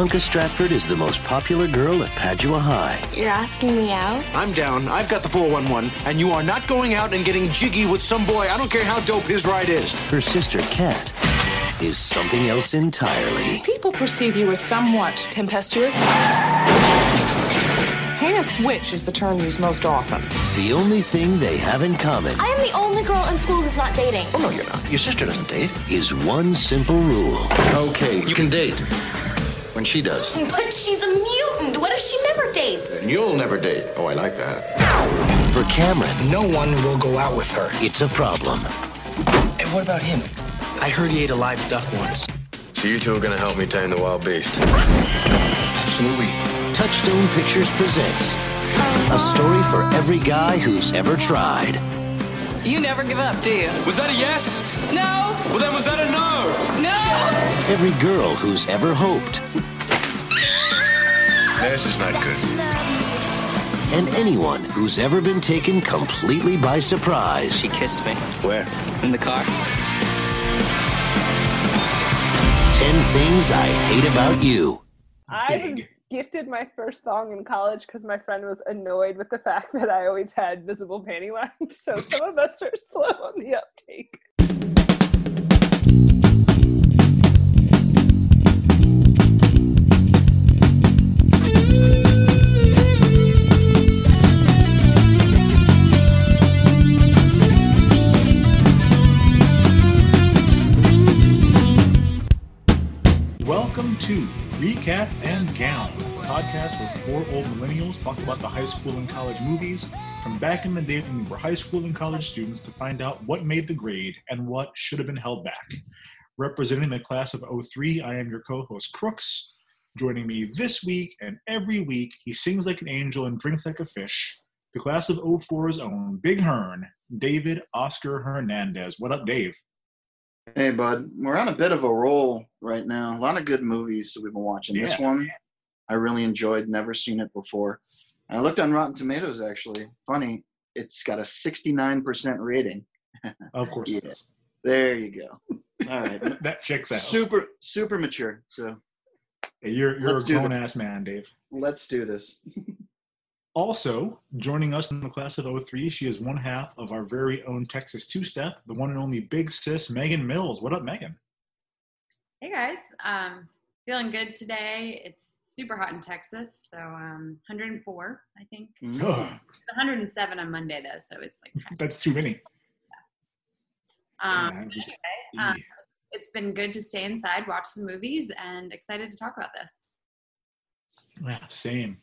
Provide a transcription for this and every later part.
Bianca Stratford is the most popular girl at Padua High. You're asking me out? I'm down. I've got the 411, and you are not going out and getting jiggy with some boy. I don't care how dope his ride is. Her sister, Kat, is something else entirely. People perceive you as somewhat tempestuous. Heinous witch is the term used most often. The only thing they have in common I am the only girl in school who's not dating. Oh, no, you're not. Your sister doesn't date. is one simple rule. Okay, you can date. When she does. But she's a mutant. What if she never dates? And you'll never date. Oh, I like that. For Cameron, No one will go out with her. it's a problem. And what about him? I heard he ate a live duck once. So you two are gonna help me tame the wild beast. Absolutely. Touchstone Pictures presents a story for every guy who's ever tried. You never give up, do you? Was that a yes? No! Well, then was that a no? No! Every girl who's ever hoped, This is not good. and anyone who's ever been taken completely by surprise. She kissed me. Where? In the car. 10 Things I Hate About You. I was gifted my first thong in college because my friend was annoyed with the fact that I always had visible panty lines. So some of us are slow on the uptake. To Recap and Gown, a podcast where four old millennials talk about the high school and college movies from back in the day when we were high school and college students to find out what made the grade and what should have been held back. Representing the class of 03, I am your co host, Crooks. Joining me this week and every week, he sings like an angel and drinks like a fish. The class of 04's own Big Hearn, David Oscar Hernandez. What up, Dave? Hey, bud. We're on a bit of a roll right now. A lot of good movies that we've been watching. This one I really enjoyed. Never seen it before. And I looked on Rotten Tomatoes, actually. Funny, it's got a 69% rating. Of course, it Yeah. There you go. All right. that checks out. super, super mature. So Hey, you're you're Let's a grown ass man, Dave. let's do this. Also, joining us in the class of 03, she is one half of our very own Texas two step, the one and only big sis, Megan Mills. What up, Megan? Hey guys, um, feeling good today. It's super hot in Texas, so um, 104, I think. Ugh, 107 on Monday though, so it's like. Kind that's too many. um, Yeah, just- anyway, um, it's, it's been good to stay inside, watch some movies, and excited to talk about this. Yeah, same.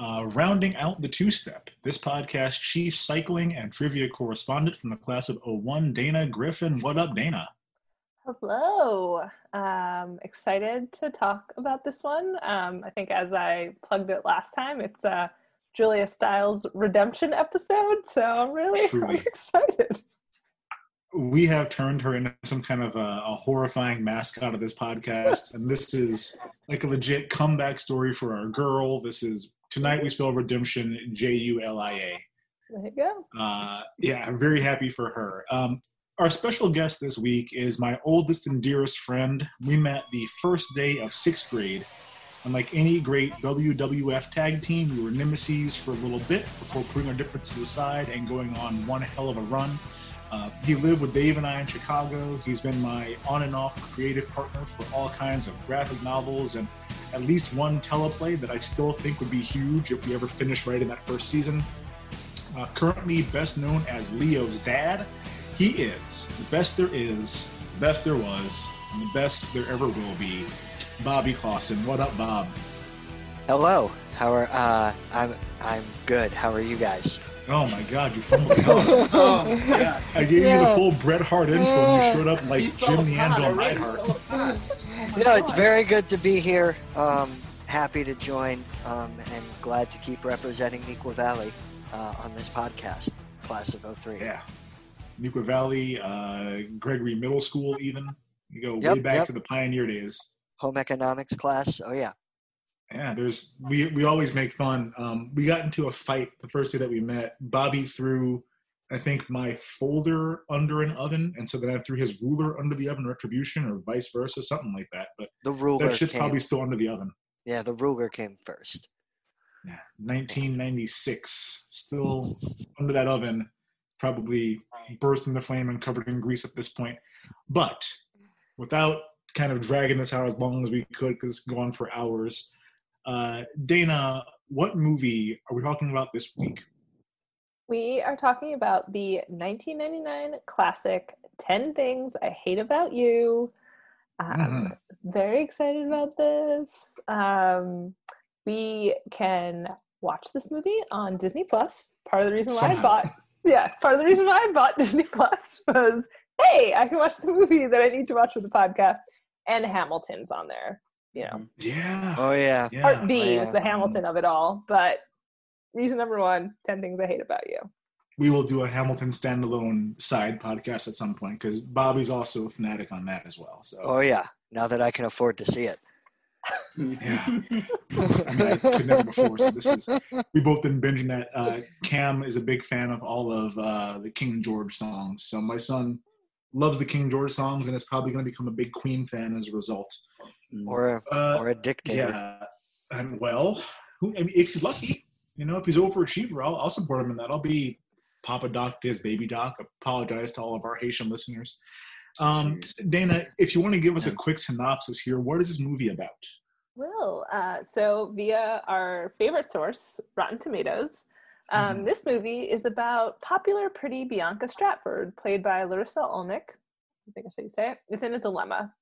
Uh, rounding out the two step, this podcast chief cycling and trivia correspondent from the class of 01, Dana Griffin. What up, Dana? Hello. Um, excited to talk about this one. Um, I think as I plugged it last time, it's a Julia Stiles redemption episode. So I'm really excited. we have turned her into some kind of a, a horrifying mascot of this podcast and this is like a legit comeback story for our girl this is tonight we spell redemption j-u-l-i-a There you go. uh, yeah i'm very happy for her. Um, our special guest this week is my oldest and dearest friend. We met the first day of sixth grade. And like any great wwf tag team we were nemesis for a little bit before putting our differences aside and going on one hell of a run. Uh, he lived with Dave and I in Chicago. He's been my on and off creative partner for all kinds of graphic novels and at least one teleplay that I still think would be huge if we ever finished right in that first season. Uh, currently best known as Leo's dad, he is the best there is, the best there was, and the best there ever will be. Bobby Clausen. What up, Bob? Hello. How are uh I'm I'm good. How are you guys? Oh my God, you fumbled. hell. Oh, yeah. I gave you the full Bret Hart intro and you showed up like You fell Jim the apart Anvil already. Neidhart. No, it's very good to be here. Um happy to join um and glad to keep representing Neuqua Valley uh, on this podcast, class of 03. Yeah. Neuqua Valley, uh, Gregory Middle School, even. You go way back yep. to the pioneer days. Home economics class. Oh yeah. Yeah, there's we we always make fun. Um, we got into a fight the first day that we met. Bobby threw, I think, my folder under an oven, and so then I threw his ruler under the oven, retribution, or vice versa, something like that. But The ruler that shit's came. probably still under the oven. Yeah, the ruler came first. Yeah, 1996, still under that oven, probably burst into flame and covered in grease at this point. But without kind of dragging this out as long as we could, because it's gone for hours, uh, Dana, what movie are we talking about this week? We are talking about the 1999 classic 10 Things I Hate About You. Um, Very excited about this. Um, we can watch this movie on Disney Plus. Part of the reason why I bought, yeah, part of the reason why I bought Disney Plus was, hey, I can watch the movie that I need to watch for the podcast, and Hamilton's on there. You know, Yeah. Oh yeah. yeah. Part B yeah. is the Hamilton of it all, but reason number one: 10 Things I Hate About You. We will do a Hamilton standalone side podcast at some point because Bobby's also a fanatic on that as well. So Oh yeah. Now that I can afford to see it. yeah. I mean, I could never before. So this is we both been binging that. Uh, Cam is a big fan of all of uh, the King George songs. So my son loves the King George songs and is probably going to become a big Queen fan as a result. Or a, Uh, or a dictator. Yeah, and well, who, I mean, if he's lucky, you know, if he's overachiever, I'll, I'll support him in that. I'll be Papa Doc, his Baby Doc. Apologize to all of our Haitian listeners. Um, Dana, if you want to give us a quick synopsis here, what is this movie about? Well, uh, so via our favorite source, Rotten Tomatoes, um, this movie is about popular, pretty Bianca Stratford, played by Larissa Olnick. I think I should say it. Is in a dilemma.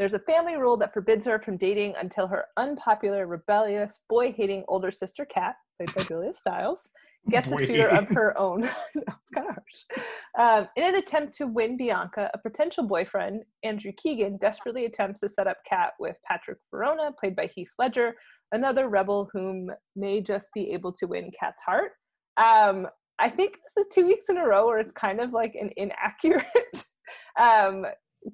There's a family rule that forbids her from dating until her unpopular, rebellious, boy-hating older sister Kat, played by Julia Stiles, gets a suitor of her own. it's kind of harsh. Um, in an attempt to win Bianca, a potential boyfriend, Andrew Keegan, desperately attempts to set up Kat with Patrick Verona, played by Heath Ledger, another rebel whom may just be able to win Kat's heart. Um, I think this is two weeks in a row where it's kind of like an inaccurate. um,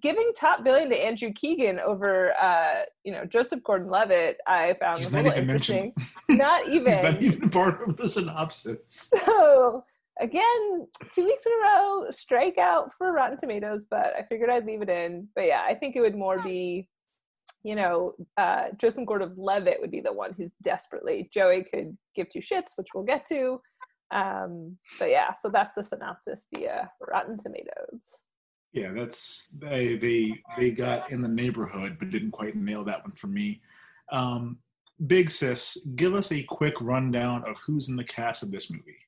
giving top billing to Andrew Keegan over, uh, you know, Joseph Gordon-Levitt, I found He's not little even interesting. mentioned. Not even. He's not even part of the synopsis. So again, two weeks in a row, strike out for Rotten Tomatoes, but I figured I'd leave it in. But yeah, I think it would more be, you know, uh, Joseph Gordon-Levitt would be the one who's desperately. Joey could give two shits, which we'll get to. Um, but yeah, so that's the synopsis via Rotten Tomatoes. Yeah, that's they they they got in the neighborhood, but didn't quite nail that one for me. Um, Big Sis, give us a quick rundown of who's in the cast of this movie.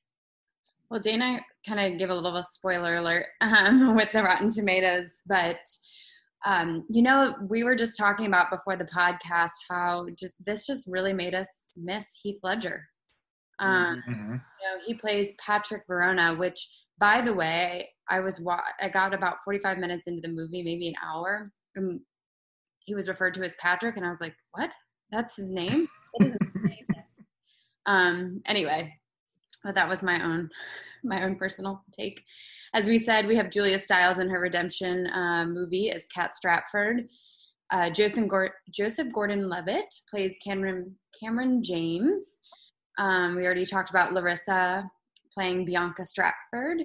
Well, Dana kind of give a little spoiler alert um, with the Rotten Tomatoes, but um, you know, we were just talking about before the podcast how ju- this just really made us miss Heath Ledger. Um, Mhm. you know, he plays Patrick Verona, which, by the way, I was wa- I got about forty five minutes into the movie, maybe an hour. And he was referred to as Patrick, and I was like, "What? That's his name?" That isn't his name. um. Anyway, but that was my own my own personal take. As we said, we have Julia Stiles in her redemption uh, movie as Kat Stratford. Uh, Joseph, Gor- Joseph Gordon-Levitt plays Cameron Cameron James. Um, we already talked about Larissa playing Bianca Stratford.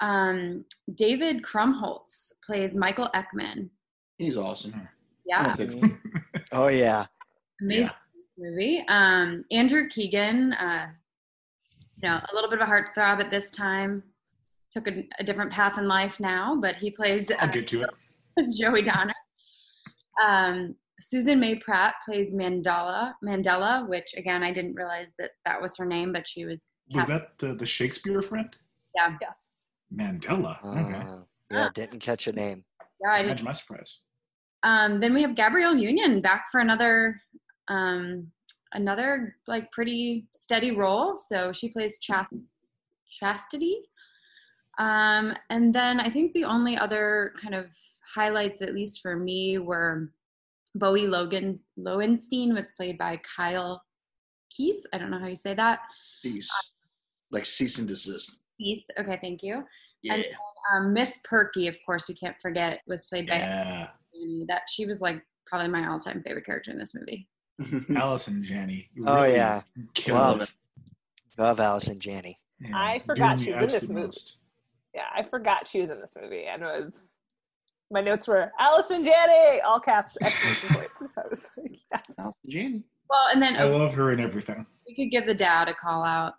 Um, David Krumholtz plays Michael Eckman. He's awesome. Yeah, Oh yeah. amazing this movie. Um, Andrew Keegan, uh, you know, a little bit of a heartthrob at this time. Took a, a different path in life now, but he plays I'll uh, get to it. Joey Donner. Um, Susan May Pratt plays Mandella. Mandella, which again I didn't realize that that was her name, but she was. Was that the the Shakespeare friend? Yeah, Yes. Mandella. Okay. Uh, yeah, didn't catch a name. yeah. I didn't Imagine my surprise. Um, then we have Gabrielle Union back for another um, another like pretty steady role. So she plays Chast- Chastity. Um, and then I think the only other kind of highlights, at least for me, were Bowie Logan Lowenstein was played by Kyle Keese. I don't know how you say that. Cease. Like cease and desist. Keith. Okay, thank you. Yeah. And then, um, Miss Perky, of course, we can't forget, was played by Yeah. That she was like probably my all-time favorite character in this movie. Allison Janney. Oh really yeah. Love, it. love Allison Janney. Yeah, I forgot doing she was in this movie. most. Yeah, I forgot she was in this movie and was my notes were Allison Janney, all caps, exclamation points. I was like, yes. Allison Janney. Well, and then I love her and everything. we could give the dad a call out.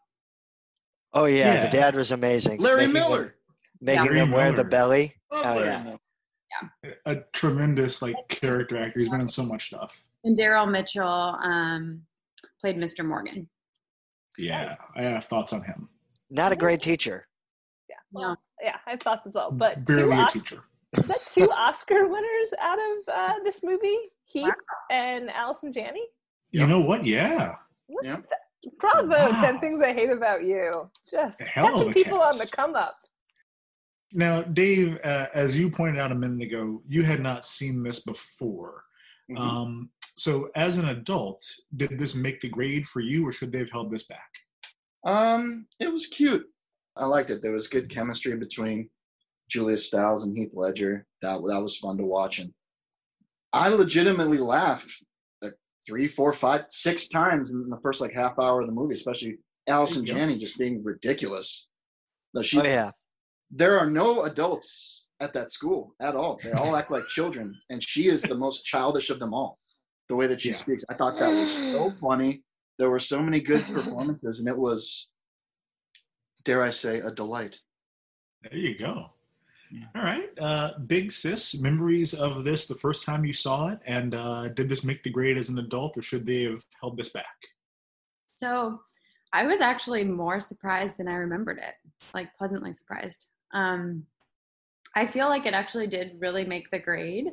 Oh yeah, Yeah. the dad was amazing. Larry Making them- Miller. making Larry them wear the belly. Love Oh Larry yeah. Miller. A tremendous like character actor. He's been in so much stuff. And Daryl Mitchell um, played Mr. Morgan. Yeah, I have thoughts on him. Not a great teacher. Yeah. Well, yeah, I have thoughts as well. But Barely two a Oscar, teacher. is that two Oscar winners out of uh, this movie? Heath and Allison Janney? You know what? Yeah. What Yep. the- Bravo, Wow. 10 Things I Hate About You. Just Hell catching a people on the come up. Now, Dave, uh, as you pointed out a minute ago, you had not seen this before. Mhm. Um, so, as an adult, did this make the grade for you, or should they have held this back? Um, it was cute. I liked it. There was good chemistry between Julia Stiles and Heath Ledger. That that was fun to watch, and I legitimately laughed like three, four, five, six times in the first like half hour of the movie, especially Allison There. Janney just being ridiculous. No, she. Oh yeah. There are no adults at that school at all. They all act like children, and she is the most childish of them all. The way that she Yeah. speaks, I thought that was so funny. There were so many good performances, and it was, dare I say, a delight. There you go. Yeah. All right. Uh, Big Sis, memories of this the first time you saw it, and uh, did this make the grade as an adult, or should they have held this back? So I was actually more surprised than I remembered it, like pleasantly surprised. Um, I feel like it actually did really make the grade.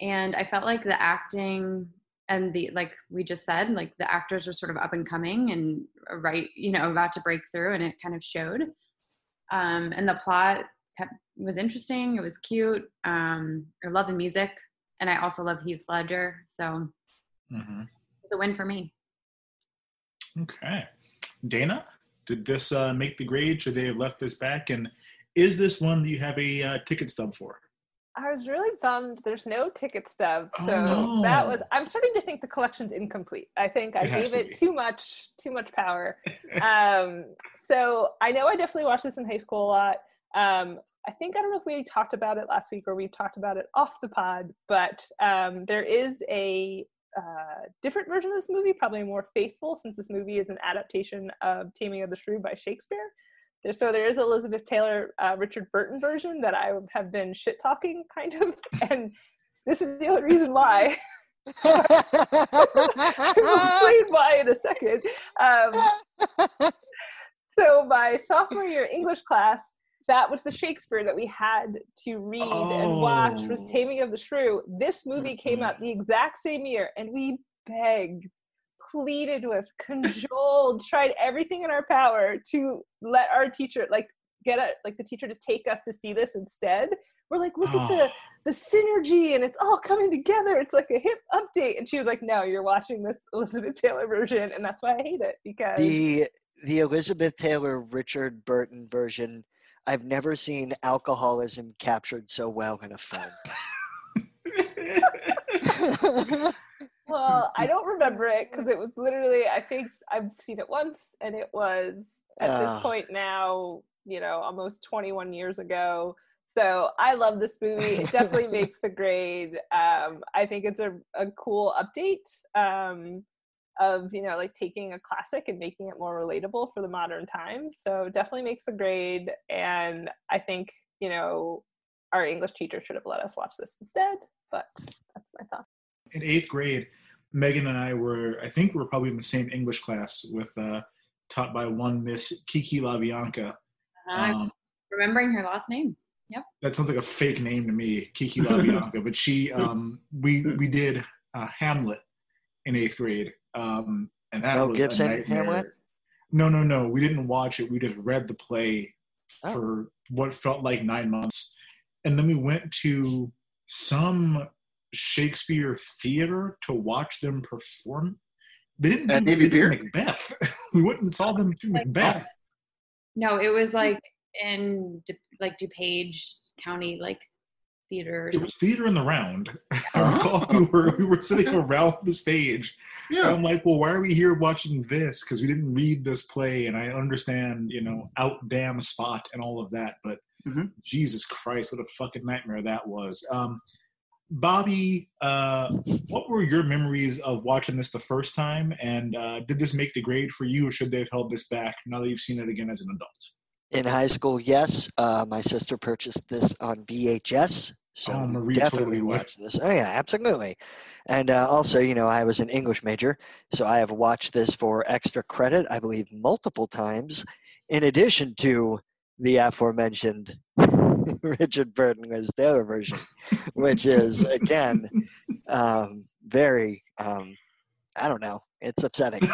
And I felt like the acting and the, like we just said, like the actors were sort of up and coming and right, you know, about to break through, and it kind of showed. Um, and the plot kept, was interesting. It was cute. Um, I love the music. And I also love Heath Ledger. So Mm-hmm. it's a win for me. Okay. Dana, did this uh, make the grade? Should they have left this back? And is this one that you have a uh, ticket stub for? I was really bummed there's no ticket stub. Oh, So no. that was I'm starting to think the collection's incomplete. I think I It gave to it be. too much too much power. um so I know I definitely watched this in high school a lot. Um I think I don't know if we talked about it last week or we talked about it off the pod, but um there is a uh, different version of this movie, probably more faithful since this movie is an adaptation of Taming of the Shrew by Shakespeare. There, so there is Elizabeth Taylor, uh, Richard Burton version that I have been shit talking kind of, and this is the only reason why. I will explain why in a second. Um, so my sophomore year English class, that was the Shakespeare that we had to read and watch was Oh. Taming of the Shrew. This movie came mm-hmm. out the exact same year, and we begged, pleaded with, cajoled, tried everything in our power to let our teacher, like, get a, like the teacher to take us to see this instead. We're like, look at the Oh. the synergy, and it's all coming together. It's like a hip update. And she was like, no, you're watching this Elizabeth Taylor version, and that's why I hate it because the the Elizabeth Taylor Richard Burton version. I've never seen alcoholism captured so well in a film. Well, I don't remember it because it was literally, I think I've seen it once and it was at Ah. this point now, you know, almost 21 years ago. So I love this movie. It definitely makes the grade. Um, I think it's a, a cool update um, of, you know, like taking a classic and making it more relatable for the modern times. So definitely makes the grade. And I think, you know, our English teacher should have let us watch this instead. But that's my thought. in eighth grade, Megan and I were, I think we were probably in the same English class with, uh, taught by one Miss Kiki LaBianca. I'm Um, remembering her last name. Yep. that sounds like a fake name to me, Kiki LaBianca. but she, um, we we did uh, Hamlet in eighth grade, um, and that Mel was Gibson, a nightmare. Hamlet? No, no, no. We didn't watch it. We just read the play Oh. for what felt like nine months, and then we went to some Shakespeare theater to watch them perform. They didn't At do, Navy they did Pier? Macbeth. we went and saw them do Macbeth. No, it was like in like DuPage County, like theater. It was theater in the round. I recall we were we were sitting around the stage. And Yeah. I'm like, well, why are we here watching this? Because we didn't read this play, and I understand, you know, out damn spot and all of that. But Mhm. Jesus Christ, what a fucking nightmare that was. Um, Bobby, uh, what were your memories of watching this the first time? And uh, did this make the grade for you, or should they have held this back now that you've seen it again as an adult? In high school, yes. Uh, my sister purchased this on VHS, so Oh, Marie definitely totally watched this. Oh yeah, absolutely. And uh, also, you know, I was an English major, so I have watched this for extra credit. I believe multiple times, in addition to the aforementioned Richard Burton was Taylor version, which is again um, very. Um, I don't know. It's upsetting.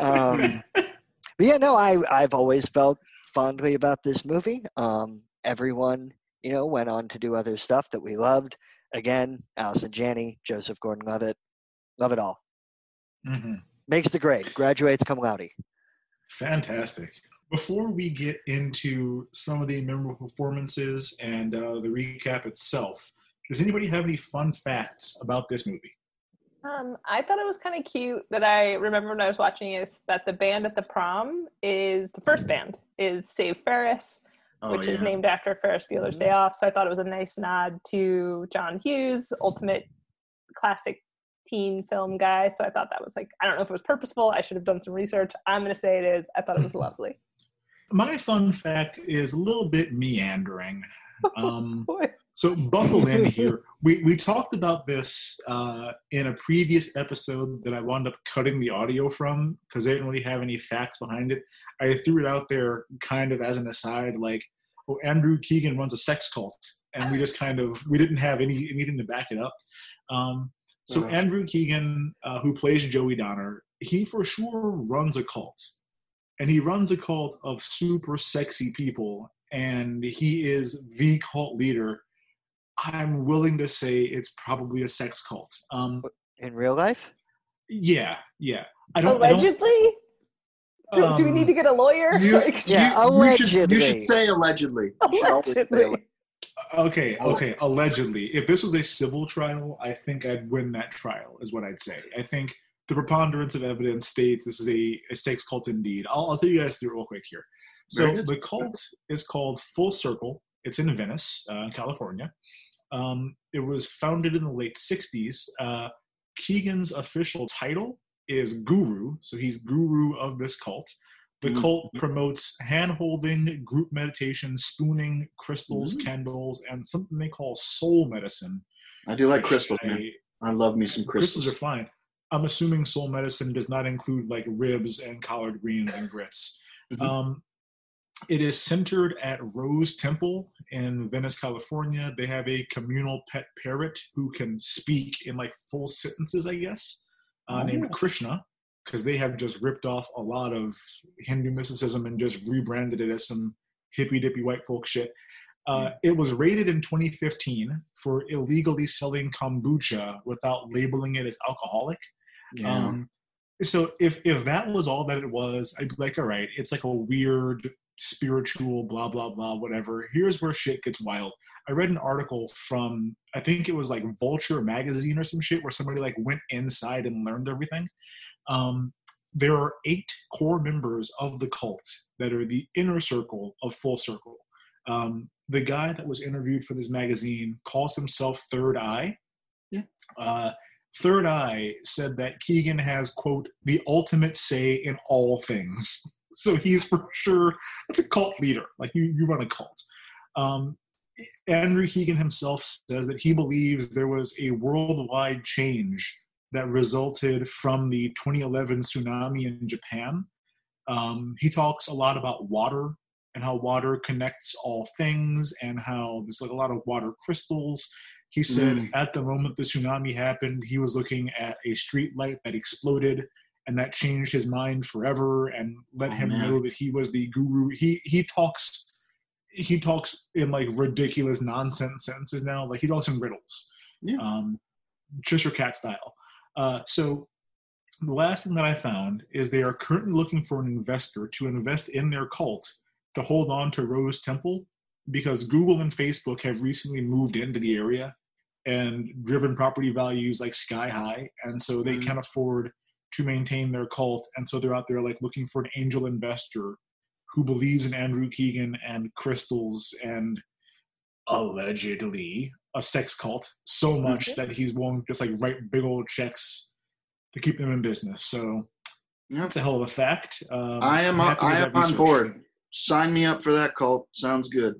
Um, but yeah, no, I I've always felt fondly about this movie. Um, everyone, you know, went on to do other stuff that we loved. Again, Allison Janney, Joseph Gordon-Levitt, love it all. Mhm. Makes the grade. Graduates cum laude. Fantastic. Before we get into some of the memorable performances and uh, the recap itself, does anybody have any fun facts about this movie? Um, I thought it was kind of cute that I remember when I was watching it that the band at the prom is the first band is Save Ferris, Oh, which is named after Ferris Bueller's Day Off. So I thought it was a nice nod to John Hughes, ultimate classic teen film guy. So I thought that was like I don't know if it was purposeful. I should have done some research. I'm going to say it is. I thought it was lovely. My fun fact is a little bit meandering. Um, so buckle in here. We we talked about this uh, in a previous episode that I wound up cutting the audio from because they didn't really have any facts behind it. I threw it out there kind of as an aside, like, "Oh, Andrew Keegan runs a sex cult," and we just kind of we didn't have any anything to back it up. Um, so Yeah. Andrew Keegan, uh, who plays Joey Donner, he for sure runs a cult, and he runs a cult of super sexy people, and he is the cult leader. I'm willing to say it's probably a sex cult. Um, In real life? yeah, yeah. I don't. I don't- Allegedly. Do, do we um, need to get a lawyer? You, Like, Yeah, you, you should, you allegedly. should say allegedly. You should say Allegedly. allegedly. Okay, okay, allegedly. If this was a civil trial, I think I'd win that trial, is what I'd say. I think the preponderance of evidence states this is a, a sex cult indeed. I'll, I'll tell you guys through real quick here. So the cult is called Full Circle. It's in Venice, uh, California. Um, it was founded in the late 60s. Uh, Keegan's official title is Guru, so he's guru of this cult. The Mhm. cult promotes hand holding, group meditation, spooning, crystals, Mhm. candles, and something they call soul medicine. I do like crystals, I- man. I love me some crystals crystals. are fine. I'm assuming soul medicine does not include like ribs and collard greens and grits. Mhm. Um, it is centered at Rose Temple in Venice, California. They have a communal pet parrot who can speak in like full sentences, I guess, uh, Oh. named Krishna, because they have just ripped off a lot of Hindu mysticism and just rebranded it as some hippy dippy white folk shit. Uh, it was rated in 2015 for illegally selling kombucha without labeling it as alcoholic. Yeah. Um, so if if that was all that it was, I'd be like, all right, it's like a weird spiritual blah blah blah whatever. Here's where shit gets wild. I read an article from I think it was like Vulture magazine or some shit where somebody like went inside and learned everything. Um, there are eight core members of the cult that are the inner circle of Full Circle. Um, the guy that was interviewed for this magazine calls himself Third Eye. Yeah. Uh, Third Eye said that Keegan has, quote, the ultimate say in all things. So he's for sure, that's a cult leader. Like you, you run a cult. Um, Andrew Keegan himself says that he believes there was a worldwide change that resulted from the 2011 tsunami in Japan. Um, he talks a lot about water and how water connects all things and how there's like a lot of water crystals. He said Mm. at the moment the tsunami happened, he was looking at a street light that exploded and that changed his mind forever and let Oh, him man. know that he was the guru. He he talks he talks in like ridiculous nonsense sentences now. Like he talks in riddles. Yeah. Um Cheshire Cat style. Uh, so the last thing that I found is they are currently looking for an investor to invest in their cult to hold on to Rose Temple because Google and Facebook have recently moved into the area and driven property values like sky high, and so they Mhm. can't afford to maintain their cult, and so they're out there like looking for an angel investor who believes in Andrew Keegan and crystals and allegedly a sex cult so much that he's willing to just like write big old checks to keep them in business. So yeah. that's a hell of a fact. Um, I am I'm on, happy with I am on board. Sign me up for that cult. Sounds good.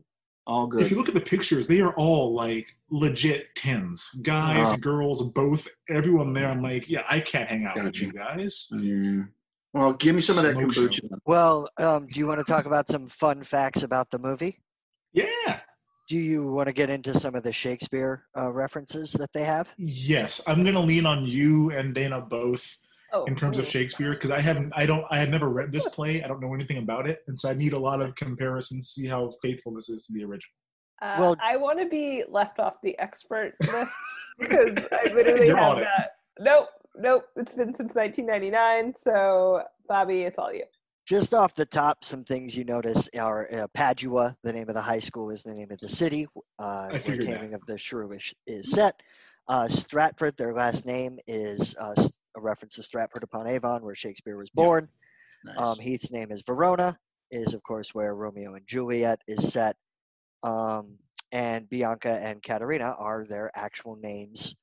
All good. If you look at the pictures, they are all like legit tens, guys, Oh. girls, both. Everyone there, I'm like, yeah, I can't hang out with Gotcha. you guys. Mm. Well, give me some of that Smoke show. kombucha. Well, um, do you want to talk about some fun facts about the movie? Yeah. Do you want to get into some of the Shakespeare uh, references that they have? Yes, I'm gonna lean on you and Dana both Oh, in terms of. Shakespeare because I haven't, I don't, I have never read this play. I don't know anything about it, and so I need a lot of comparisons to see how faithful this is to the original. Uh, Well- I want to be left off the expert list because I literally have that. Nope, nope. It's been since 1999. So, Bobby, it's all you. Just off the top, some things you notice are uh, Padua, the name of the high school, is the name of the city uh, where figured that. Taming of the Shrew is, is set. Uh, Stratford, their last name is uh, s- a reference to Stratford upon Avon, where Shakespeare was Yeah. born. Nice. Um, Heath's name is Verona, is of course where Romeo and Juliet is set. Um, and Bianca and Katerina are their actual names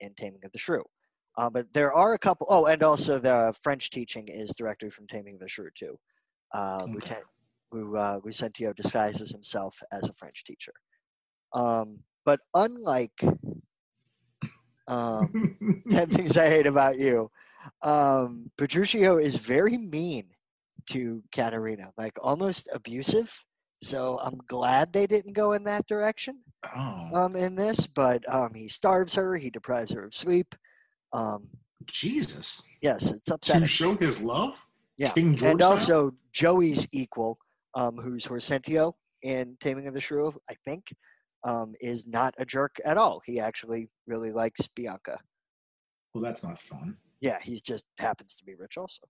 in Taming of the Shrew. Uh, but there are a couple. Oh, and also the French teaching is directly from Taming of the Shrew too. Uh, Okay. Lieutenant, who uh, Lucentio disguises himself as a French teacher. Um, but unlike um, 10 Things I Hate About You, um, Petruchio is very mean to Katerina, like almost abusive. So I'm glad they didn't go in that direction Oh, um, in this, but um, he starves her, he deprives her of sleep. Um, Jesus! yes, it's upsetting. To show his love, Yeah, King George and also Joey's equal, um, who's Hortensio in Taming of the Shrew, I think, um, is not a jerk at all. He actually really likes Bianca. well, that's not fun. Yeah, he just happens to be rich also.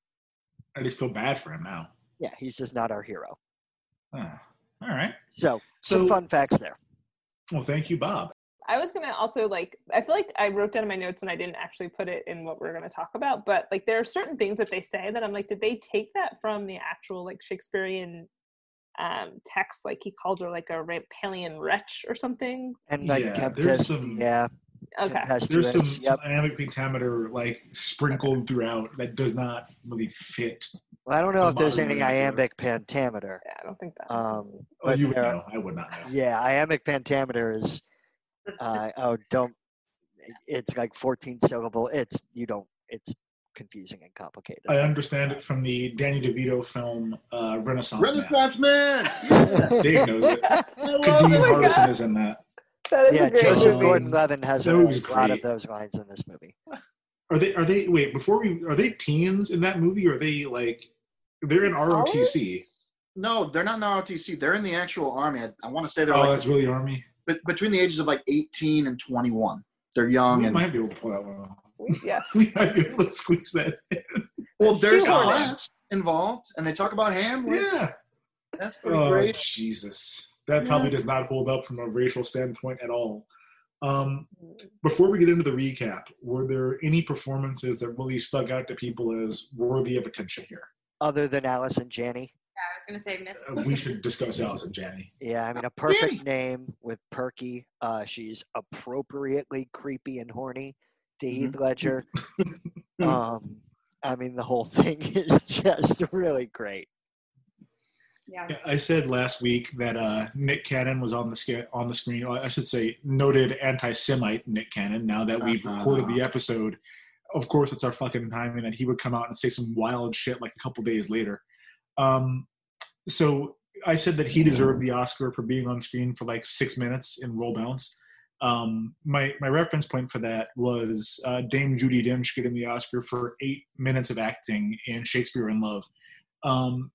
I just feel bad for him now. Yeah, he's just not our hero. Ah, all right. So, some So- fun facts there. Well, thank you, Bob. I was gonna also like. I feel like I wrote down in my notes and I didn't actually put it in what we're gonna talk about. But like, there are certain things that they say that I'm like, did they take that from the actual like Shakespearean um text? Like he calls her like a Rampallian wretch or something. And like Yeah, Tempest, there's some- yeah, Okay. There's some, yep. iambic pentameter like sprinkled throughout that does not really fit. Well, I don't know a if there's any iambic pentameter. Yeah, I don't think that. Um, Oh, but you would there- know. I would not know. Yeah, iambic pentameter is uh, oh don't it's like 14 syllable. It's you don't it's confusing and complicated. I understand it from the Danny DeVito film uh, Renaissance Man. Renaissance man. Dave knows it. I love Kadeem. Hardison is in that. that is yeah, a great Joseph movie. Gordon-Levitt has a That was lot of those lines in this movie. Are they? Are they? Wait, before we are they teens in that movie? Or are they like they're in ROTC? No, they're not in ROTC. They're in the actual army. I, I want to say they're Oh, like that's really Army. but between the ages of like 18 and 21. They're young We and might be able to pull that one off. Yes. We might be able to squeeze that. In. well, there's Shoehorn it. involved, and they talk about ham. like, Yeah. that's pretty Oh great. Jesus, that probably does not hold up from a racial standpoint at all. Um, before we get into the recap, were there any performances that really stuck out to people as worthy of attention here? Other than Allison Janney. Yeah, I was gonna say Miss. Uh, we should discuss Allison Janney. Yeah, I mean a perfect Janney. name with Perky. Uh, she's appropriately creepy and horny to Mm-hmm. Heath Ledger. um, I mean the whole thing is just really great. Yeah. Yeah, I said last week that uh, Nick Cannon was on the sca- on the screen. or I should say, noted anti-Semite Nick Cannon. Now that we've Uh-huh. recorded the episode, of course, it's our fucking timing that he would come out and say some wild shit like a couple days later. Um, so I said that he deserved the Oscar for being on screen for like six minutes in Roll Bounce. Um, my my reference point for that was uh, Dame Judi Dench getting the Oscar for eight minutes of acting in Shakespeare in Love. Um,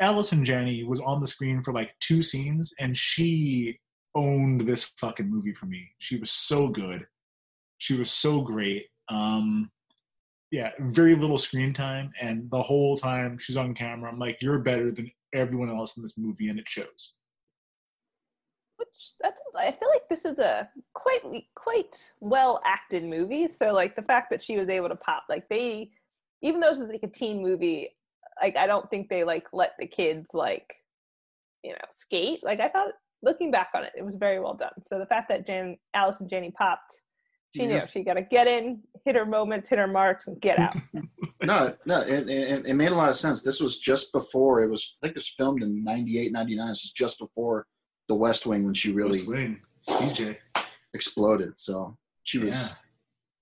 Allison Janney was on the screen for like two scenes, and she owned this fucking movie for me. She was so good. She was so great. Um, yeah, very little screen time, and the whole time she's on camera, I'm like, you're better than everyone else in this movie, and it shows. Which that's I feel like this is a quite quite well acted movie. So like the fact that she was able to pop like they even though this is like a teen movie, like I don't think they like let the kids like you know skate. Like I thought looking back on it, it was very well done. So the fact that Jan, Allison Janney popped, she Yeah. knew she got to get in, hit her moments, hit her marks, and get out. no, no, it, it, it made a lot of sense. This was just before it was. I think this was filmed in 98, 99. This was just before The West Wing when she really West Wing, CJ. exploded. So she was Yeah.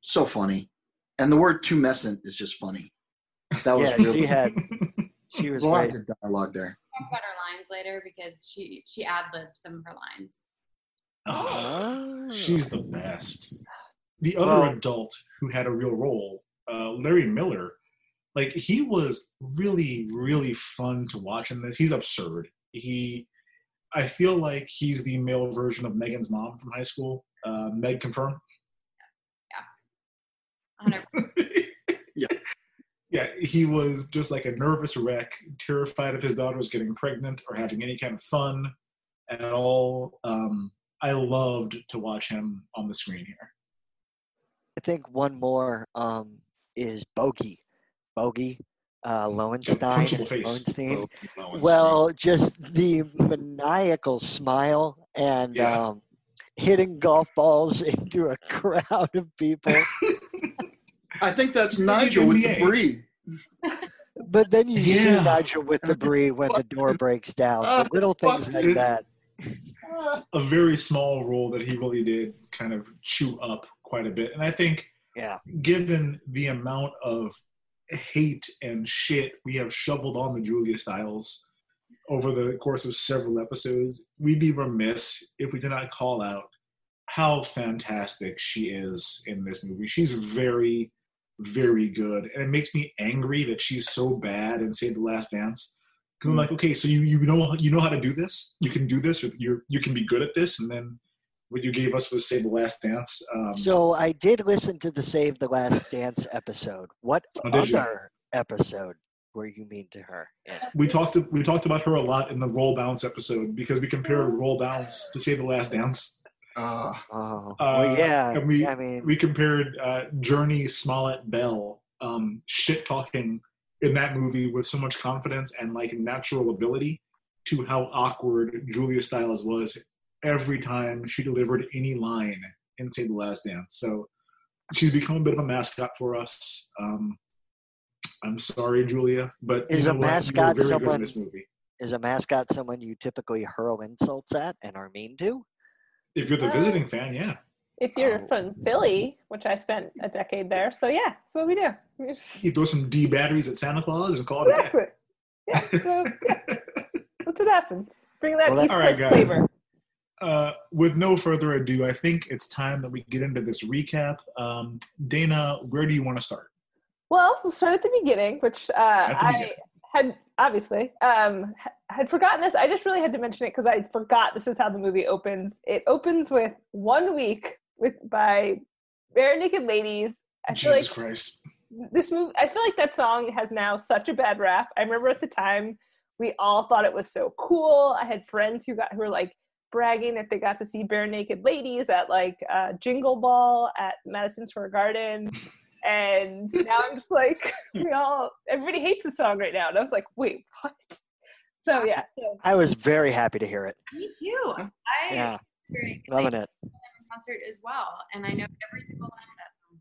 so funny, and the word "tumescent" is just funny. That was yeah, really she had. She was a lot great. of dialogue there. Talk about her lines later because she she ad libbed some of her lines. Oh. She's the best. The other Well- adult who had a real role, uh, Larry Miller, like he was really, really fun to watch in this. He's absurd. He, I feel like he's the male version of Megan's mom from high school. Uh, Meg, confirm. 100 Yeah, yeah. he was just like a nervous wreck, terrified if his daughter was getting pregnant or having any kind of fun at all. Um, I loved to watch him on the screen here. I think one more um, is Bogey. Bogey uh, Lowenstein. Punchable. Lowenstein. Lowenstein. Well, just the maniacal smile and Yeah. um, hitting golf balls into a crowd of people. I think that's Nigel with the brie. But then you see Nigel with the brie when the door breaks down. The little things like that. a very small role that he really did kind of chew up quite a bit. And I think, Yeah. given the amount of hate and shit we have shoveled on the Julia Stiles over the course of several episodes, we'd be remiss if we did not call out how fantastic she is in this movie. She's very, very good. And it makes me angry that she's so bad in Save the Last Dance. Because I'm like, hmm. okay, so you you know you know how to do this. You can do this. Or you you can be good at this. And then what you gave us was Save the Last Dance. Um, So I did listen to the Save the Last Dance episode. What Oh, did you? other episode were you mean to her? in? we talked we talked about her a lot in the Roll Bounce episode because we compared Roll Bounce to Save the Last Dance. Uh, Oh, Uh, well, yeah. and we- I mean, We compared uh, Jurnee Smollett Bell um, shit talking in that movie with so much confidence and like natural ability to how awkward Julia Stiles was every time she delivered any line in Save the Last Dance. So she's become a bit of a mascot for us. Um, I'm sorry, Julia, but Is a know what? You were mascot very good in someone- this movie. is a mascot someone you typically hurl insults at and are mean to? If you're the Uh, visiting fan, yeah. If you're Oh. from Philly, which I spent a decade there, so yeah, that's what we do. We just- You throw some D batteries at Santa Claus and call it a day. Exactly. Yeah, so yeah, that's what happens. Bring that Well, East All right, Coast guys. flavor. Uh, with no further ado, I think it's time that we get into this recap. Um, Dana, where do you want to start? Well, we'll start at the beginning, which uh, the I had obviously um, had forgotten this. I just really had to mention it because I forgot this is how the movie opens. It opens with one week with by Barenaked Ladies. I Jesus like Christ. this movie. I feel like that song has now such a bad rap. I remember at the time we all thought it was so cool. I had friends who got who were like bragging that they got to see Barenaked Ladies at like uh, Jingle Ball at Madison Square Garden. And now I'm just like, we all, everybody hates the song right now. And I was like, wait, what? So yeah, so I was very happy to hear it. Me too. I Yeah, experienced loving it. concert as well, and I know every single line of that song.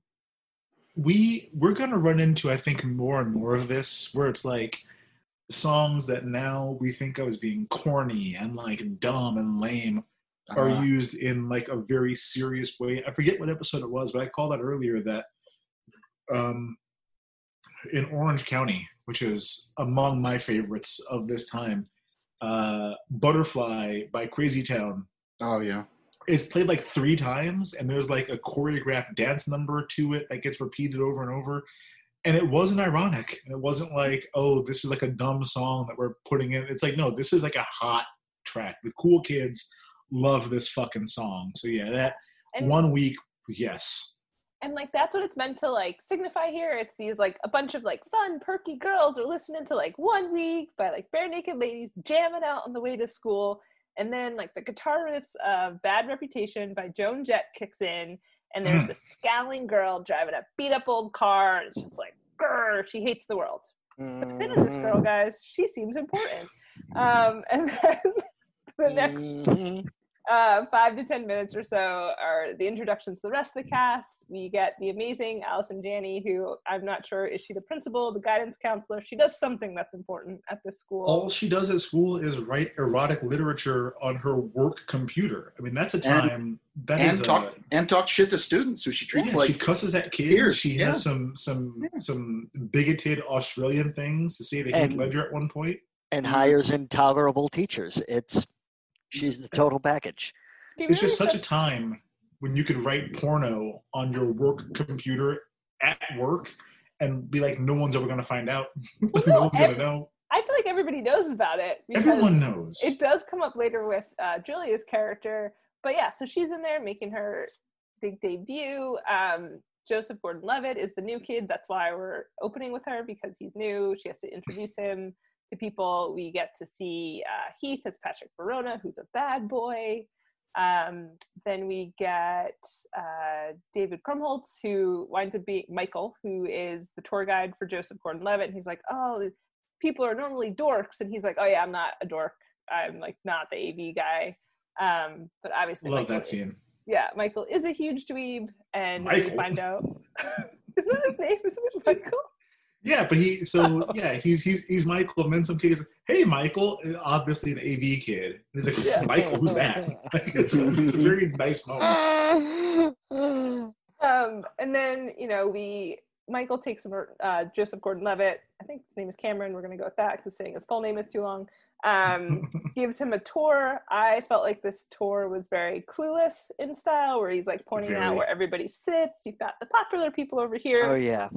we we're gonna run into I think more and more of this where it's like songs that now we think of as being corny and like dumb and lame are uh, used in like a very serious way. I forget what episode it was, but I called out earlier that um, in Orange County, which is among my favorites of this time, uh, Butterfly by Crazy Town oh yeah. it's played like three times and there's like a choreographed dance number to it that gets repeated over and over and it wasn't ironic and it wasn't like oh this is like a dumb song that we're putting in. It's like no this is like a hot track. The cool kids love this fucking song. So yeah that and one week yes. And like that's what it's meant to like signify here. It's these like a bunch of like fun, perky girls are listening to like one week by like Barenaked Ladies jamming out on the way to school. And then like the guitar riffs of Bad Reputation by Joan Jett kicks in, and there's Mm. this scowling girl driving a beat up old car, and it's just like, grr, she hates the world. But then this girl, Mhm. guys, she seems important. Um, and then the next Mhm. Uh, five to ten minutes or so are the introductions to the rest of the cast. We get the amazing Allison Janney, who I'm not sure is she the principal, the guidance counselor. She does something that's important at this school. All she does at school is write erotic literature on her work computer. I mean, that's a time that is and a- talk and talk shit to students who she treats yeah, like she cusses at kids. peers, She yeah. has some some some bigoted Australian things to say to Heath And- Ledger at one point. and hires intolerable teachers. It's she's the total package. She It's just such a time when you could write porno on your work computer at work and be like, no one's ever going to find out. no one's going to know. I feel like everybody knows about it. Everyone knows. It does come up later with uh, Julia's character, but yeah, so she's in there making her big debut. Um, Joseph Gordon-Levitt is the new kid. That's why we're opening with her because he's new. She has to introduce him to people. We get to see uh, Heath as Patrick Verona, who's a bad boy. Um, then we get uh, David Krumholtz, who winds up being Michael, who is the tour guide for Joseph Gordon-Levitt. And he's like, "Oh, people are normally dorks," and he's like, "Oh yeah, I'm not a dork. I'm like not the AV guy." Um, but obviously, Love Michael that is- scene. yeah, Michael is a huge dweeb, and we Michael. find out. Isn't that his name? Isn't it Michael? Yeah, but he so yeah, he's he's he's Michael, and then some kid is like, "Hey, Michael," obviously an AV kid. And he's like, Yeah. "Michael, who's that?" Like, it's, a, it's a very nice moment. Um, and then you know we Michael takes him uh, Joseph Gordon-Levitt. I think his name is Cameron. We're gonna go with that because saying his full name is too long. Um, gives him a tour. I felt like this tour was very clueless in style, where he's like pointing out where everybody sits. You've got the popular people over here. Oh yeah.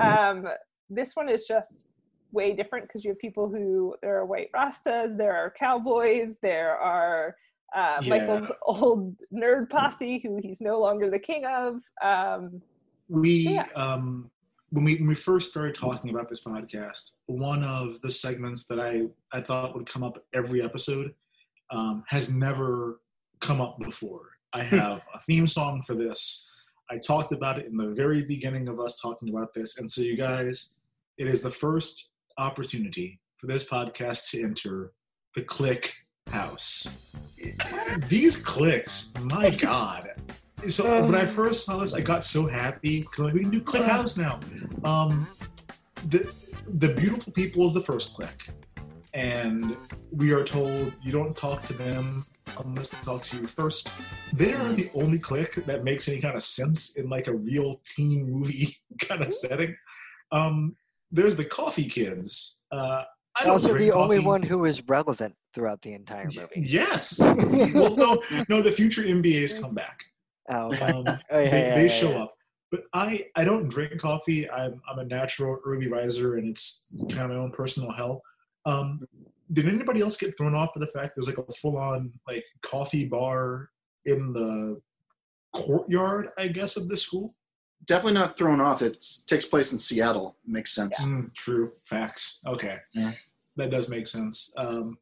Um, this one is just way different because you have people who there are white rastas, there are cowboys, there are uh, Yeah. Michael's old nerd posse who he's no longer the king of. Um, we Yeah. um when we when we first started talking about this podcast one of the segments that i i thought would come up every episode um, has never come up before i have a theme song for this i talked about it in the very beginning of us talking about this and so you guys it is the first opportunity for this podcast to enter the click house these clicks my god so when I first saw this, I got so happy because like, we can do Click House now. Um, the the beautiful people is the first click, and we are told you don't talk to them unless they talk to you first. They are the only click that makes any kind of sense in like a real teen movie kind of setting. Um, there's the Coffee Kids. Uh, I don't Also, the drink only one who is relevant throughout the entire movie. Yes. well, no, no. The future MBAs come back. Oh, okay. Um, Oh, yeah, they, yeah, they yeah, show up. But I, I don't drink coffee. I'm, I'm a natural early riser, and it's kind of my own personal hell. Um, did anybody else get thrown off by the fact there's like a full on like coffee bar in the courtyard, I guess, of this school? Definitely not thrown off. It takes place in Seattle. Makes sense. Mm, true. Facts. Okay. Yeah. That does make sense. Um,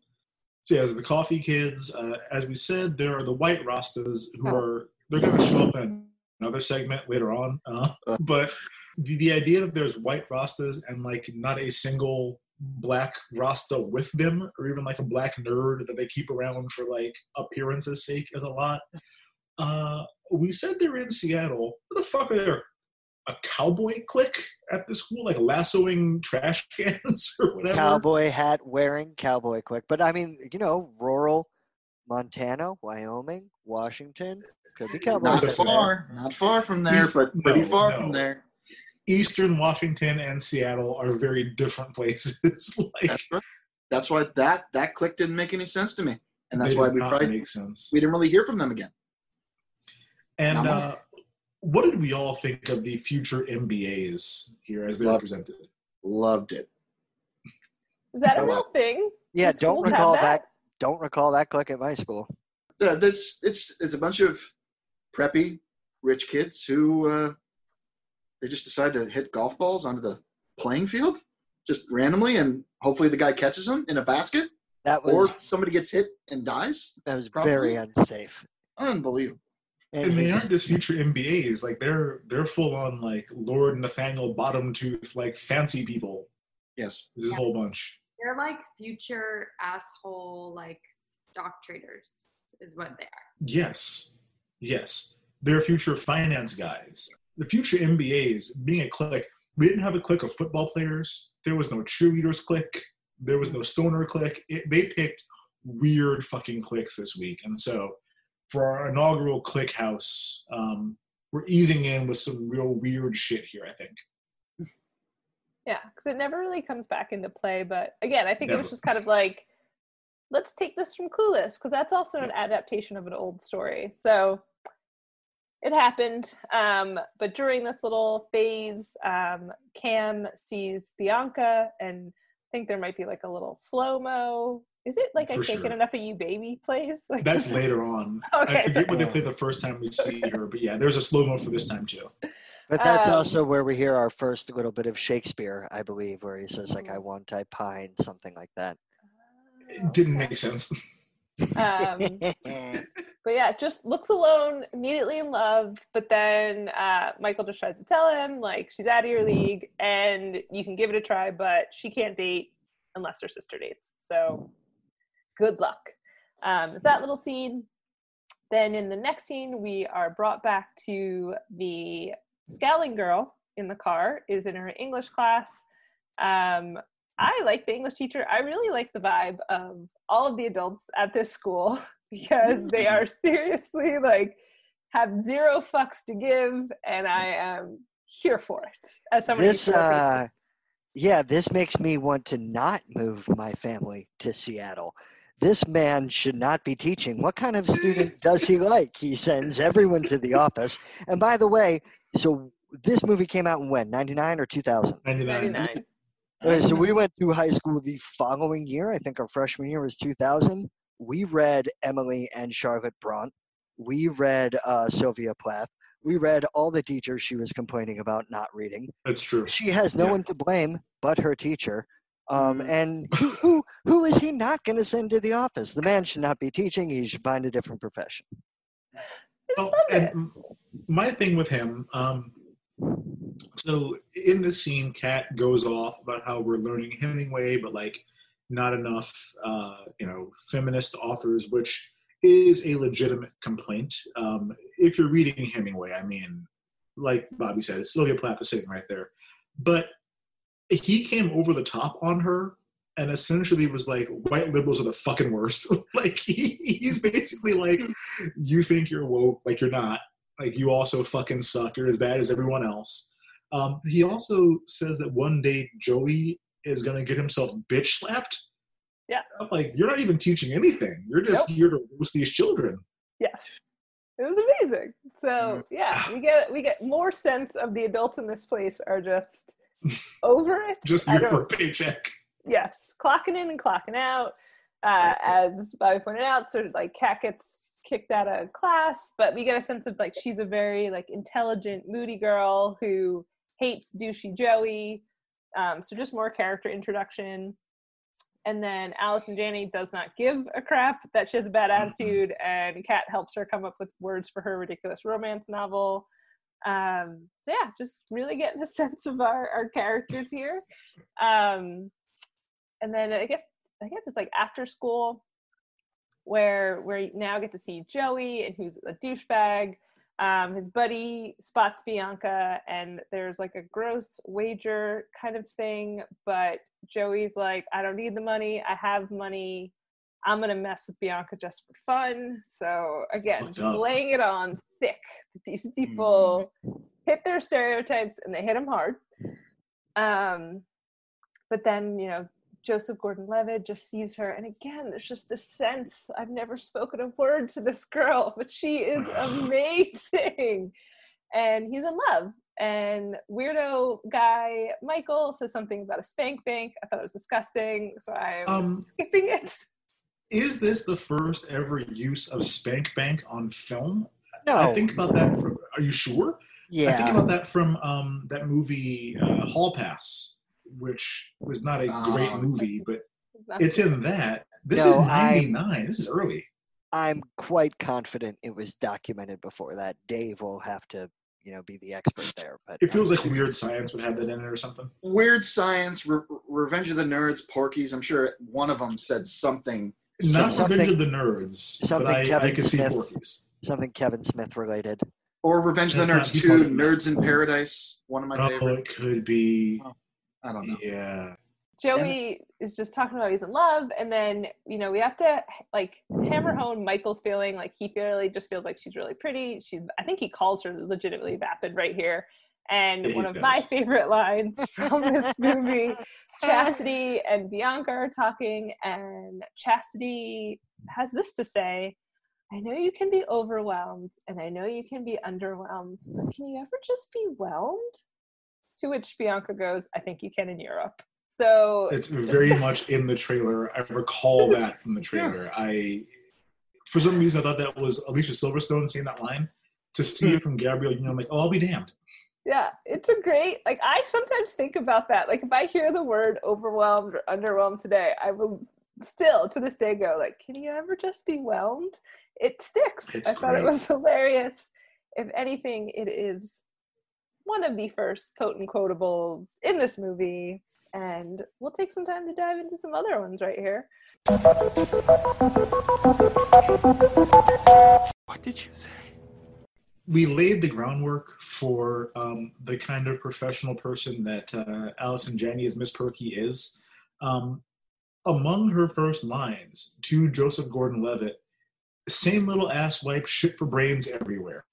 so yeah, there's the coffee kids. Uh, as we said, there are the white Rastas who are they're going to show up in another segment later on. Uh, but the, the idea that there's white Rastas and like not a single black Rasta with them, or even like a black nerd that they keep around for like appearances' sake, is a lot. Uh, we said they're in Seattle. What the fuck are there? A cowboy clique at the school, like lassoing trash cans or whatever. Cowboy hat wearing cowboy clique. But I mean, you know, rural Montana, Wyoming, Washington could be cowboys. Not far, not far from there, East- but pretty no, far no. from there. Eastern Washington and Seattle are very different places. like That's right. That's why that that click didn't make any sense to me, and that's they why did we not probably make sense. we didn't really hear from them again. And uh, what did we all think of the future MBAs here as they were presented? Loved it. is that a real thing? Yeah, Do don't recall that? that? Don't recall that click at my school. Yeah, that's it's it's a bunch of preppy rich kids who uh, they just decide to hit golf balls onto the playing field just randomly, and hopefully the guy catches them in a basket, That was or somebody gets hit and dies. that was probably. very unsafe. Unbelievable. And, And they aren't just future MBAs. Like they're they're full on like Lord Nathaniel Bottomtooth, like fancy people. Yes. This is a whole bunch. They're like future asshole, like stock traders, is what they are. Yes, yes, they're future finance guys. The future MBAs being a clique. We didn't have a clique of football players. There was no cheerleaders clique. There was no stoner clique. It, they picked weird fucking cliques this week, and so for our inaugural click house, um, we're easing in with some real weird shit here. I think. Yeah, because it never really comes back into play. But again, I think it was just kind of like, let's take this from Clueless, because that's also an adaptation of an old story. So it happened. Um, but during this little phase, um, Cam sees Bianca, and I think there might be like a little slow mo. Is it like I For Can't Get. Enough of You Baby plays? Like, That's later on. Okay, I forget what they play the first time we see her, but yeah, there's a slow mo for this time too. But that's Um, also where we hear our first little bit of Shakespeare, I believe, where he says like. "I want, I pine," something like that. It didn't make sense. um, but yeah, just looks alone, immediately in love. But then uh, Michael just tries to tell him like she's out of your league, and you can give it a try, but she can't date unless her sister dates. So good luck. Um, is that little scene? Then in the next scene, we are brought back to the scowling girl in the car is in her English class. Um, I like the English teacher. I really like the vibe of all of the adults at this school because they are seriously like have zero fucks to give, and I am here for it. As someone this, used to work in a uh, yeah, this makes me want to not move my family to Seattle. This man should not be teaching. What kind of student does he like? He sends everyone to the office. And by the way, so this movie came out in when? 99 or 2000? 99. 99. Okay, so we went to high school the following year. I think our freshman year was 2000. We read Emily and Charlotte Brontë. We read uh, Sylvia Plath. We read all the teachers she was complaining about not reading. That's true. She has no Yeah. one to blame but her teacher. Um, and who, who, who is he not going to send to the office? The man should not be teaching. He should find a different profession. Well, and m- my thing with him, um, so in this scene, Kat goes off about how we're learning Hemingway, but like not enough, uh, you know, feminist authors, which is a legitimate complaint. Um, if you're reading Hemingway, I mean, like Bobby said, Sylvia Plath is sitting right there, but he came over the top on her and essentially was like white liberals are the fucking worst. Like he, he's basically like you think you're woke like you're not. Like you also fucking suck. You're as bad as everyone else. Um, he also says that one day joey is going to get himself bitch slapped. Yeah. I'm like you're not even teaching anything. You're just here to roast these children. Yeah. It was amazing. So yeah, we get we get more sense of the adults in this place are just over it. just here for a paycheck yes, clocking in and clocking out. Uh, as Bobby pointed out, sort of like Kat gets kicked out of class, but we get a sense of like she's a very like intelligent, moody girl who hates douchey Joey. Um, so just more character introduction. And then Allison Janney does not give a crap that she has a bad attitude, and Kat helps her come up with words for her ridiculous romance novel. Um, so yeah, just really getting a sense of our, our characters here. Um, and then I guess I guess it's like after school where we now get to see Joey and who's a douchebag. Um, his buddy spots Bianca and there's like a gross wager kind of thing, but Joey's like, I don't need the money, I have money. I'm gonna mess with Bianca just for fun. So again, just up. laying it on thick. These people hit their stereotypes and they hit them hard. Um, but then you know Joseph Gordon-Levitt just sees her, and again, there's just this sense I've never spoken a word to this girl, but she is amazing, and he's in love. And weirdo guy Michael says something about a spank bank. I thought it was disgusting, so I'm Um, skipping it. is this the first ever use of spank bank on film No. i think about that from are you sure Yeah. I think about that from um, that movie uh, Hall Pass, which was not a great Ah. movie, but it's in that. This No, is I'm- 99. This is early. I'm quite confident it was documented before that. Dave will have to, you know, be the expert there. But It feels like Weird Science would have that in it or something. Weird Science, Re- Revenge of the Nerds, Porky's. I'm sure one of them said something Not something- Revenge of the Nerds, but something I, I Kevin could see Smith. Porky's. Something Kevin Smith related. Or Revenge of the Nerds 2, Nerds in Paradise, one of my Oh, favorite. it could be. Oh, I don't know. Yeah. Joey is just talking about he's in love, and then you know we have to like hammer home Michael's feeling like he really just feels like she's really pretty. She's I think he calls her legitimately vapid right here. And Yeah, one of my favorite lines from this movie, Chastity and Bianca are talking, and Chastity has this to say. I know you can be overwhelmed and I know you can be underwhelmed, but can you ever just be whelmed? To which Bianca goes, I think you can in Europe. So It's very much in the trailer. I recall that from the trailer. I, for some reason, I thought that was Alicia Silverstone saying that line. To see it mm. from Gabrielle, you know, I'm like, oh, I'll be damned. Yeah, it's a great like I sometimes think about that. Like if I hear the word overwhelmed or underwhelmed today, I will still to this day go like, can you ever just be whelmed? It sticks. It's I thought it was hilarious. If anything, it is one of the first potent quotables in this movie. And we'll take some time to dive into some other ones right here. What did you say? we laid the groundwork for um, the kind of professional person that uh, Allison Janney as Miss Perky is. Um, among her first lines to Joseph Gordon-Levitt, same little ass wipe, shit for brains everywhere.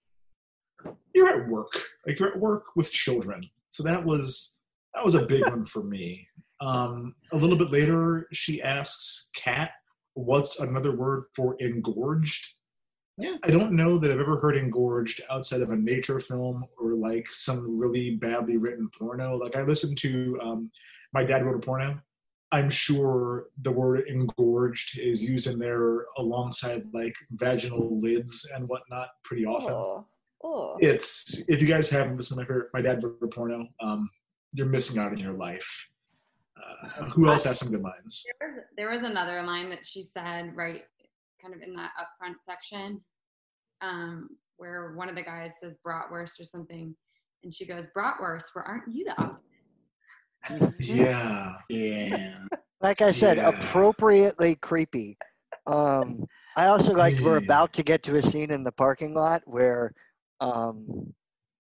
You're at work, like you're at work with children. So that was that was a big one for me. Um, a little bit later, she asks Kat, "What's another word for engorged?" Yeah. I don't know that I've ever heard engorged outside of a nature film or like some really badly written porno. Like I listened to um, my dad wrote a porno. I'm sure the word engorged is used in there alongside like vaginal lids and whatnot pretty often. Oh, oh. It's if you guys haven't listened to my favorite, my dad wrote a porno, um, you're missing out in your life. Uh, who else has some good lines? There was, there was another line that she said right kind of in that upfront section um, where one of the guys says bratwurst or something and she goes bratwurst where aren't you the opposite Yeah. Yeah. Like I said, Yeah. appropriately creepy. Um, I also like we're about to get to a scene in the parking lot where, um,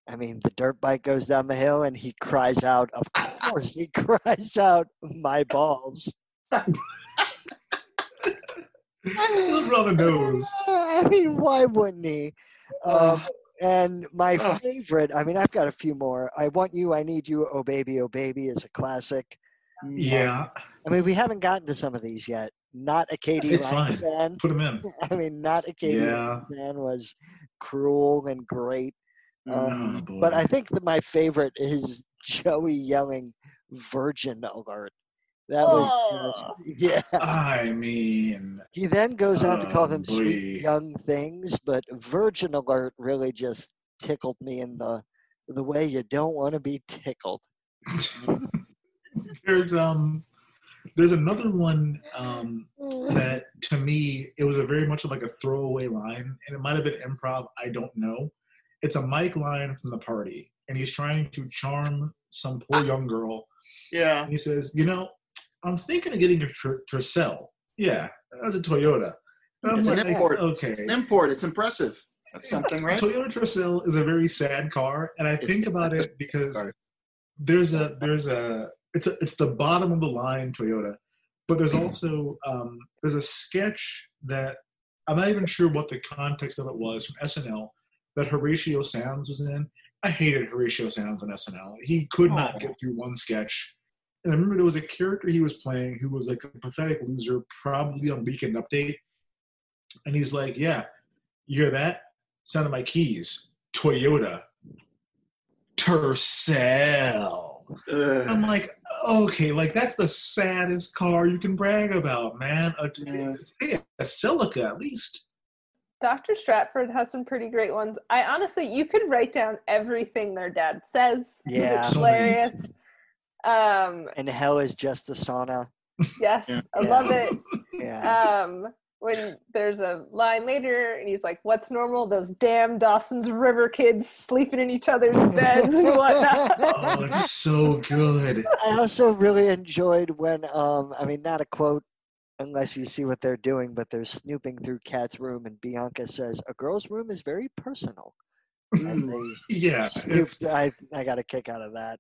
I mean, the dirt bike goes down the hill and he cries out. Of course, he cries out, "My balls!" A little on. I mean, why wouldn't he? Um, Oh. And my Oh. favorite, I mean, I've got a few more. I Want You, I Need You, Oh Baby, Oh Baby is a classic. Yeah, I mean, we haven't gotten to some of these yet. Not a Katie It's Lang fine. fan. put them in. I mean, not a Katie Yeah. Lang fan was cruel and great. Um, Oh, but I think that my favorite is Joey yelling "Virgin Alert." That was just yeah. I mean, He then goes on to call Oh, them sweet young things, but Virgin Alert really just tickled me in the the way you don't want to be tickled. there's um, there's another one um that to me it was a very much like a throwaway line, and it might have been improv. I don't know. It's a Mike line from the party, and he's trying to charm some poor young girl. Yeah. And he says, "You know, I'm thinking of getting a Ter- Tercel. Yeah, that's a Toyota." It's an import. Okay. It's an import. It's impressive. That's something, right? Toyota Tercel is a very sad car, and I It's think about it because car. there's a there's a it's a it's the bottom of the line Toyota, but there's also um, there's a sketch that I'm not even sure what the context of it was from SNL that Horatio Sanz was in. I hated Horatio Sanz on SNL. He could not Oh. get through one sketch. And I remember there was a character he was playing who was like a pathetic loser, probably on Weekend Update. And he's like, Yeah, you hear that? Sound of my keys. Toyota. Tercel. Ugh. I'm like, okay, like that's the saddest car you can brag about, man. A, hey, a Celica at least. Dr. Stratford has some pretty great ones. I honestly, you could write down everything their dad says. Yeah. It's So hilarious. Um, And hell is just the sauna. yes, Yeah. I love it. Yeah. Um, when there's a line later and he's like, What's normal? Those damn Dawson's River kids sleeping in each other's beds and whatnot. Oh, it's so good. I also really enjoyed when, um, I mean, not a quote unless you see what they're doing, but they're snooping through Kat's room, and Bianca says, A girl's room is very personal. And they Yeah, it's, snooped. I, I got a kick out of that.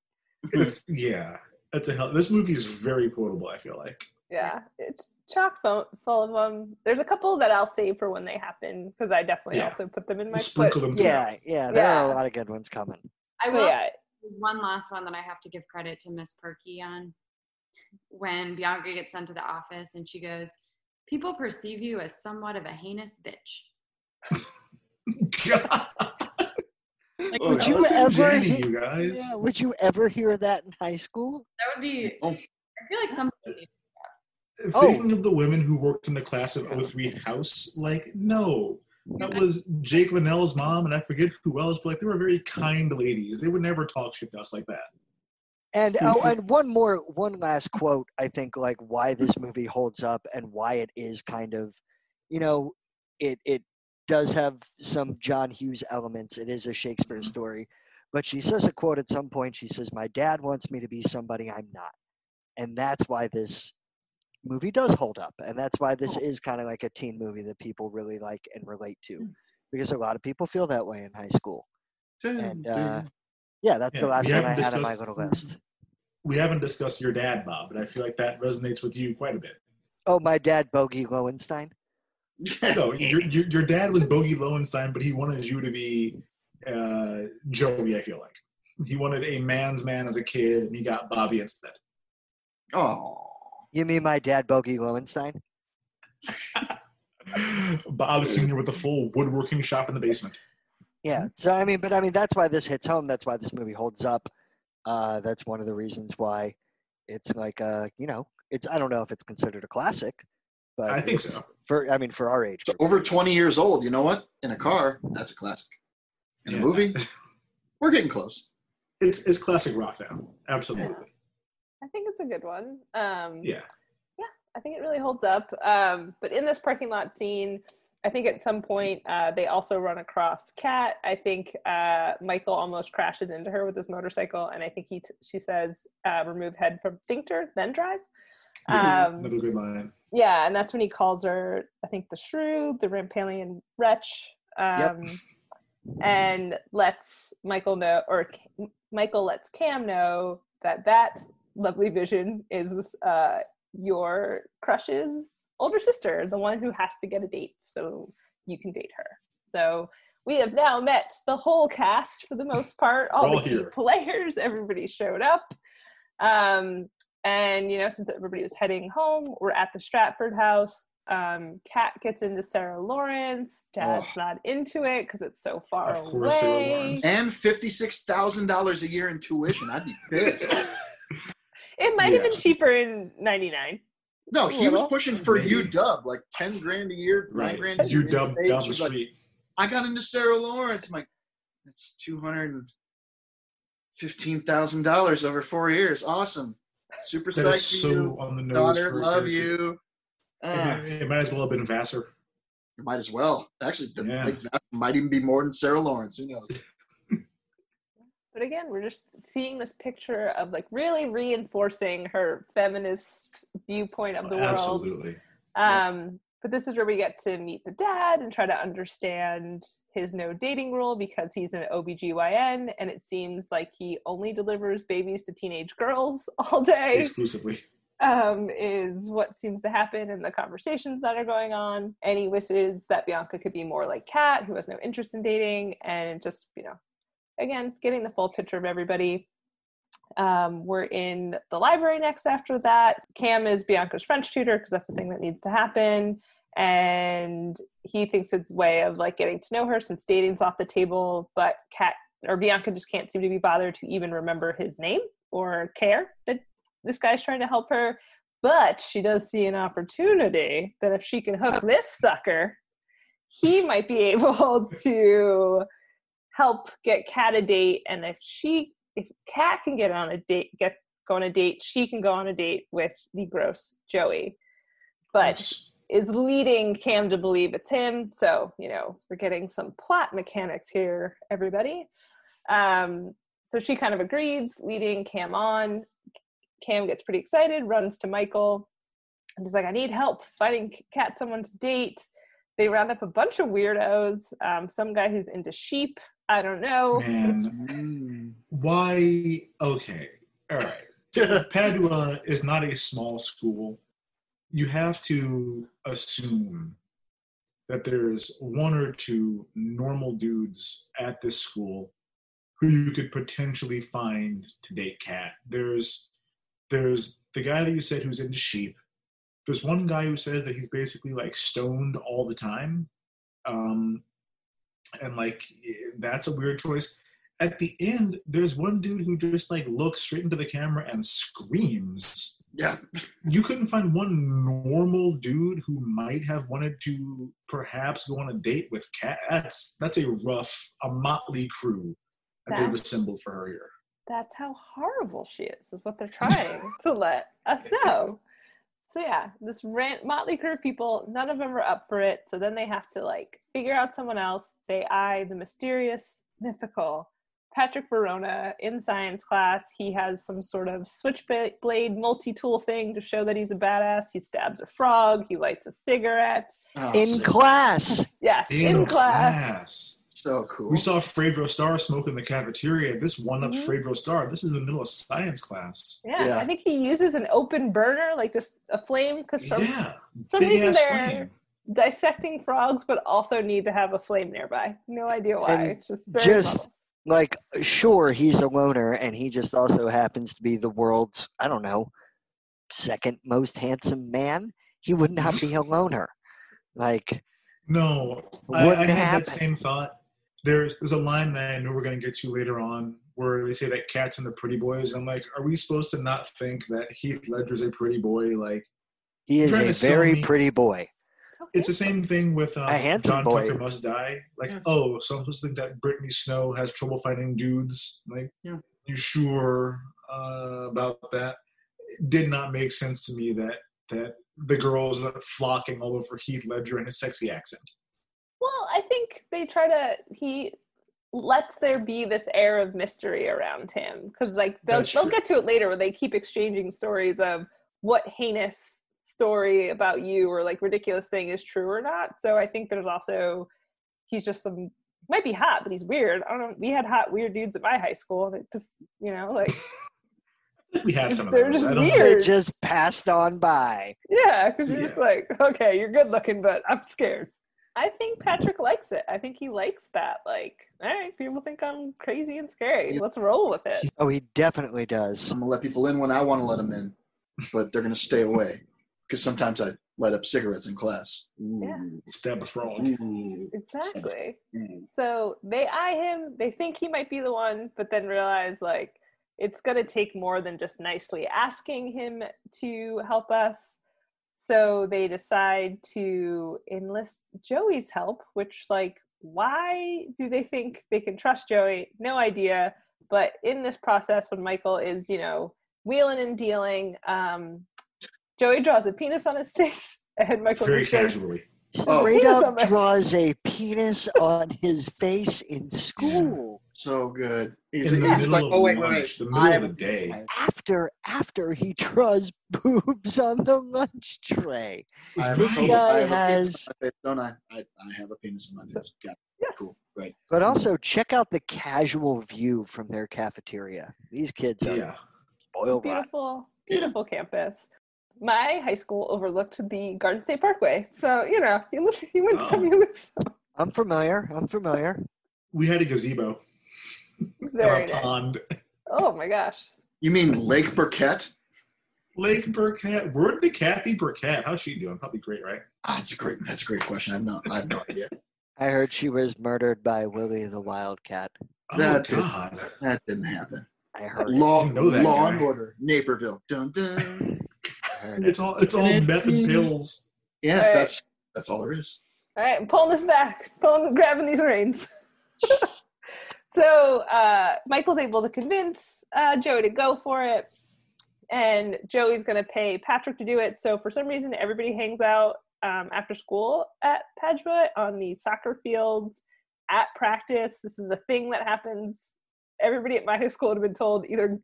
It's yeah. That's a hell. This movie is very quotable. I feel like. Yeah, it's chock full, full of them. There's a couple that I'll save for when they happen because I definitely Yeah. also put them in my Sprinkle them Yeah, yeah, there are a lot of good ones coming. I will. yeah, There's one last one that I have to give credit to Miss Perky on. When Bianca gets sent to the office and she goes, People perceive you as somewhat of a heinous bitch. Like, Oh, Would you ever Jenny, he- you guys? Yeah, would you ever hear that in high school? that would be, Oh. I feel like somebody, uh, Oh. Of the women who worked in the class of 03 house, like, no. That was Jake Linnell's mom, and I forget who else, but like, they were very kind ladies. They would never talk shit to us like that. And oh, and one more, one last quote. I think like why this movie holds up and why it is kind of, you know, it it does have some John Hughes elements. It is a Shakespeare story, but she says a quote at some point. She says, "My dad wants me to be somebody I'm not," and that's why this movie does hold up, and that's why this is kind of like a teen movie that people really like and relate to, because a lot of people feel that way in high school. And uh, yeah, that's the last we one I haven't had on my discussed- little list. We haven't discussed your dad, Bob, but I feel like that resonates with you quite a bit. Oh, my dad, Bogey Lowenstein. No, your, your, your dad was Bogey Lowenstein, but he wanted you to be uh, Joey, I feel like. He wanted a man's man as a kid, and he got Bobby instead. Oh, You mean my dad, Bogey Lowenstein? Bob Sr. with the full woodworking shop in the basement. Yeah. So I mean, but I mean, that's why this hits home. That's why this movie holds up. Uh, that's one of the reasons why it's like, uh, you know, it's. I don't know if it's considered a classic, but I think so. For I mean, for our age, So over 20 years old, you know what? In a car, that's a classic. In a movie, we're getting close. It's, it's classic rock now. Absolutely. I think it's a good one. Um, Yeah. I think it really holds up. Um, but in this parking lot scene, I think at some point uh, they also run across Kat. I think uh, Michael almost crashes into her with his motorcycle, and I think he t- she says, uh, "Remove head from sphincter, then drive." Yeah, Um, Another good line. yeah, and that's when he calls her, I think, the shrew, the Rampallian wretch, um, and lets Michael know, or K- Michael lets Cam know that that lovely vision is uh, your crush's older sister, the one who has to get a date so you can date her. So we have now met the whole cast for the most part, all We're the key here. players, everybody showed up. Um, and you know, since everybody was heading home, we're at the Stratford house. Um, Kat gets into Sarah Lawrence. Dad's Ugh. not into it because it's so far Of course, Sarah away. Lawrence. And $56,000 a year in tuition. I'd be pissed. It might have been cheaper in '99. No, he was pushing for Maybe. UW, like 10 grand a year, 9 Right. grand a You year. dub in-state. down the She's like, street. I got into Sarah Lawrence. I'm like, that's two hundred and fifteen thousand dollars over four years. Awesome. Super That psyched is so you. on the nose. Daughter, love you. Ah, It, it might as well have been Vassar. you might as well. Actually, the, Yeah. like, that might even be more than Sarah Lawrence. Who knows? But again, we're just seeing this picture of like really reinforcing her feminist viewpoint of the world. Absolutely. Um, but this is where we get to meet the dad and try to understand his no dating rule because he's an OBGYN and it seems like he only delivers babies to teenage girls all day Exclusively. um, is what seems to happen in the conversations that are going on. And he wishes that Bianca could be more like Kat, who has no interest in dating, and just, you know, again, getting the full picture of everybody. Um, we're in the library next after that. Cam is Bianca's French tutor because that's the thing that needs to happen. And he thinks it's a way of like getting to know her since dating's off the table, but Kat or Bianca just can't seem to be bothered to even remember his name or care that this guy's trying to help her. But she does see an opportunity that if she can hook this sucker, he might be able to help get Kat a date. And if she, if Kat can get on a date, get go on a date, she can go on a date with the gross Joey. But is leading Cam to believe it's him. So, you know, we're getting some plot mechanics here, everybody. Um, so she kind of agrees, leading Cam on. Cam gets pretty excited, runs to Michael. and he's like, I need help finding Kat someone to date. They round up a bunch of weirdos. Um, some guy who's into sheep. I don't know. Why? Okay, all right. Padua is not a small school. You have to assume that there's one or two normal dudes at this school who you could potentially find to date cat. There's there's the guy that you said who's into sheep. There's one guy who says that he's basically like stoned all the time. Um, and like that's a weird choice. At the end, there's one dude who just like looks straight into the camera and screams. Yeah. You couldn't find one normal dude who might have wanted to perhaps go on a date with Kat. That's that's a rough, a motley crew that they've assembled for her here. That's how horrible she is, is what they're trying to let us know. So yeah, this rant motley crew of people, none of them are up for it. So then they have to like figure out someone else. They eye the mysterious, mythical Patrick Verona in science class. He has some sort of switchblade multi-tool thing to show that he's a badass. He stabs a frog. He lights a cigarette. in class. Yes, in, class. So cool. We saw Fredro Starr smoke in the cafeteria. This one ups Mhm. Fredro Starr. This is in the middle of science class. Yeah, Yeah. I think he uses an open burner, like just a flame, because for Yeah. some Big reason they're flame. dissecting frogs, but also need to have a flame nearby. No idea why. And it's just very just subtle. Like sure he's a loner and he just also happens to be the world's i don't know second most handsome man he would not be a loner like No, I, I had that same thought. There's there's a line that I know we're gonna get to later on where they say that cats and the pretty boys. I'm like, are we supposed to not think that Heath Ledger's a pretty boy? Like, he is a very me- pretty boy it's the same thing with um, A handsome John boy. Tucker Must Die. Like, Yes. oh, so I'm supposed to think that Brittany Snow has trouble finding dudes. Like, Yeah. you sure uh, about that? It did not make sense to me that that the girls are flocking all over Heath Ledger and his sexy accent. Well, I think they try to. He lets there be this air of mystery around him because, like, they'll, they'll get to it later where they keep exchanging stories of what heinous story about you or like ridiculous thing is true or not. So I think there's also he's just some might be hot, but he's weird. I don't know. We had hot weird dudes at my high school, and it just you know like We had some They're those. just I don't they Weird. just passed on by Yeah, because you're just like, okay, you're good looking, but I'm scared. I think Patrick likes it. I think he likes that. Like, all right, people think I'm crazy and scary. Yeah. Let's roll with it. oh he definitely does I'm gonna let people in when I want to let them in, but they're gonna stay away because sometimes I light up cigarettes in class. Yeah. Stab a frog. Ooh. Exactly. Mm. So they eye him. They think he might be the one, but then realize like it's gonna take more than just nicely asking him to help us. So they decide to enlist Joey's help, which like why do they think they can trust Joey? No idea. But in this process, when Michael is, you know, wheeling and dealing, um, Joey draws a penis on his face, and Michael Very casually. Oh. straight up draws a penis on his face in school So good. He's, In the he's middle like, of oh wait, wait, lunch, wait. the middle of the day. after after he draws boobs on the lunch tray This a guy I have a penis has- face, don't I? I? I have a penis in my face. Got it. Yes. Cool. Right. But also check out the casual view from their cafeteria. These kids are Yeah. spoiled rotten. beautiful, beautiful campus. My high school overlooked the Garden State Parkway, so you know you live, you win some, Oh. you lose some. I'm familiar. I'm familiar. We had a gazebo Very and a nice. pond. Oh my gosh, You mean Lake Burkett? Lake Burkett. Where did Kathy Burkett? How's she doing? Probably great, right? Ah, that's a great. That's a great question. I have no. I have no idea. I heard she was murdered by Willie the Wildcat. Oh That Did, that didn't happen. I heard. Law, I know that Law guy. and Order, Naperville. Dun dun. I it. It's all it's all meth and pills. Yes, Right. that's that's all there is. all right, I'm pulling this back, pulling, grabbing these reins. so uh, Michael's able to convince uh, Joey to go for it, and Joey's going to pay Patrick to do it. So for some reason, everybody hangs out um, after school at Padua on the soccer fields at practice. This is a thing that happens. Everybody at my high school would have been told either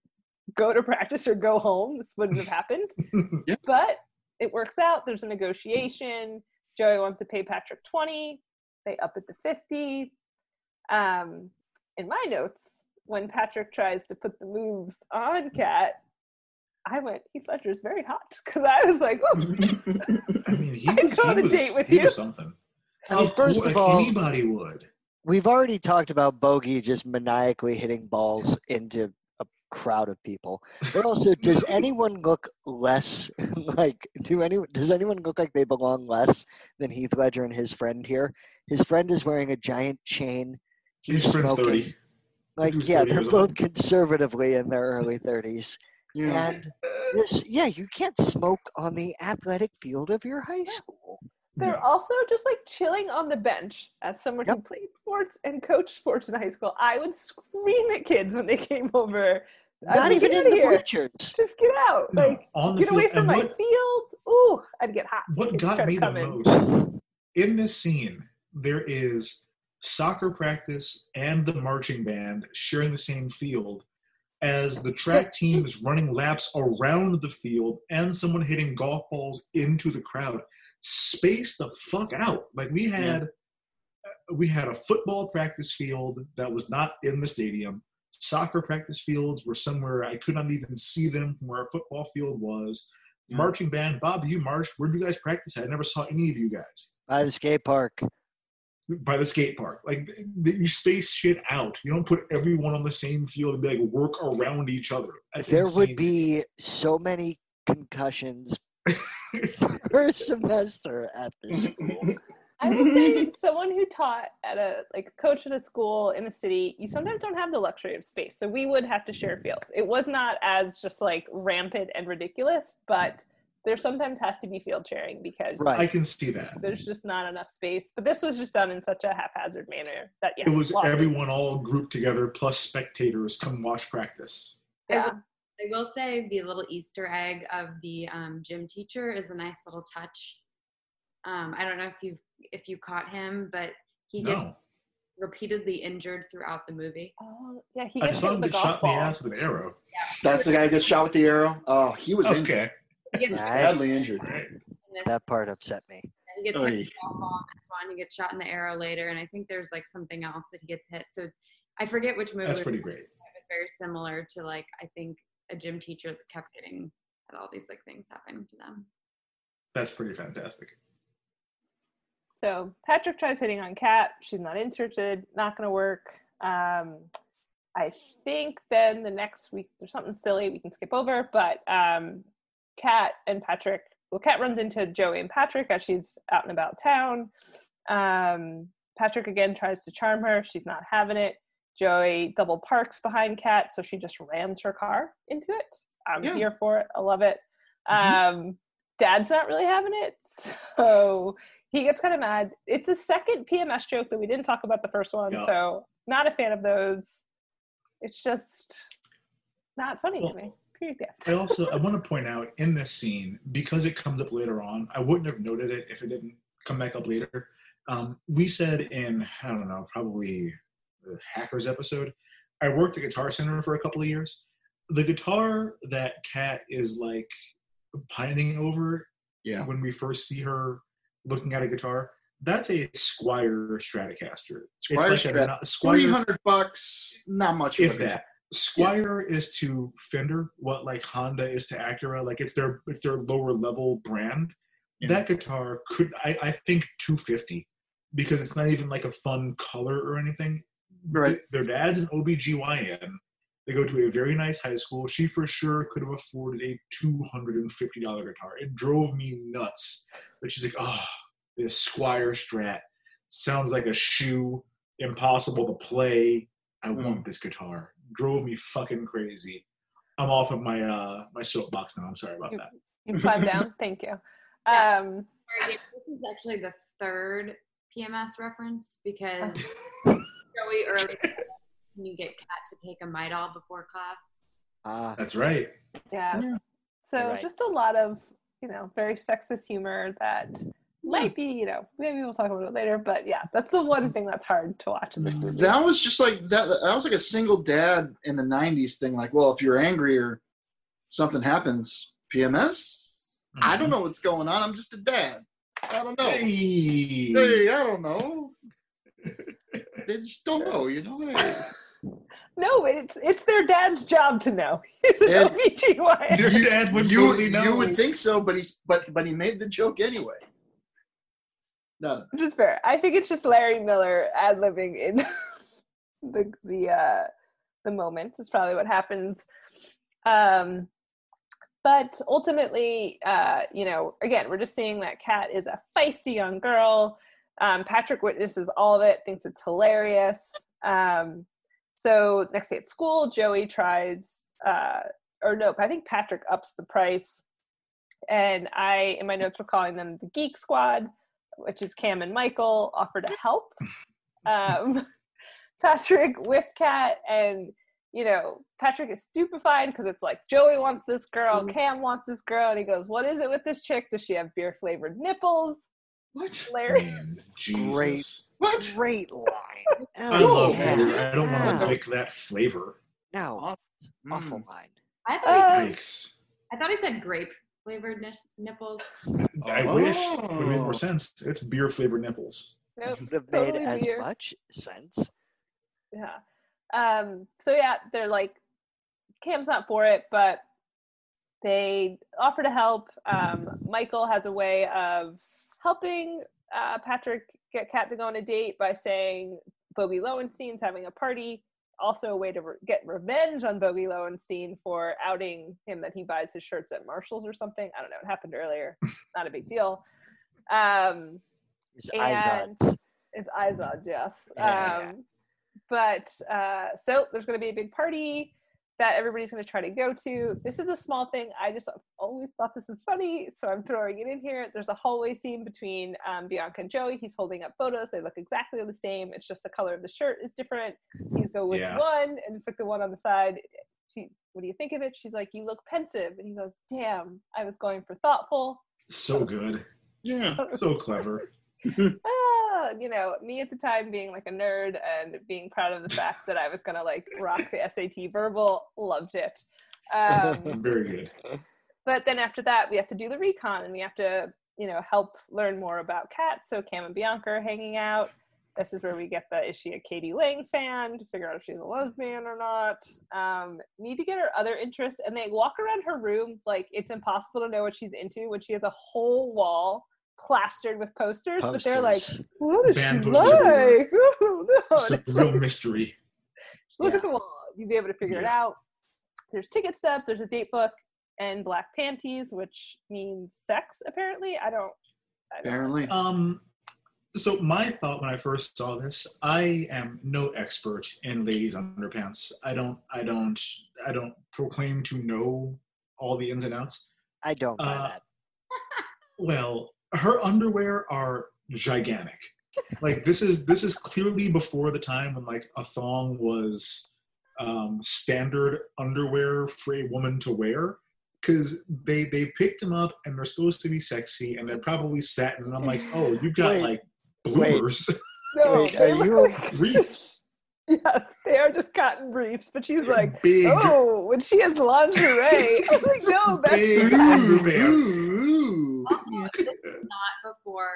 go to practice or go home. This wouldn't have happened. Yeah. But it works out. There's a negotiation. Joey wants to pay Patrick 20. They up it to 50. Um, in my notes, when Patrick tries to put the moves on Kat, I went, Heath Ledger's very hot. Because I was like, oh, I mean, he was, go on he a was, date with he you. was something. I mean, Of first course, of all, anybody would. we've already talked about Bogey just maniacally hitting balls into a crowd of people. But also, does anyone look less like do any does anyone look like they belong less than Heath Ledger and his friend here? His friend is wearing a giant chain. He's His friend's smoking. 30. Like, He yeah, 30 they're both old. conservatively in their early thirties. Yeah. And this, yeah, you can't smoke on the athletic field of your high school. They're also just like chilling on the bench. As someone who played sports and coached sports in high school, I would scream at kids when they came over. I Not would, even in the here. bleachers. Just get out. No, like, get away from And my what- field. Ooh, I'd get hot. What got me the in. most in this scene, there is soccer practice and the marching band sharing the same field as the track team is running laps around the field and someone hitting golf balls into the crowd. Space the fuck out. Like we had we had a football practice field that was not in the stadium. Soccer practice fields were somewhere I could not even see them from where our football field was. Marching band, Bob, you marched. Where did you guys practice at? I never saw any of you guys By the skate park. by the skate park. Like th- th- you space shit out. You don't put everyone on the same field and be like work around each other. That's there would be so many concussions per semester at this school. I will say, someone who taught at a like a coach at a school in a city, you sometimes don't have the luxury of space. So we would have to share fields. It was not as just like rampant and ridiculous, but there sometimes has to be field sharing because I can see that. there's just not enough space. But this was just done in such a haphazard manner that yeah, it was lots of- everyone all grouped together plus spectators come watch practice. Yeah. I will say the little Easter egg of the um, gym teacher is a nice little touch. Um, I don't know if you if you caught him, but he gets repeatedly injured throughout the movie. Oh, yeah, he I gets saw him with get golf shot in the ass with an arrow. Yeah. That's the guy who gets shot with the arrow. Oh, he was injured. Okay. He gets, Badly injured. in this, that part upset me. he gets hit with Oy. golf ball in this one. He gets shot in the arrow later, and I think there's like something else that he gets hit. So I forget which movie. That's pretty great. It was very similar to like I think a gym teacher that kept getting had all these like things happening to them. That's pretty fantastic. So Patrick tries hitting on Kat. She's not interested. Not going to work. Um, I think then the next week there's something silly we can skip over, but um, Kat and Patrick. Well, Kat runs into Joey and Patrick as she's out and about town. Um, Patrick again tries to charm her. She's not having it. Joey double parks behind Kat, so she just rams her car into it. I'm Yeah. here for it. I love it. Mm-hmm. Um, Dad's not really having it, so he gets kind of mad. It's a second PMS joke that we didn't talk about the first one, Yeah. so not a fan of those. It's just not funny Well, to me. I also I want to point out in this scene because it comes up later on. I wouldn't have noted it if it didn't come back up later. Um, we said in I don't know probably the Hackers episode. I worked at Guitar Center for a couple of years. The guitar that Kat is like pining over Yeah. when we first see her looking at a guitar, that's a Squier Stratocaster. Squier it's like a, Strat- not- Squier Three hundred bucks. Not much. if a that. Squier is to Fender what like Honda is to Acura. Like it's their it's their lower level brand. That guitar could I, I think 250 because it's not even like a fun color or anything. Right. Th- Their dad's an OBGYN. They go to a very nice high school. She for sure could have afforded a $250 guitar. It drove me nuts. But she's like, oh, this Squier Strat sounds like a shoe, impossible to play. I want this guitar. Drove me fucking crazy. I'm off of my uh my soapbox now. I'm sorry about that. You climbed down. Thank you. Um, this is actually the third PMS reference because Joey early can you get Kat to take a Midol before class? Ah, That's right. yeah. So right. just a lot of you know very sexist humor that might be you know maybe we'll talk about it later, but yeah, that's the one thing that's hard to watch in this movie. That was just like that. That was like a single dad in the '90s thing. Like, well, if you're angry or something happens, PMS. I don't know what's going on. I'm just a dad. I don't know. Hey. Hey, I don't know. They just don't know, you know. Hey. No, it's it's their dad's job to know. He's an Ed- OBGYN. Their dad would you, totally know. you would think so, but he's but but he made the joke anyway. No, Which is fair. I think it's just Larry Miller ad libbing in the the uh the moment is probably what happens. Um but ultimately, uh, you know, again, we're just seeing that Kat is a feisty young girl. Um, Patrick witnesses all of it, thinks it's hilarious. Um, so next day at school, Joey tries, uh, or no, I think Patrick ups the price. And I, in my notes, were calling them the Geek Squad, which is Cam and Michael, offer to help. Um, Patrick with Cat and you know, Patrick is stupefied because it's like Joey wants this girl, Cam wants this girl, and he goes, "What is it with this chick? Does she have beer flavored nipples?" What? Larry. Great, Jesus. What? great line. I Oh, love yeah. beer. I don't want to Yeah. lick that flavor. No, it's an awful Mm. line. I thought he, Yikes. I thought he said grape flavored nipples. I wish. It would make Oh. more sense. It's beer flavored nipples. Nope. Would have made Totally as beer. much sense. Yeah. Um, so yeah, they're like, Cam's not for it, but they offer to help. Um, Michael has a way of helping uh, Patrick get Kat to go on a date by saying Bogey Lowenstein's having a party. Also, a way to re- get revenge on Bogey Lowenstein for outing him that he buys his shirts at Marshalls or something. I don't know. It happened earlier. Not a big deal. Um, His and it's Izod, yes. Yeah. Um, but uh, so there's going to be a big party that everybody's going to try to go to. This is a small thing. I just always thought this is funny, so I'm throwing it in here. There's a hallway scene between um, Bianca and Joey. He's holding up photos. They look exactly the same. It's just the color of the shirt is different. He's go with Yeah. one, and it's like the one on the side. She, what do you think of it? She's like, you look pensive, and he goes, damn, I was going for thoughtful. So good. Yeah. So clever. ah, you know, me at the time being like a nerd and being proud of the fact that I was gonna like rock the SAT verbal, loved it. Um, Very good. but then after that, we have to do the recon and we have to, you know, help learn more about Kat. So Cam and Bianca are hanging out. This is where we get the is she a k.d. lang fan to figure out if she's a lesbian or not. Um, need to get her other interests, and they walk around her room like it's impossible to know what she's into when she has a whole wall plastered with posters. But they're like, what is Band she like? Oh, no. It's a real mystery. Look Yeah. at the wall. You'd be able to figure it out. There's ticket stub, there's a date book, and black panties, which means sex, apparently. I don't. I don't Apparently. Um, so my thought when I first saw this, I am no expert in ladies' underpants. I don't, I don't, I don't proclaim to know all the ins and outs. I don't buy Uh, that. Well, her underwear are gigantic. Like this is this is clearly before the time when like a thong was um, standard underwear for a woman to wear. Because they they picked them up and they're supposed to be sexy and they're probably satin. And I'm like, oh, you've got Wait, like bloomers. No, Wait, they are you- like Briefs. Yes, they are just cotton briefs. But she's They're like, big, oh, when she has lingerie. I was like, no, that's big not. Underpants. Ooh. Also, this is not before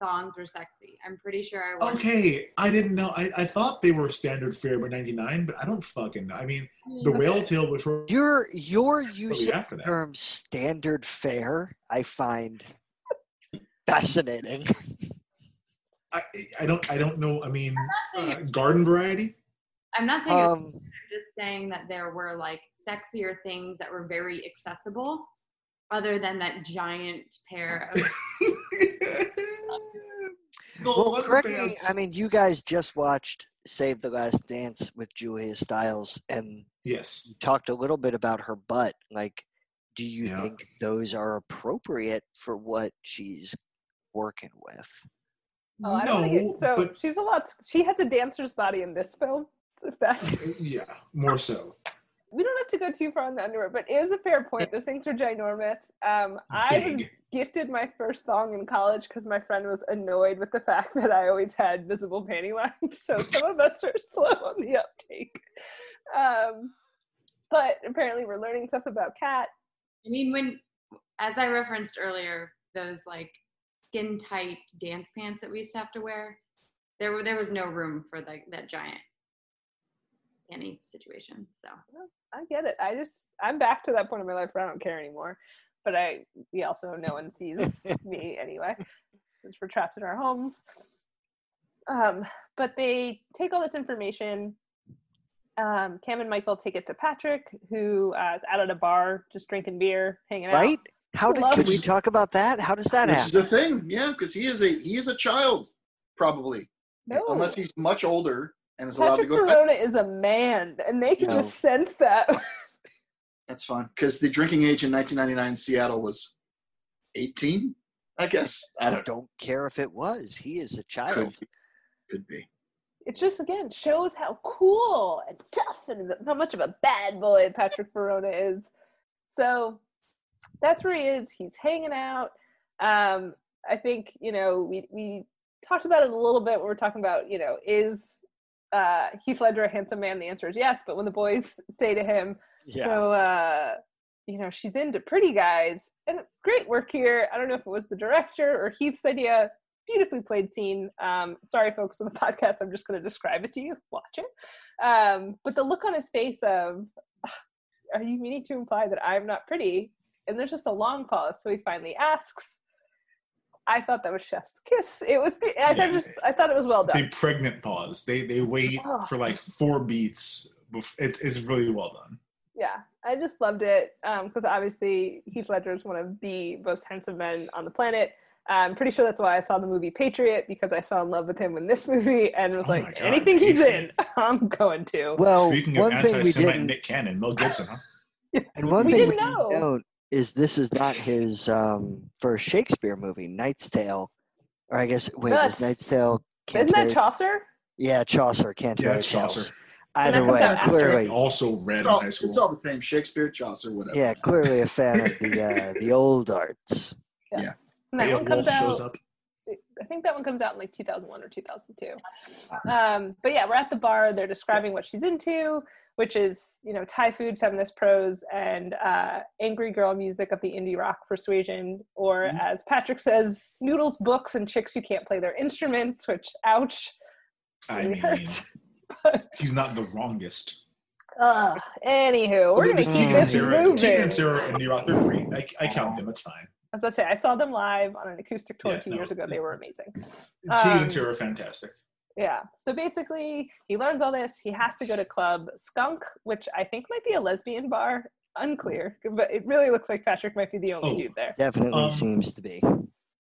thongs were sexy. I'm pretty sure I was. Okay, I didn't know. I, I thought they were standard fare by 99, but I don't fucking know. I mean, the whale tail was short. Your your use of the term standard fare, I find fascinating. I, I don't I don't know. I mean, I'm uh, garden variety. I'm not saying Um, I'm just saying that there were like sexier things that were very accessible other than that giant pair of well, correct me. I mean, you guys just watched Save the Last Dance with Julia Stiles, and yes, you talked a little bit about her butt. Like, do you Yeah. think those are appropriate for what she's working with? Oh, I don't think No, it, so. but- She's a lot. She has a dancer's body in this film. If that's yeah, more so. We don't have to go too far on the underwear, but it was a fair point. Those things are ginormous. Um, I was gifted my first thong in college because my friend was annoyed with the fact that I always had visible panty lines. So some of us are slow on the uptake. Um, but apparently, we're learning stuff about Kat. I mean, when as I referenced earlier, those like skin tight dance pants that we used to have to wear, there were there was no room for like that giant panty situation. So I get it. I just I'm back to that point in my life where I don't care anymore. But I we also no one sees me anyway. Since we're trapped in our homes. Um, but they take all this information. Um, Cam and Michael take it to Patrick, who uh, is out at a bar, just drinking beer, hanging out. Right? How did could we talk about that? How does that Which is the thing, yeah, because he is a he is a child, probably, No. unless he's much older and is allowed to Patrick go. back. Verona is a man, and they can No. just sense that. That's fine because the drinking age in 1999 in Seattle was 18, I guess. I don't. don't care if it was. He is a child. Could be. Could be. it just again shows how cool and tough and how much of a bad boy Patrick Verona is. So that's where he is. He's hanging out. Um, I think you know we we talked about it a little bit. when We are talking about you know is uh, Heath Ledger a handsome man? The answer is yes. But when the boys say to him, Yeah. so uh, you know she's into pretty guys, and great work here. I don't know if it was the director or Heath's idea. Beautifully played scene. Um, sorry, folks, on the podcast, I'm just going to describe it to you. Watch it. Um, but the look on his face of, "Are you meaning to imply that I'm not pretty?" And there's just a long pause. So he finally asks. I thought that was Chef's kiss. It was. I thought just. I thought it was well It's a done. pregnant pause. They they wait Oh. for like four beats. bef- It's it's really well done. yeah i just loved it um, because obviously heath ledger is one of the most handsome men on the planet i'm pretty sure that's why i saw the movie patriot because i fell in love with him in this movie and was Oh like God, anything he's in i'm going to Well, Speaking of one thing we anti-Semite didn't, Nick Cannon, Mel Gibson, huh? and one We thing didn't we didn't know. note is this is not his um, first Shakespeare movie, Knight's Tale, or I guess wait, Yes. is Knight's Tale? isn't that chaucer Yeah, Chaucer, Canterbury Yeah, it's Tales. Chaucer. Either way, clearly, Also read It's in all, high school. it's all the same. Shakespeare, Chaucer, whatever. yeah, clearly a fan of the uh, the old arts. Yes. Yeah. and that one comes shows out up. I think that one comes out in like 2001 or 2002. Um, but yeah, we're at the bar. They're describing what she's into, which is you know Thai food, feminist prose, and uh, angry girl music of the indie rock persuasion, or Mm-hmm. as Patrick says, noodles, books, and chicks who can't play their instruments. Which, ouch, I mean, hurts. he's not the wrongest. Ugh. Anywho, we're gonna keep this Sara, moving. Tegan and Sara and New Rock, they're great. I, I count them. It's fine. I was about to say, I saw them live on an acoustic tour Yeah, two no, years ago. They were amazing. Tegan Um, and Sara are fantastic. Yeah. So basically, he learns all this. He has to go to Club Skunk, which I think might be a lesbian bar. Unclear, but it really looks like Patrick might be the only Oh. dude there. Definitely Um, seems to be.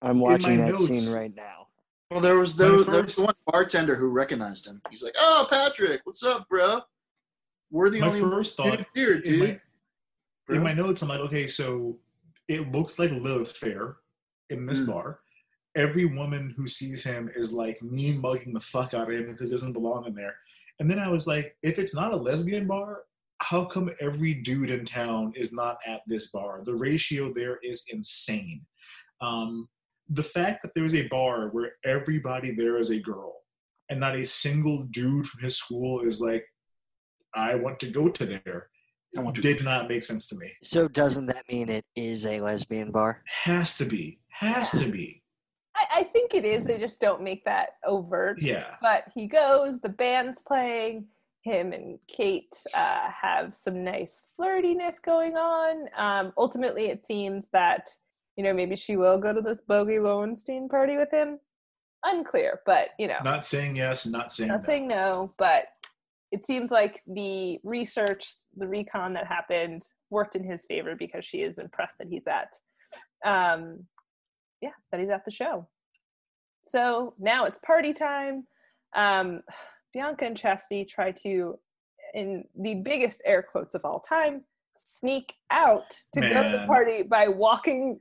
I'm watching my that notes- scene right now. Well, there was there, was- there was one bartender who recognized him. He's like, "Oh, Patrick, what's up, bro? We're the My only first dudes thought here, in dude." my, in my notes, I'm like, okay, so it looks like Lilith Fair in this Mm. bar. Every woman who sees him is like mean mugging the fuck out of him because he doesn't belong in there. And then I was like, if it's not a lesbian bar, how come every dude in town is not at this bar? The ratio there is insane. Um, the fact that there's a bar where everybody there is a girl and not a single dude from his school is like, I want to go to there, I want did not make sense to me. So doesn't that mean it is a lesbian bar? Has to be. Has to be. I, I think it is. They just don't make that overt. Yeah. But he goes. The band's playing. Him and Kate uh, have some nice flirtiness going on. Um, ultimately, it seems that you know maybe she will go to this Bogey Lowenstein party with him. Unclear, but you know, Not saying yes, and not saying not no. saying no, but it seems like the research, the recon that happened worked in his favor because she is impressed that he's at, um, yeah, that he's at the show. So now it's party time. Um, Bianca and Chastity try to, in the biggest air quotes of all time, sneak out to go to the party by walking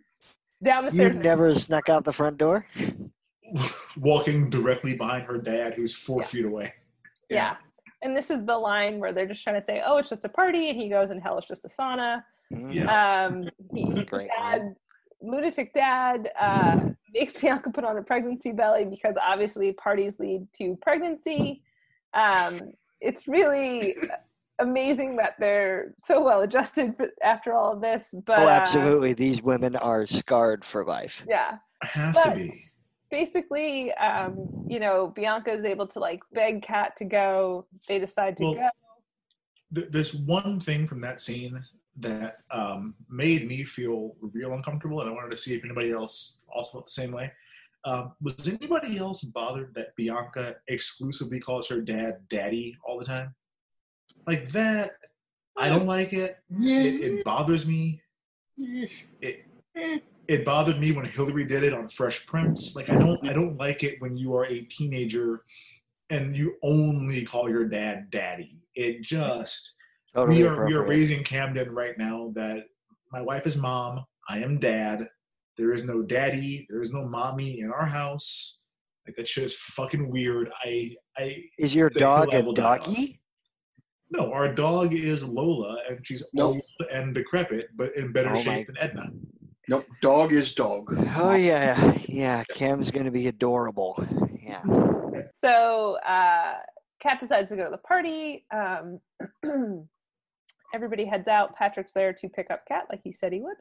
down the stairs. You've never snuck out the front door? Walking directly behind her dad, who's four feet away. Yeah. And this is the line where they're just trying to say, "Oh, it's just a party," and he goes, "And hell is just a sauna." Yeah. Um, he, Great dad, lunatic dad uh, makes Bianca put on a pregnancy belly because obviously parties lead to pregnancy. Um, it's really amazing that they're so well adjusted for, after all of this. But oh, uh, absolutely. These women are scarred for life. yeah. Have But to be. basically, um, you know, Bianca is able to like beg Kat to go. They decide to Well, go. Th- There's one thing from that scene that um, made me feel real uncomfortable, and I wanted to see if anybody else also felt the same way. Um, was anybody else bothered that Bianca exclusively calls her dad daddy all the time? Like that, I don't like it. It, it bothers me. It it bothered me when Hilary did it on Fresh Prince. Like I don't I don't like it when you are a teenager and you only call your dad daddy. It just Totally we are we are raising Camden right now that my wife is mom, I am dad. There is no daddy, there is no mommy in our house. Like that shit is fucking weird. I I Is your it's a dog hill I a will die on. doggy? No, our dog is Lola, and she's Nope. old and decrepit, but in better Oh my- shape than Edna. Nope. Dog is dog. Oh yeah, yeah. Cam's gonna be adorable. Yeah. So uh, Kat decides to go to the party. Um, everybody heads out. Patrick's there to pick up Kat, like he said he would,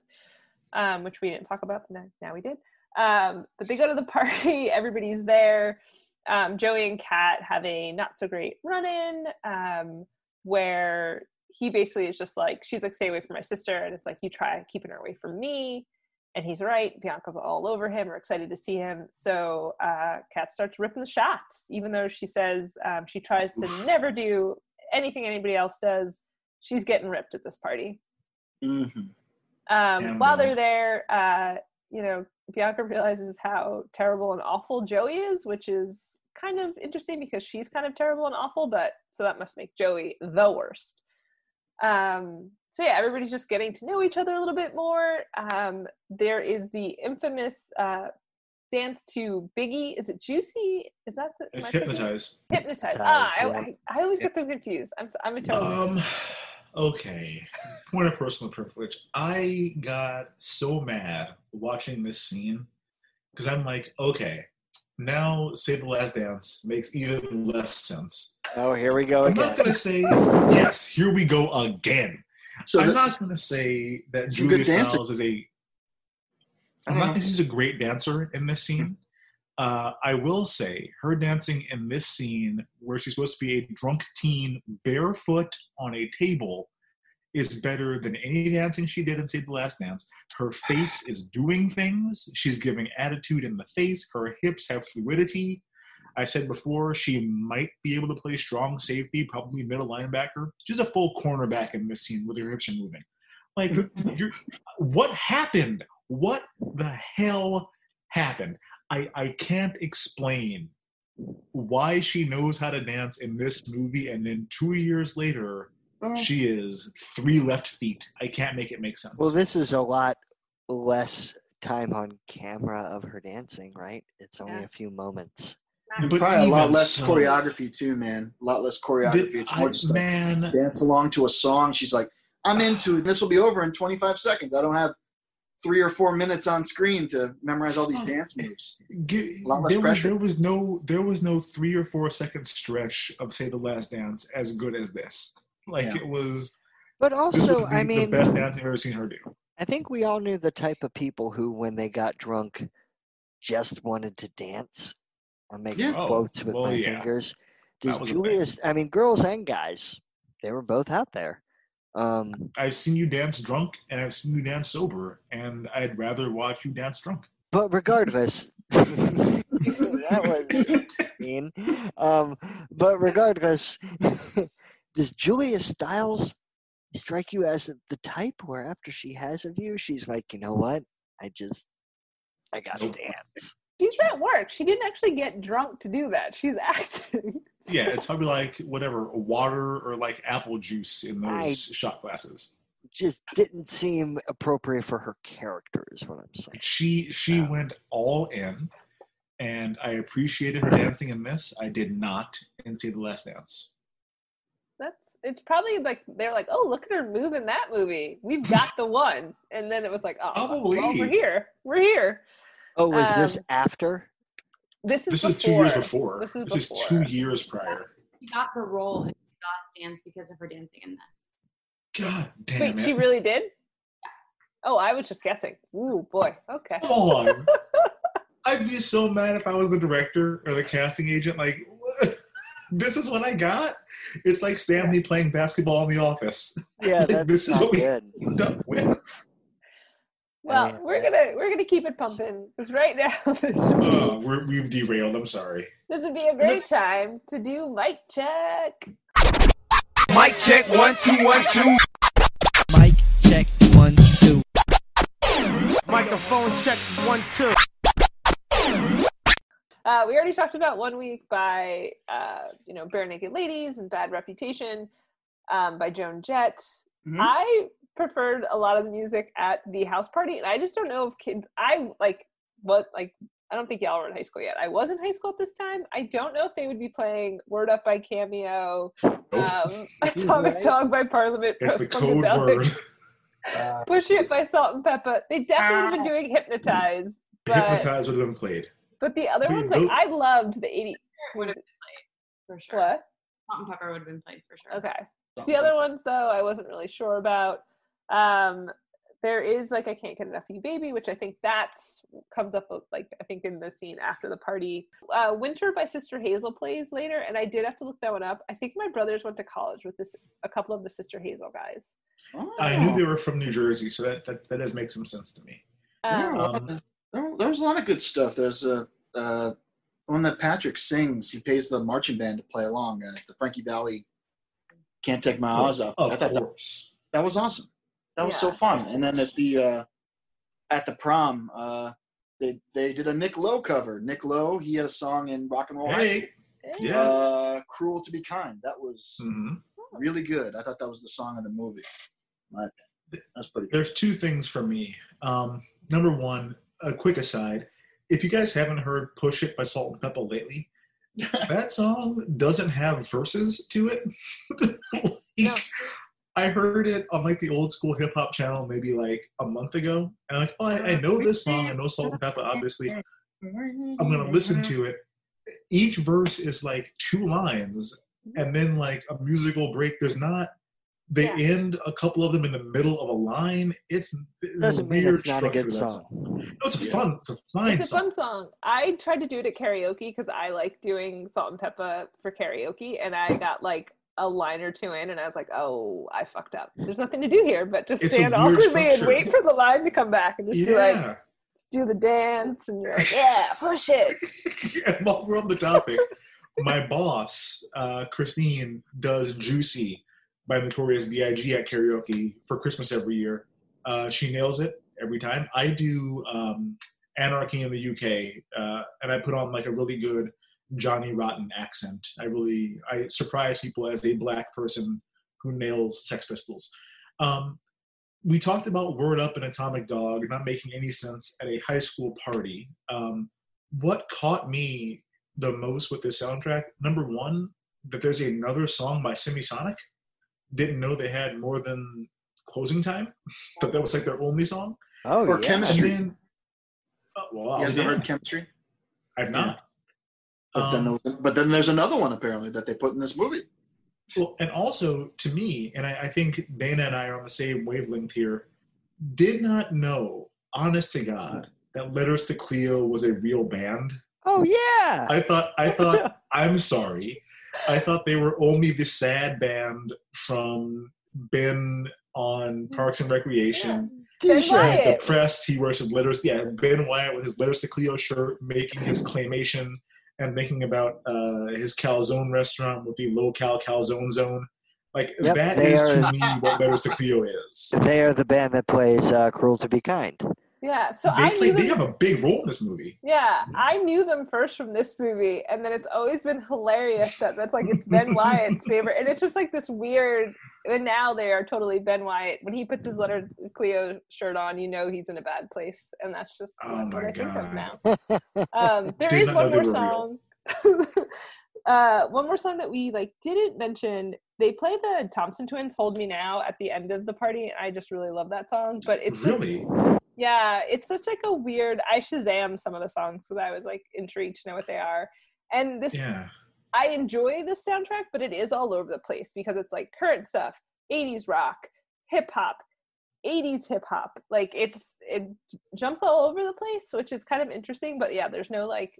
um, which we didn't talk about. Now, now we did. Um, but they go to the party. Everybody's there. Um, Joey and Kat have a not so great run in um, where he basically is just like, she's like, stay away from my sister. And it's like, you try keeping her away from me. And he's right. Bianca's all over him. We're excited to see him. So uh, Kat starts ripping the shots, even though she says um, she tries to never do anything anybody else does. She's getting ripped at this party. Mm-hmm. Um, while they're there, uh, you know, Bianca realizes how terrible and awful Joey is, which is kind of interesting because she's kind of terrible and awful, but so that must make Joey the worst. Um, so yeah, everybody's just getting to know each other a little bit more. Um, there is the infamous uh, dance to Biggie. Is it Juicy? Is that the, It's hypnotized. Hypnotize. Ah, I, I, I always get them confused. I'm I'm a terrible. Um, okay. Point of personal privilege. I got so mad watching this scene because I'm like, okay, now Save the Last Dance makes even less sense. Oh, here we go again. I'm again. not gonna say yes. Here we go again. So I'm not gonna say that Julia. Stiles is a. I'm not say she's a great dancer in this scene. Uh, I will say her dancing in this scene, where she's supposed to be a drunk teen barefoot on a table, is better than any dancing she did in Save the Last Dance. Her face is doing things. She's giving attitude in the face. Her hips have fluidity. I said before she might be able to play strong safety, probably middle linebacker. She's a full cornerback in this scene with her hips are moving. Like, you're, what happened? What the hell happened? I, I can't explain why she knows how to dance in this movie, and then two years later, Oh. she is three left feet. I can't make it make sense. Well, this is a lot less time on camera of her dancing, right? It's only Yeah. a few moments. And But probably a lot less so- choreography too, man. A lot less choreography. Th- it's more I- just like man, dance along to a song. She's like, I'm into it. This will be over in 25 seconds. I don't have three or four minutes on screen to memorize all these dance moves. G- A lot less there was, there was no there was no three or four second stretch of say the last dance as good as this like Yeah. it was But also, was the, I mean, the best dance i've ever seen her do I think we all knew the type of people who, when they got drunk, just wanted to dance. I'm making Yeah. Oh, quotes with well, my yeah. fingers. That Does was a thing. Julius? I mean, girls and guys, they were both out there. Um, i've seen you dance drunk and i've seen you dance sober and i'd rather watch you dance drunk but regardless, that was mean. Um, but regardless, does Julia Stiles strike you as the type where after she has a view, she's like, you know what? I just, I gotta dance. She's at work. She didn't actually get drunk to do that. She's acting. Yeah it's probably like whatever water or like apple juice in those I- shot glasses Just didn't seem appropriate for her character, is what I'm saying. she she Yeah. went all in and i appreciated her dancing in this i did not in See the last dance That's it's probably like they're like, oh, look at her move in that movie. We've got the one, and then it was like, oh, Probably. well, we're here. We're here. Oh, was this Um, after? This is this is two years before This is this is two years prior She got the role. in Last Dance because of her dancing in this. God damn Wait, it. she really did? Oh, I was just guessing. Ooh, boy. Okay. Come on. I'd be so mad if I was the director or the casting agent. Like, what? this is what I got. It's like Stanley playing basketball in the office. Yeah, Like, that's this is not what we good. end up with. Well, mean, we're gonna we're gonna keep it pumping because right now this Uh, we're, we've derailed. I'm sorry. this would be a great time to do mic check. Mic check one two one two. Mic check one two. Microphone check one two. Uh, we already talked about One Week by uh, you know Barenaked Ladies and Bad Reputation um, by Joan Jett. Mhm. I preferred a lot of the music at the house party, and I just don't know if kids. I like what like. I don't think y'all were in high school yet. I was in high school at this time. I don't know if they would be playing "Word Up" by Cameo, um, "Atomic Right. Dog" by Parliament, That's the code word. Uh, "Push It" by Salt-N-Pepa. They definitely have been doing "Hypnotize," but Hypnotize would have been played. but the other Wait, ones, like I loved the '80s. Would have been played for sure. What? Salt-N-Pepa would have been played for sure. Okay. The other ones, though, I wasn't really sure about. Um, there is like I can't get enough of you, baby, which I think that's comes up like I think in the scene after the party. Uh, Winter by Sister Hazel plays later, and I did have to look that one up. I think my brothers went to college with this a couple of the Sister Hazel guys. I knew they were from New Jersey, so that, that, that does make some sense to me. Um, Um, there, there's a lot of good stuff. There's a uh, one that Patrick sings. He pays the marching band to play along. Uh, it's the Frankie Valli "Can't Take My Eyes Off." I Of thought that, that was awesome. That was so fun. And then at the uh, at the prom, uh, they they did a Nick Lowe cover. Nick Lowe, he had a song in Rock and Roll High School. Hey. yeah. Yeah. Uh, "Cruel to Be Kind." That was Mhm. really good. I thought that was the song of the movie. My opinion. That's pretty good. There's two things for me. Um, number one, a quick aside. If you guys haven't heard Push It by Salt-N-Pepa lately, that song doesn't have verses to it. Like, No. I heard it on like the old school hip hop channel maybe like a month ago. And I'm like, oh, I, I know this song. I know Salt-N-Pepa, obviously. I'm going to listen to it. Each verse is like two lines and then like a musical break. There's not, they Yeah. end a couple of them in the middle of a line. It's, it's Doesn't a mean it's not a good to that song. No, it's a Yeah. fun, it's a fine It's a song. fun song. I tried to do it at karaoke because I like doing Salt-N-Pepa for karaoke, and I got like a line or two in, and I was like, "Oh, I fucked up. There's nothing to do here but just It's stand awkwardly and wait for the line to come back and just be like, Yeah. just do the dance, and you're like, yeah, push it. and while we're on the topic, my boss, uh, Christine, does Juicy by Notorious B.I.G. at karaoke for Christmas every year. Uh, she nails it every time. I do um, Anarchy in the UK, uh, and I put on like a really good Johnny Rotten accent. I really I surprise people as a black person who nails Sex Pistols. Um, we talked about Word Up and Atomic Dog not making any sense at a high school party. Um, what caught me the most with this soundtrack, number one, that there's another song by Semisonic. Didn't know they had more than closing time. That that was like their only song. Oh, Or yeah. chemistry. And then, oh, well, You guys yeah, ever heard chemistry? I've not. But then, Um, there was, but then there's another one apparently that they put in this movie. Well, and also to me, and I, I think Dana and I are on the same wavelength here, did not know, honest to God, that Letters to Cleo was a real band. Oh, yeah. I thought, I thought, I'm sorry, I thought they were only the sad band from Ben on Parks and Recreation. Ben He's Wyatt. depressed. He wears his letters. Yeah, Ben Wyatt with his letters to Cleo shirt, making his claymation and making about uh, his calzone restaurant with the low cal calzone zone. Like Yep, that they is are- to me what letters to Cleo is. They are the band that plays uh, Cruel to Be Kind. Yeah, so They I play. knew They them, have a big role in this movie. yeah, I knew them first from this movie, and then it's always been hilarious that that's like it's Ben Wyatt's favorite, and it's just like this weird. And now they are totally Ben Wyatt. When he puts his letter Cleo shirt on, you know he's in a bad place, and that's just Oh what I think of now. Um, there is one more song. uh, one more song that we like didn't mention. They play the Thompson Twins "Hold Me Now" at the end of the party, and I just really love that song. But it's just- Really? yeah, it's such like a weird. I Shazam some of the songs, so that I was like intrigued to know what they are. And this Yeah. I enjoy this soundtrack, but it is all over the place because it's like current stuff, 80s rock, hip hop, 80s hip hop. Like it's it jumps all over the place, which is kind of interesting. But yeah, there's no like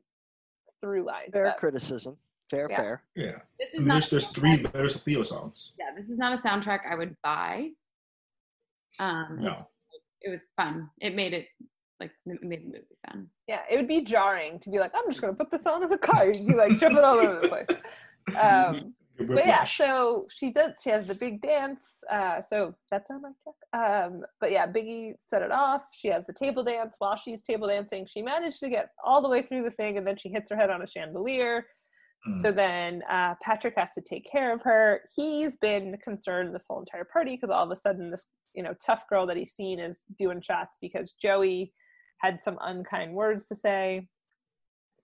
through line. Fair but- criticism. Fair, Yeah. fair. Yeah. This I is mean, not there's, there's three there's Theo songs. yeah, this is not a soundtrack I would buy. Um, No. it, it was fun. It made it like it made the movie fun. Yeah, it would be jarring to be like, I'm just gonna put this on in the car. You'd be like jumping all over the place. Um, but yeah, so she does. She has the big dance. Uh, so that's our mic check. Um, but yeah, Biggie set it off. She has the table dance. While she's table dancing, she managed to get all the way through the thing, and then she hits her head on a chandelier. So then uh, Patrick has to take care of her. He's been concerned this whole entire party because all of a sudden this you know tough girl that he's seen is doing shots because Joey had some unkind words to say.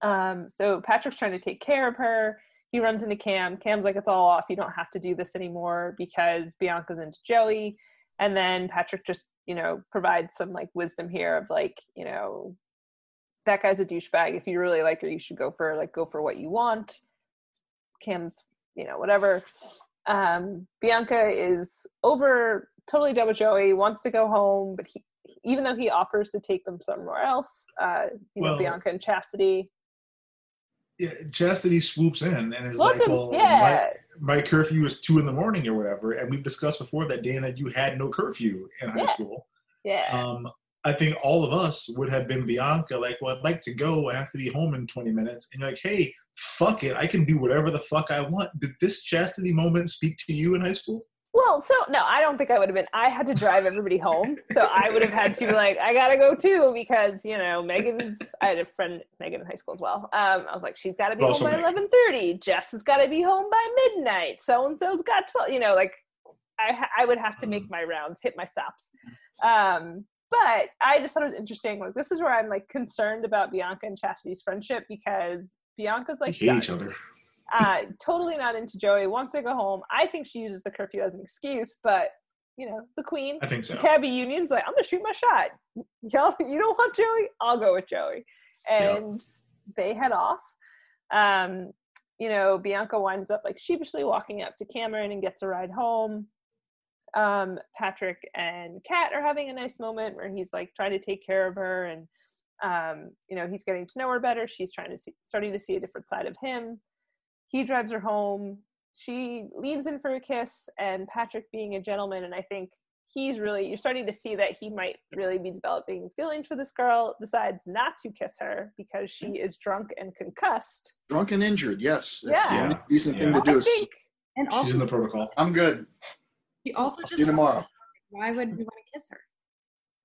Um, so Patrick's trying to take care of her. He runs into Cam. Cam's like, it's all off. You don't have to do this anymore because Bianca's into Joey. And then Patrick just, you know, provides some like wisdom here of like, you know, that guy's a douchebag. If you really like her, you should go for like go for what you want. Cam's, you know, whatever. Um, Bianca is over totally done with Joey, wants to go home, but he even though he offers to take them somewhere else, uh, you know, Bianca and Chastity. Yeah, Chastity swoops in and is Well, like, "Well, yeah. my, my curfew is two in the morning or whatever." And we've discussed before that Dana, you had no curfew in high Yeah. school. Yeah. Um, I think all of us would have been Bianca, like, "Well, I'd like to go. I have to be home in twenty minutes." And you're like, "Hey, fuck it, I can do whatever the fuck I want." Did this Chastity moment speak to you in high school? Well, so no, I don't think I would have been. I had to drive everybody home, so I would have had to be like, I gotta go too because you know Megan's. I had a friend Megan in high school as well. Um, I was like, she's got to be home by eleven thirty. Jess has got to be home by midnight. So and so's got twelve. You know, like I I would have to make my rounds, hit my stops. Um, but I just thought it was interesting. Like this is where I'm like concerned about Bianca and Chastity's friendship because Bianca's like hate done each other. Uh, totally not into Joey. Wants to go home. I think she uses the curfew as an excuse, but you know, the queen, I think so. Gabby Union's like, I'm gonna shoot my shot. Y'all, you don't want Joey? I'll go with Joey, and they head off. Um, you know, Bianca winds up like sheepishly walking up to Cameron and gets a ride home. Um, Patrick and Kat are having a nice moment where he's like trying to take care of her and um, you know, he's getting to know her better. She's trying to see, starting to see a different side of him. He drives her home. She leans in for a kiss, and Patrick, being a gentleman, and I think he's really, you're starting to see that he might really be developing feelings for this girl, decides not to kiss her because she is drunk and concussed. Drunk and injured, yes. That's Yeah. the only decent Yeah. thing to I do. think, And She's in the protocol. I'm good. he also I'll just see you tomorrow. why would we want to kiss her?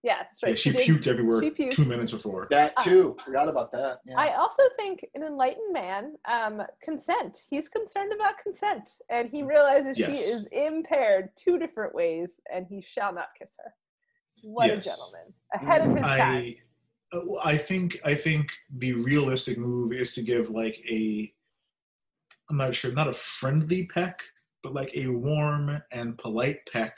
Yeah, that's right. Yeah, she did- puked everywhere she puked. two minutes before. That too. Forgot about that. Yeah. I also think an enlightened man, um, consent. He's concerned about consent, and he realizes she is impaired two different ways, and he shall not kiss her. What Yes. a gentleman, ahead of his time. I, uh, I think I think the realistic move is to give like a I'm not sure, not a friendly peck, but like a warm and polite peck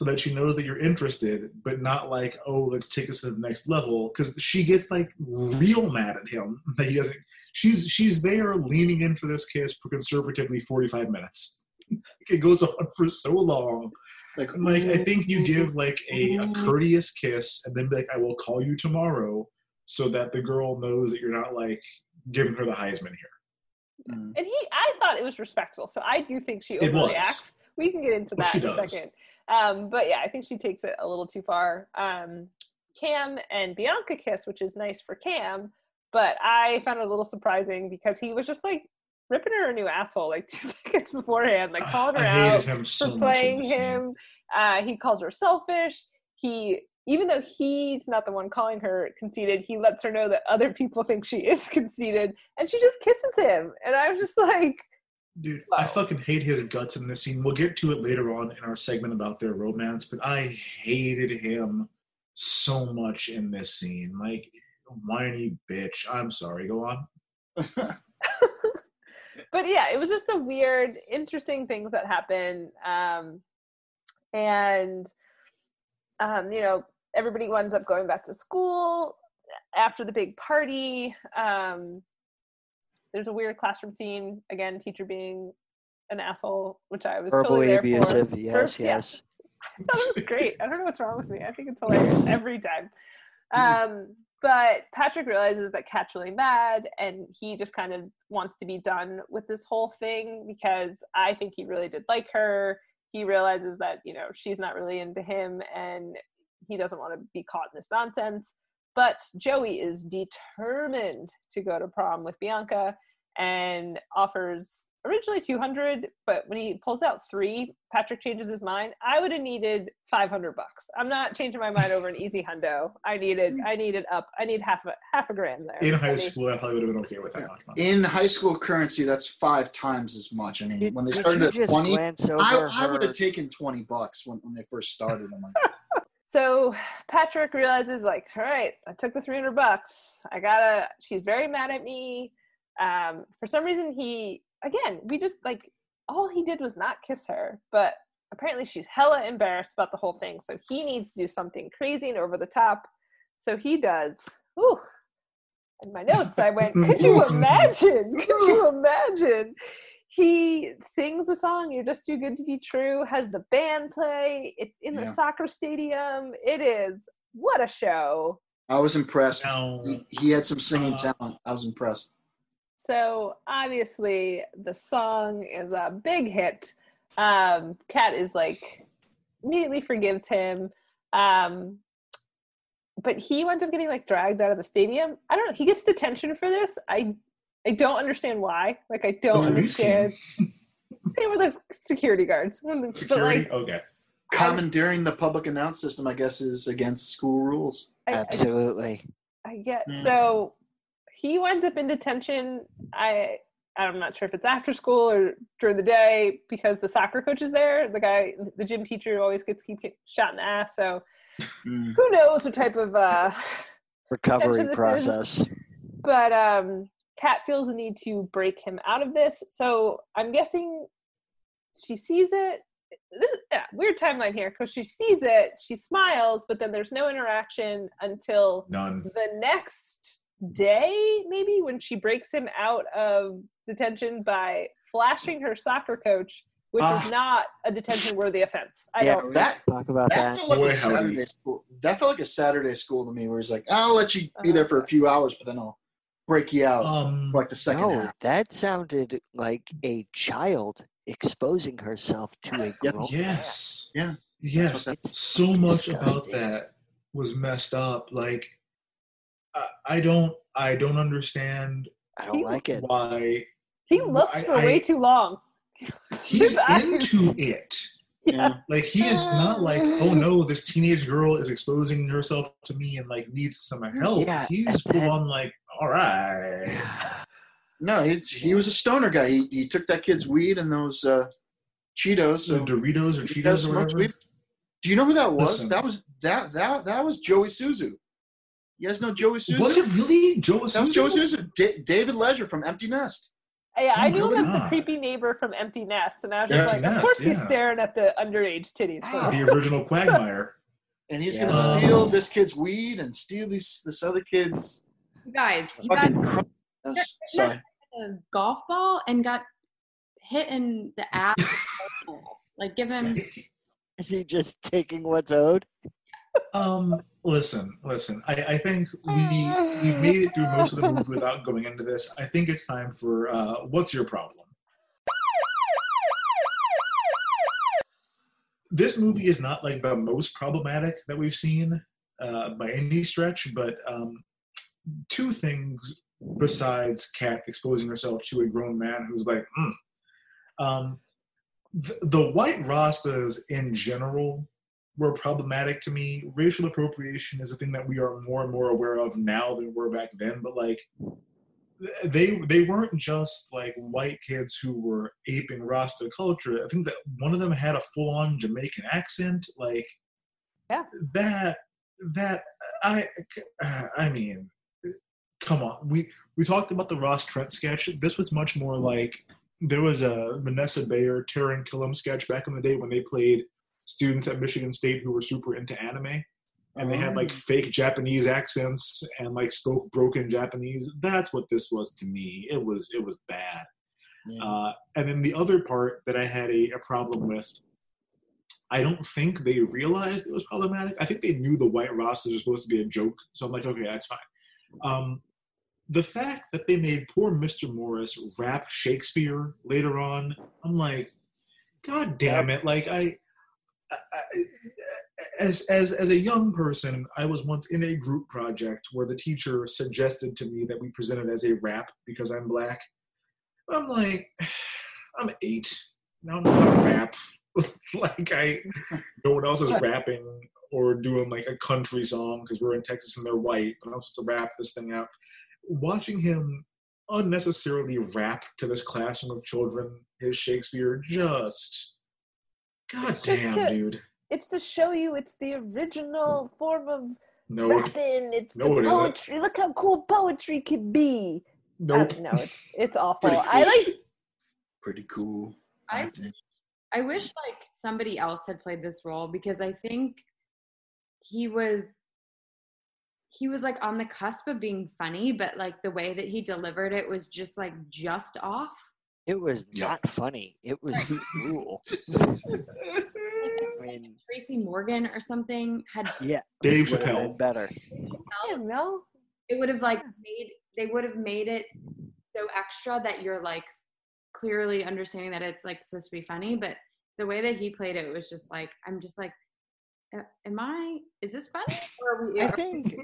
so that she knows that you're interested, but not like, oh, let's take us to the next level. Because she gets like real mad at him that he doesn't. She's she's there leaning in for this kiss for conservatively 45 minutes. It goes on for so long. Like, I'm like, I think you give like a, a courteous kiss and then be like, I will call you tomorrow so that the girl knows that you're not like giving her the Heisman here. mm. And he, I thought it was respectful, so I do think she overreacts. We can get into that she in a second. Um, but yeah, I think she takes it a little too far. Um, Cam and Bianca kiss, which is nice for Cam, but I found it a little surprising because he was just like ripping her a new asshole like two seconds beforehand, like calling her out him so for much playing him. Uh, he calls her selfish. He, even though he's not the one calling her conceited, he lets her know that other people think she is conceited, and she just kisses him. And I was just like, Dude, I fucking hate his guts in this scene. We'll get to it later on in our segment about their romance, but I hated him so much in this scene. Like, whiny bitch. I'm sorry. Go on. but yeah, it was just a weird, interesting things that happen. Um, and um, you know, everybody winds up going back to school after the big party. Um, there's a weird classroom scene again, teacher being an asshole, which I was totally Verbally abusive. for. Yes, First- yes. Thought it was great. I don't know what's wrong with me. I think it's hilarious every time. Um, but Patrick realizes that Kat's really mad, and he just kind of wants to be done with this whole thing because I think he really did like her. He realizes that you know she's not really into him, and he doesn't want to be caught in this nonsense. But Joey is determined to go to prom with Bianca and offers originally 200 but when he pulls out three patrick changes his mind i would have needed 500 bucks i'm not changing my mind over an easy hundo i needed i needed up i need half a half a grand there In high Ready? school, I probably would have been okay with that much money. In high school currency, that's five times as much. I mean, when they started at 20, I, I would have taken 20 bucks when, when they first started. I'm like, so patrick realizes like all right i took the 300 bucks. I gotta she's very mad at me. Um for some reason he again we just like all he did was not kiss her but apparently she's hella embarrassed about the whole thing so he needs to do something crazy and over the top. So he does Ooh. in my notes i went could you imagine? Could you imagine he sings the song you're just too good to be true has the band play it's in the Yeah. soccer stadium it is what a show I was impressed. Now- He, he had some singing Uh, talent. I was impressed. so obviously the song is a big hit um kat is like immediately forgives him um but he winds up getting like dragged out of the stadium i don't know he gets detention for this i i don't understand why like i don't The understand they were the security guards but Security? like okay. Commandeering the public announce system, I guess, is against school rules. I- I- Absolutely. I get Mm. so he winds up in detention. I I'm not sure if it's after school or during the day because the soccer coach is there. The guy, the gym teacher, always gets keep get shot in the ass. So Mm. who knows what type of uh, Recovery this is- process. but um, Kat feels the need to break him out of this. So I'm guessing she sees it. This is yeah, weird timeline here because she sees it, she smiles, but then there's no interaction until None. the next day, maybe when she breaks him out of detention by flashing her soccer coach, which Ah. is not a detention worthy offense. I yeah, don't. we that- talk about That that. felt like Boy, a. Saturday school. That felt like a Saturday school to me, where he's like, "I'll let you be there for a few hours, but then I'll break you out Um, for like the second No, half." that sounded like a child exposing herself to a Yep. grown yes. Yeah. Yes. That's It's so much about that was messed up. Like, I, I don't, I don't understand I don't like it. why he looks I- for way I- too long. he's into it. Yeah. Like he is not like, oh no, this teenage girl is exposing herself to me and like needs some help. Yeah, He's and full on like, all right. No, it's, he was a stoner guy. He, he took that kid's weed and those uh, Cheetos. So So Doritos or Cheetos or whatever. weed. Do you know who that was? Listen. That was that that that was Joe Isuzu. You guys know Joe Isuzu? Was it really Joe That was Joe Isuzu. Da- David Leisure from Empty Nest. Yeah, I Oh, knew him as the creepy neighbor from Empty Nest, and I was Empty just like, Nest, of course he's staring at the underage titties. Ah. The original Quagmire. And he's Yeah. gonna steal this kid's weed and steal these this other kid's You guys, he got fucking. Cr- that sorry. a golf ball and got hit in the ass. like, give him. Is he just taking what's owed? Um, listen, listen. I, I think we we made it through most of the movie without going into this. I think it's time for uh, what's your problem? This movie is not like the most problematic that we've seen uh, by any stretch, but um, two things besides Kat exposing herself to a grown man who's like, mm. um, the, the white Rastas in general were problematic to me. Racial appropriation is a thing that we are more and more aware of now than we were back then. But like, they they weren't just like white kids who were aping Rasta culture. I think that one of them had a full on Jamaican accent. Like, Yeah. that that I I mean, come on. We we talked about the Ross Trent sketch. This was much more like there was a Vanessa Bayer, Taran Killam sketch back in the day when they played students at Michigan State who were super into anime. and they had like Oh. fake Japanese accents and like spoke broken Japanese. That's what this was to me. It was it was bad. Yeah. Uh, and then the other part that I had a, a problem with, I don't think they realized it was problematic. I think they knew the white Rastas are supposed to be a joke, so I'm like, okay, that's fine. Um, the fact that they made poor Mr. Morris rap Shakespeare later on, I'm like, God damn it! Like I, I, as as as a young person, I was once in a group project where the teacher suggested to me that we presented as a rap because I'm black. I'm like, I'm eight. Now I'm not rap. like I, no one else is rapping or doing like a country song because we're in Texas and they're white. But I'm supposed to rap this thing out. Watching him unnecessarily rap to this classroom of children his Shakespeare just, god Just damn, to- dude. It's to show you it's the original form of No, rapping. It's no, the it isn't. poetry. Look how cool poetry can be. Nope. Uh, no, it's it's awful. Pretty I like Pretty cool. I. I wish like somebody else had played this role because I think he was he was like on the cusp of being funny, but like the way that he delivered it was just like just off. It was Yeah. not funny. It was cruel. I mean, Tracy Morgan or something had yeah, Dave Chappelle. better. I don't it would have like made they would have made it so extra that you're like clearly understanding that it's like supposed to be funny, but the way that he played it was just like I'm just like "A- am I is this funny or are we I think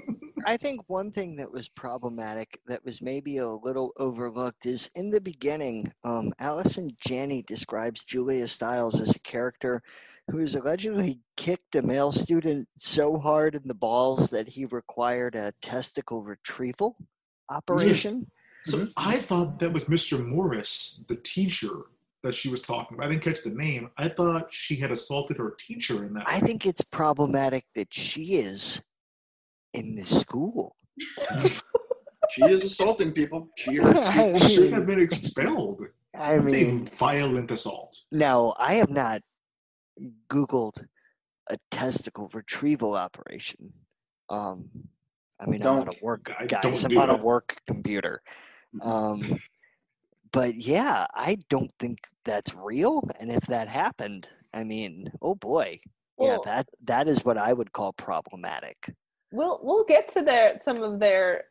I think one thing that was problematic that was maybe a little overlooked is in the beginning, um, Allison Janney describes Julia Stiles as a character who has allegedly kicked a male student so hard in the balls that he required a testicle retrieval operation. So I thought that was Mr. Morris, the teacher that she was talking about. I didn't catch the name. I thought she had assaulted her teacher in that. I think it's problematic that she is in the school. She is assaulting people. She I people. She should have been expelled. I That's mean, a violent assault. Now, I have not Googled a testicle retrieval operation. Um, I mean, I'm on Don't. a work, I- guys. I'm do on a it. work computer. Um, but yeah, I don't think that's real. And if that happened, I mean, oh boy, yeah, that that is what I would call problematic. We'll we'll get to their some of their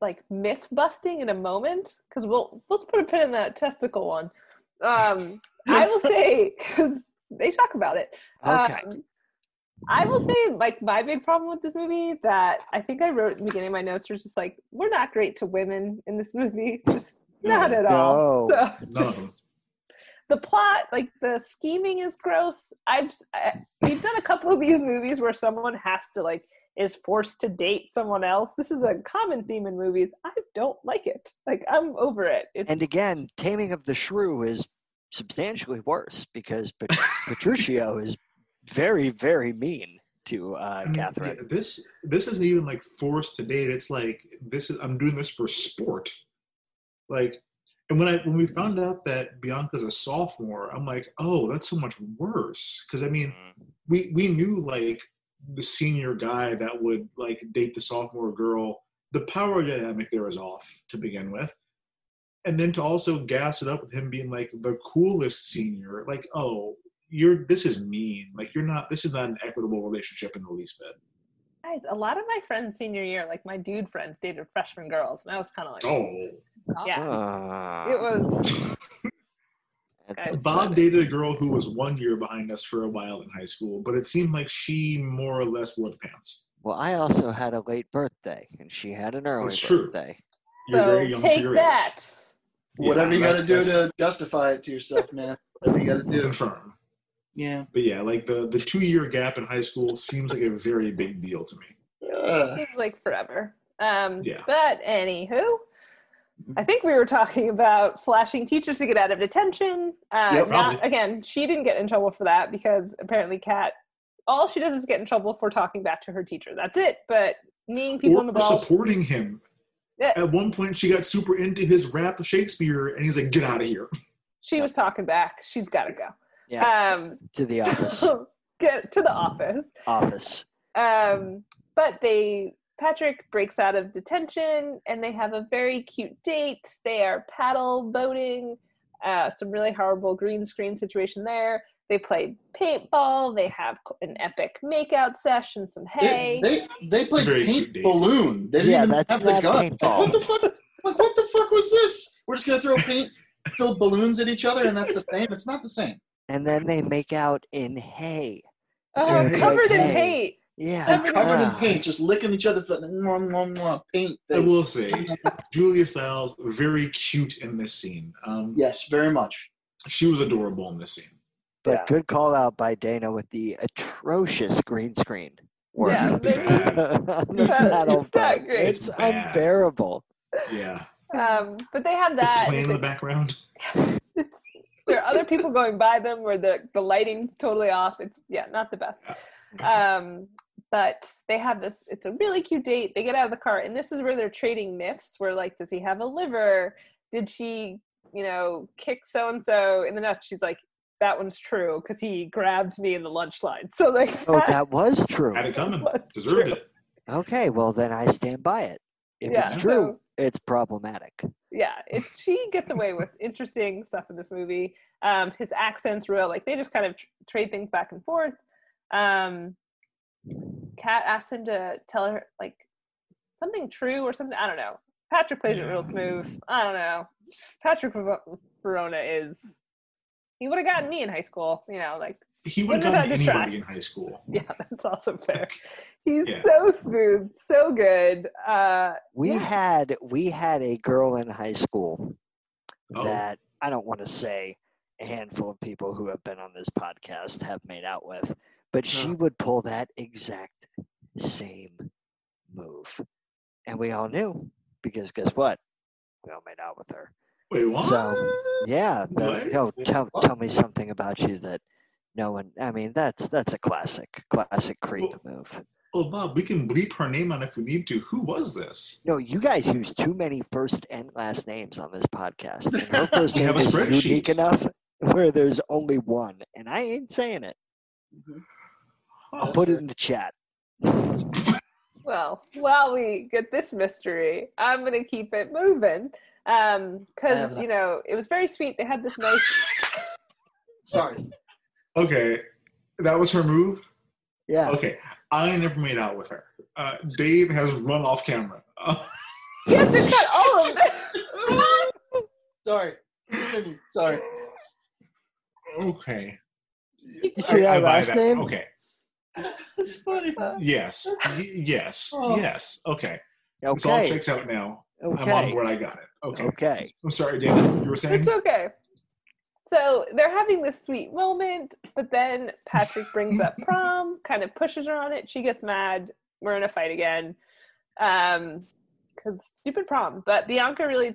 like myth busting in a moment because we'll let's put a pin in that testicle one. Um, I will say because they talk about it. Okay. Um, I will say like my big problem with this movie that I think I wrote at the beginning of my notes was just like we're not great to women in this movie, just not No. at all. No. So, None of them. just- the plot, like the scheming, is gross. I've I, we've done a couple of these movies where someone has to like is forced to date someone else. This is a common theme in movies. I don't like it. Like I'm over it. It's, And again, Taming of the Shrew is substantially worse because Pat- Petruchio is very, very mean to uh, I mean, Catherine. yeah, this this isn't even like forced to date. It's like this is I'm doing this for sport. Like, and when I when we found out that Bianca's a sophomore, I'm like, oh, that's so much worse. Because I mean, Mm-hmm. we we knew like the senior guy that would like date the sophomore girl. The power dynamic there is off to begin with. And then to also gas it up with him being like the coolest senior, like, oh, you're this is mean. Like you're not this is not an equitable relationship in the least bit. Guys, a lot of my friends senior year, like my dude friends, dated freshman girls, and I was kind of like, Oh, yeah, Ah, it was. that's Okay. Bob upsetting. dated a girl who was one year behind us for a while in high school, but it seemed like she more or less wore the pants. Well, I also had a late birthday, and she had an early That's true. birthday. You're so very young for take your that. age. Whatever Yeah, you got to do to justify it to yourself, man. Whatever you got to do. confirm. Yeah. But yeah, like the the two year gap in high school seems like a very big deal to me. Uh, Seems like forever. Um, Yeah. But anywho, I think we were talking about flashing teachers to get out of detention. Uh, Yep, not, again, she didn't get in trouble for that because apparently Kat, all she does is get in trouble for talking back to her teacher. That's it. But kneeing people in the balls. supporting him. Yeah. At one point, she got super into his rap Shakespeare, and he's like, "Get out of here!" She was talking back. She's got to go. Yeah, Um, to the office. so get to the office. office. Um, but they Patrick breaks out of detention and they have a very cute date. They are paddle boating. Uh, some really horrible green screen situation there. They play paintball. They have an epic makeout session. Some hay. They they, they played Very paint cute balloon. They Yeah, that's have the not paintball. What the fuck? Like, what the fuck was this? We're just gonna throw paint filled balloons at each other, and that's the same. It's not the same. And then they make out in hay. oh, So covered like, in hey, hate. Yeah. They're covered in ah. paint, just licking each other. Mwah, mwah, mwah, paint. I will say, Julia Stiles very cute in this scene. Um, Yes, very much. she was adorable in this scene. But Yeah. good call out by Dana with the atrocious green screen. work Yeah, they- It's not- battle it's not great. It's It's bad. unbearable. Yeah, Um, but they have that. plane It's in the background. it's, there are other people going by them where the, the lighting's totally off. It's yeah, not the best. Um, but they have this. It's a really cute date. They get out of the car, and this is where they're trading myths. Where like, does he have a liver? Did she, you know, kick so and so in the nuts? She's like, that one's true because he grabbed me in the lunch line. So like, Oh, that was true. Had it coming. was Deserved true. it. Okay, well then I stand by it. If Yeah, it's true, so- it's problematic. yeah, it's she gets away with interesting stuff in this movie. Um, his accent's real, like they just kind of tr- trade things back and forth. Um, Kat asks him to tell her like something true or something. I don't know. Patrick plays it real smooth. I don't know. Patrick Verona is. He would have gotten me in high school. You know, like He would have Wouldn't have gotten had try. anybody in high school. yeah, that's also fair. He's Yeah. so smooth, so good. Uh, We Yeah. had we had a girl in high school Oh. that I don't want to say a handful of people who have been on this podcast have made out with, but she Huh. would pull that exact same move. And we all knew because guess what? We all made out with her. Wait, what? So yeah, the, What? no, tell What? tell me something about you that no one. I mean, that's that's a classic, classic creep move. Oh, Bob, we can bleep her name on if we need to. Who was this? No, you guys use too many first and last names on this podcast. And her first name have a is unique enough where there's only one, and I ain't saying it. I'll Oh, put it in the chat. Well, while we get this mystery, I'm going to keep it moving. Um, because, have you know, it was very sweet. They had this nice. Sorry. Okay, that was her move. Yeah. Okay, I never made out with her. Uh, Dave has run off camera. You have to cut all of this. Sorry. Continue. Sorry. okay. You see that I buy last name? Okay. It's funny. Yes. Y- yes. Oh. Yes. Okay. This all checks out now. Okay. I'm on board. I got it. Okay. Okay. I'm sorry, Dana. You were saying? It's okay. So they're having this sweet moment, but then Patrick brings up prom, kind of pushes her on it. She gets mad. We're in a fight again. Um, because stupid prom. But Bianca really,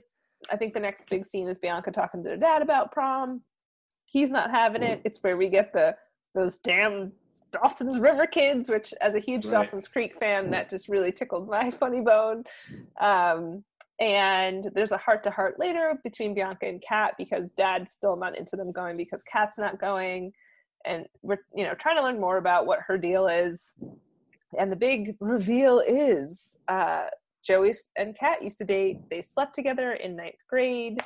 I think the next big scene is Bianca talking to her dad about prom. He's not having it. It's where we get the those damn Dawson's River kids, which as a huge Right. Dawson's Creek fan, that just really tickled my funny bone. Um, and there's a heart to heart later between Bianca and Kat because dad's still not into them going because Kat's not going. And we're, you know, trying to learn more about what her deal is. And the big reveal is uh, Joey and Kat used to date. They slept together in ninth grade.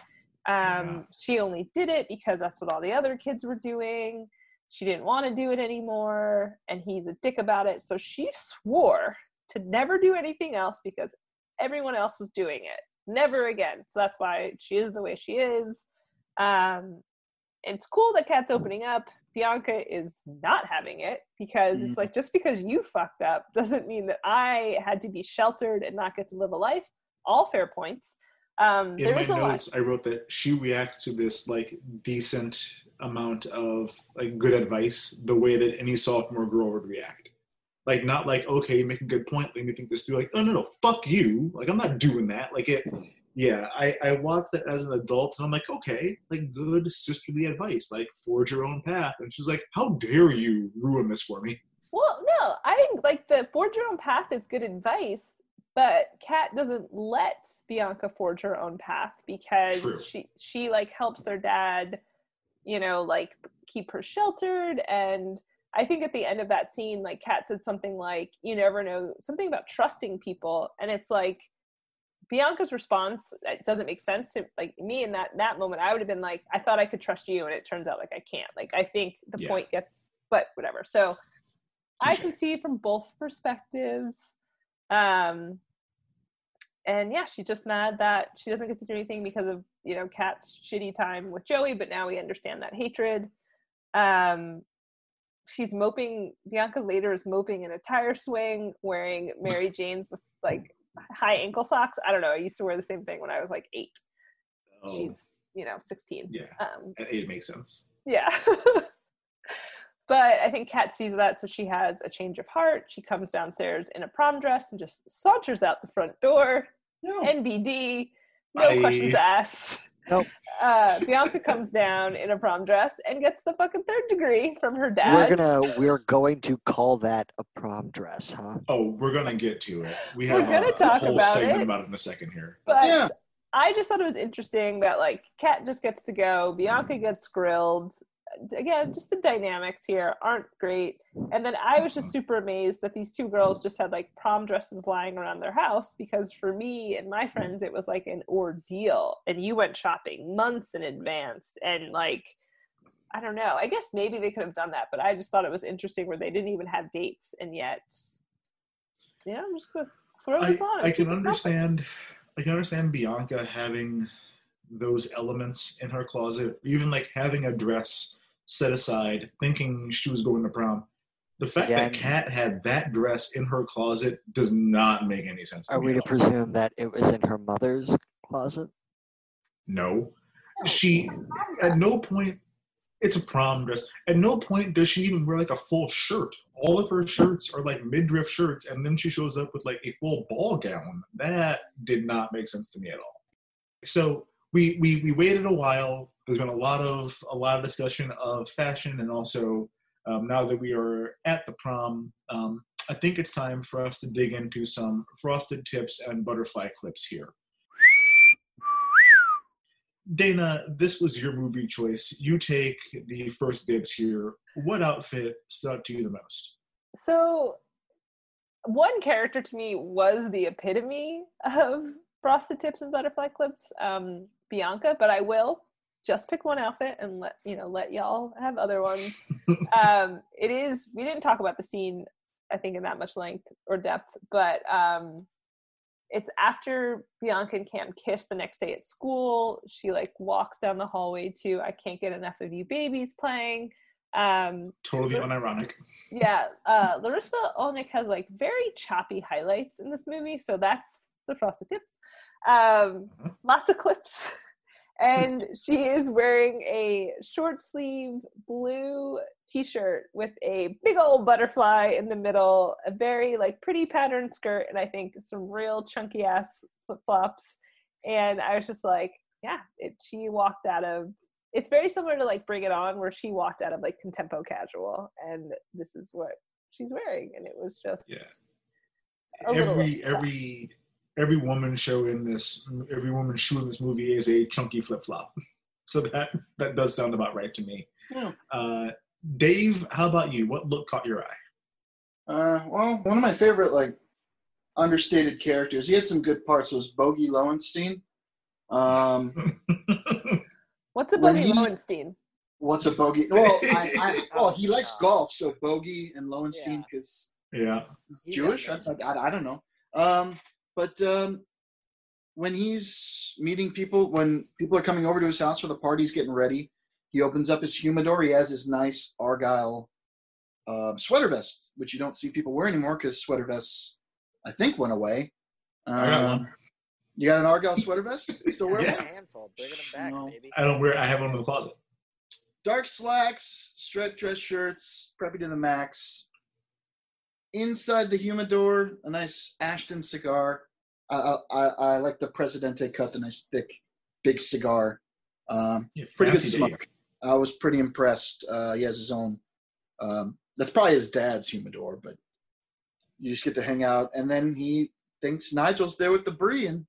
Um, She only did it because that's what all the other kids were doing. She didn't want to do it anymore. And he's a dick about it. So she swore to never do anything else because everyone else was doing it. Never again. So that's why she is the way she is. Um, it's cool that Kat's opening up. Bianca is not having it because Mhm. it's like just because you fucked up doesn't mean that I had to be sheltered and not get to live a life. All fair points. Um, In there my is a lot. notes, I wrote that she reacts to this like decent amount of like good advice the way that any sophomore girl would react. Like not like okay, you make a good point. Let me think this through. Like oh no no fuck you. Like I'm not doing that. Like it. Yeah, I I watched it as an adult and I'm like okay, like good sisterly advice. Like forge your own path. And she's like, how dare you ruin this for me? Well, no, I think like the forge your own path is good advice, but Kat doesn't let Bianca forge her own path because True. she she like helps their dad, you know, like keep her sheltered and I think at the end of that scene, like Kat said something like, "You never know," something about trusting people, and it's like Bianca's response it doesn't make sense to like me in that that moment. I would have been like, "I thought I could trust you," and it turns out like I can't. Like I think the Yeah. point gets, but whatever. So I can see from both perspectives. Um, and yeah, she's just mad that she doesn't get to do anything because of you know Kat's shitty time with Joey. But now we understand that hatred. Um, she's moping. Bianca later is moping in a tire swing, wearing Mary Jane's with like high ankle socks. I don't know. I used to wear the same thing when I was like eight. Oh, She's you know sixteen. yeah, Um, it, it makes sense. yeah. but I think Kat sees that, so she has a change of heart. She comes downstairs in a prom dress and just saunters out the front door. NBD, no I- questions asked. Nope. Uh, Bianca comes down in a prom dress and gets the fucking third degree from her dad. We're gonna we're going to call that a prom dress, huh? Oh, we're gonna get to it. We We're have gonna a, talk whole about segment it. about it in a second here. But I just thought it was interesting that like Kat just gets to go, Bianca gets grilled. Again, just the dynamics here aren't great. And then I was just super amazed that these two girls just had like prom dresses lying around their house because for me and my friends it was like an ordeal. And you went shopping months in advance and like I don't know. I guess maybe they could have done that, but I just thought it was interesting where they didn't even have dates and yet yeah, I'm just gonna throw I, this on. I can going. understand. I can understand Bianca having those elements in her closet, even like having a dress set aside, thinking she was going to prom. The fact that Kat had that dress in her closet does not make any sense to Are we to presume that it was in her mother's closet? No. She at no point it's a prom dress. At no point does she even wear like a full shirt. All of her shirts are like midriff shirts, and then she shows up with like a full ball gown. That did not make sense to me at all. So we we we waited a while. There's been a lot of a lot of discussion of fashion, and also um, now that we are at the prom, um, I think it's time for us to dig into some frosted tips and butterfly clips here. Dana, this was your movie choice. You take the first dibs here. What outfit stood out to you the most? so one character to me was the epitome of frosted tips and butterfly clips um bianca but i will just pick one outfit and let you know let y'all have other ones. Um it is we didn't talk about the scene i think in that much length or depth but um it's after bianca and cam kiss the next day at school. She like walks down the hallway to i can't get enough of you babies playing. Um Totally unironic. yeah, uh, Larisa Oleynik has like very choppy highlights in this movie, so that's the frosted tips. Um, lots of clips, and she is wearing a short sleeve blue T-shirt with a big old butterfly in the middle, a very like pretty pattern skirt, and I think some real chunky ass flip flops. And I was just like, yeah, it, she walked out of it's very similar to like Bring It On, where she walked out of like Contempo Casual, and this is what she's wearing, and it was just yeah. Every every every woman show in this every woman shoe in this movie is a chunky flip flop. So that that does sound about right to me. Yeah. Uh, Dave, how about you? What look caught your eye? Uh, well, one of my favorite like understated characters. He had some good parts. Was Bogey Lowenstein. Um, What's a When Bogey he- Lowenstein? what's a bogey? Well, I, I, well, he likes golf, so Bogey and Lowenstein because Yeah. he's He Jewish. I. I, I don't know. Um, but um, when he's meeting people, when people are coming over to his house for the party, he's getting ready. He opens up his humidor. He has his nice Argyle uh, sweater vest, which you don't see people wear anymore because sweater vests, I think, went away. I got Um, one. You got an Argyle sweater vest? You still wear Yeah. one? A handful, bringing them back, No. baby. I don't wear. I have one in the closet. Dark slacks, stretch dress shirts, preppy to the max. Inside the humidor, a nice Ashton cigar. I, I, I, I like the Presidente cut, the nice thick, big cigar. Um, Yeah, pretty good fancy smoke. Dave. I was pretty impressed. Uh, he has his own. Um, that's probably his dad's humidor, but you just get to hang out. And then he thinks Nigel's there with the brie, and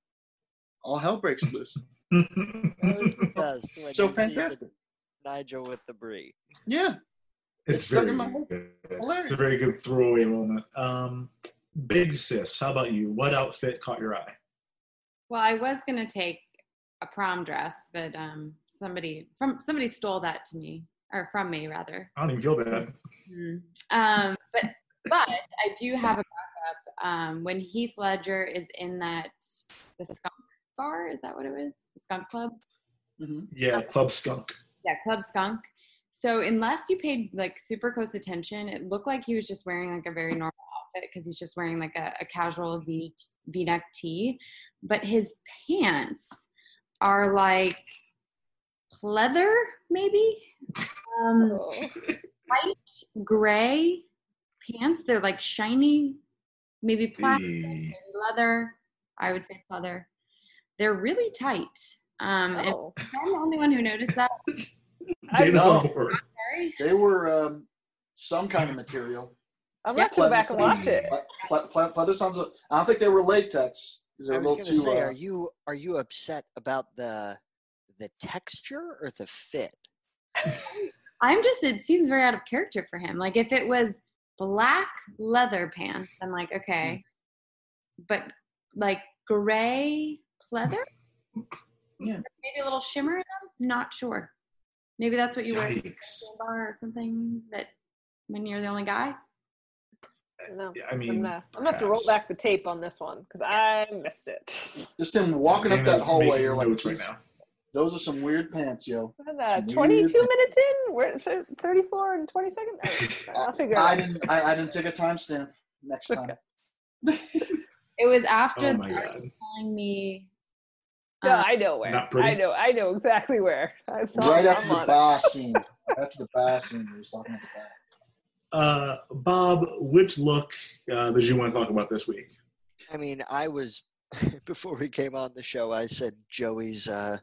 all hell breaks loose. At least it does. When So you see the fantastic. Nigel with the brie. Yeah. It's stuck very in my head. Hilarious. It's a very good throwaway moment. Um, Big sis, how about you? What outfit caught your eye? Well, I was gonna take a prom dress, but um, somebody from somebody stole that to me, or from me rather. I don't even feel bad. Mhm. Um, but but I do have a backup. Um, when Heath Ledger is in that the skunk bar, is that what it was? The skunk club. Yeah, Club Skunk. Yeah, Club Skunk. So unless you paid like super close attention, it looked like he was just wearing like a very normal outfit because he's just wearing like a, a casual V V-neck tee, but his pants are like pleather maybe, um, white gray pants. They're like shiny, maybe plastic, maybe leather. I would say pleather. They're really tight. Um, Oh. I'm the only one who noticed that. Dana's No. on board. Sorry. They were um, some kind of material. I'm gonna have to go back and watch it. Ple- ple- Pleather sounds. I don't think they were latex because I they're a was little going to too. say, uh, are you are you upset about the the texture or the fit? I'm just, it seems very out of character for him. Like if it was black leather pants, I'm like, okay. But like gray pleather? Yeah. Maybe a little shimmer in them? Not sure. Maybe that's what you wear Yikes. bar or something that when you're the only guy. No, I mean, I'm gonna, I'm gonna have to roll back the tape on this one because I missed it. just him walking up that hallway. You're like, notes right now. those are some weird pants, yo. What is that, 22 weird- minutes in? We're at 34 and 20 seconds. I'll figure it I didn't. I, I didn't take a timestamp. Next time. It was after Oh my God. telling me No, uh, I know where. Not? I know. I know exactly where. I saw right after I'm the on bar scene. Right after the bar scene, we was talking about that. Uh, Bob, which look uh, did you want to talk about this week? I mean, I was before we came on the show. I said Joey's uh,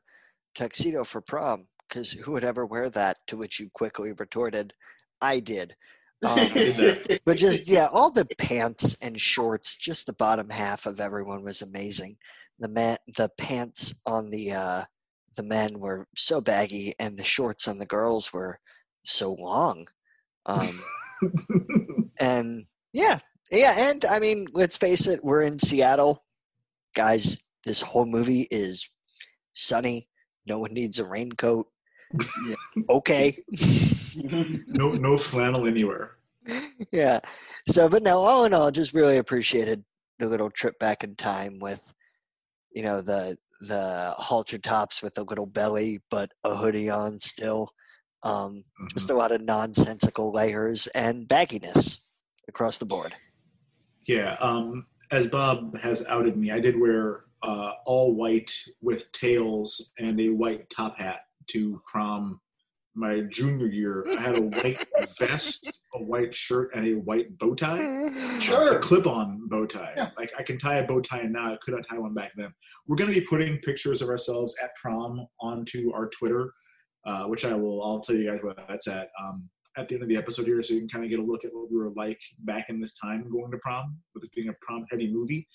tuxedo for prom because who would ever wear that? To which you quickly retorted, "I did." Um, but just yeah, all the pants and shorts, just the bottom half of everyone was amazing. The man, the pants on the uh, the men were so baggy, and the shorts on the girls were so long. Um, and yeah, yeah, and I mean, let's face it, we're in Seattle, guys. This whole movie is sunny. No one needs a raincoat. Okay. no, no flannel anywhere. yeah. So, but no, all in all, just really appreciated the little trip back in time with, you know, the the halter tops with a little belly but a hoodie on still. Um, Just a lot of nonsensical layers and bagginess across the board. Yeah. Um, as Bob has outed me, I did wear uh, all white with tails and a white top hat to prom my junior year. I had a white vest, a white shirt, and a white bow tie. Sure. A clip-on bow tie. Like I can tie a bow tie now. I could not tie one back then. We're going to be putting pictures of ourselves at prom onto our Twitter, uh, which I will. I'll tell you guys what that's at um, at the end of the episode here, so you can kind of get a look at what we were like back in this time going to prom, with it being a prom-heavy movie.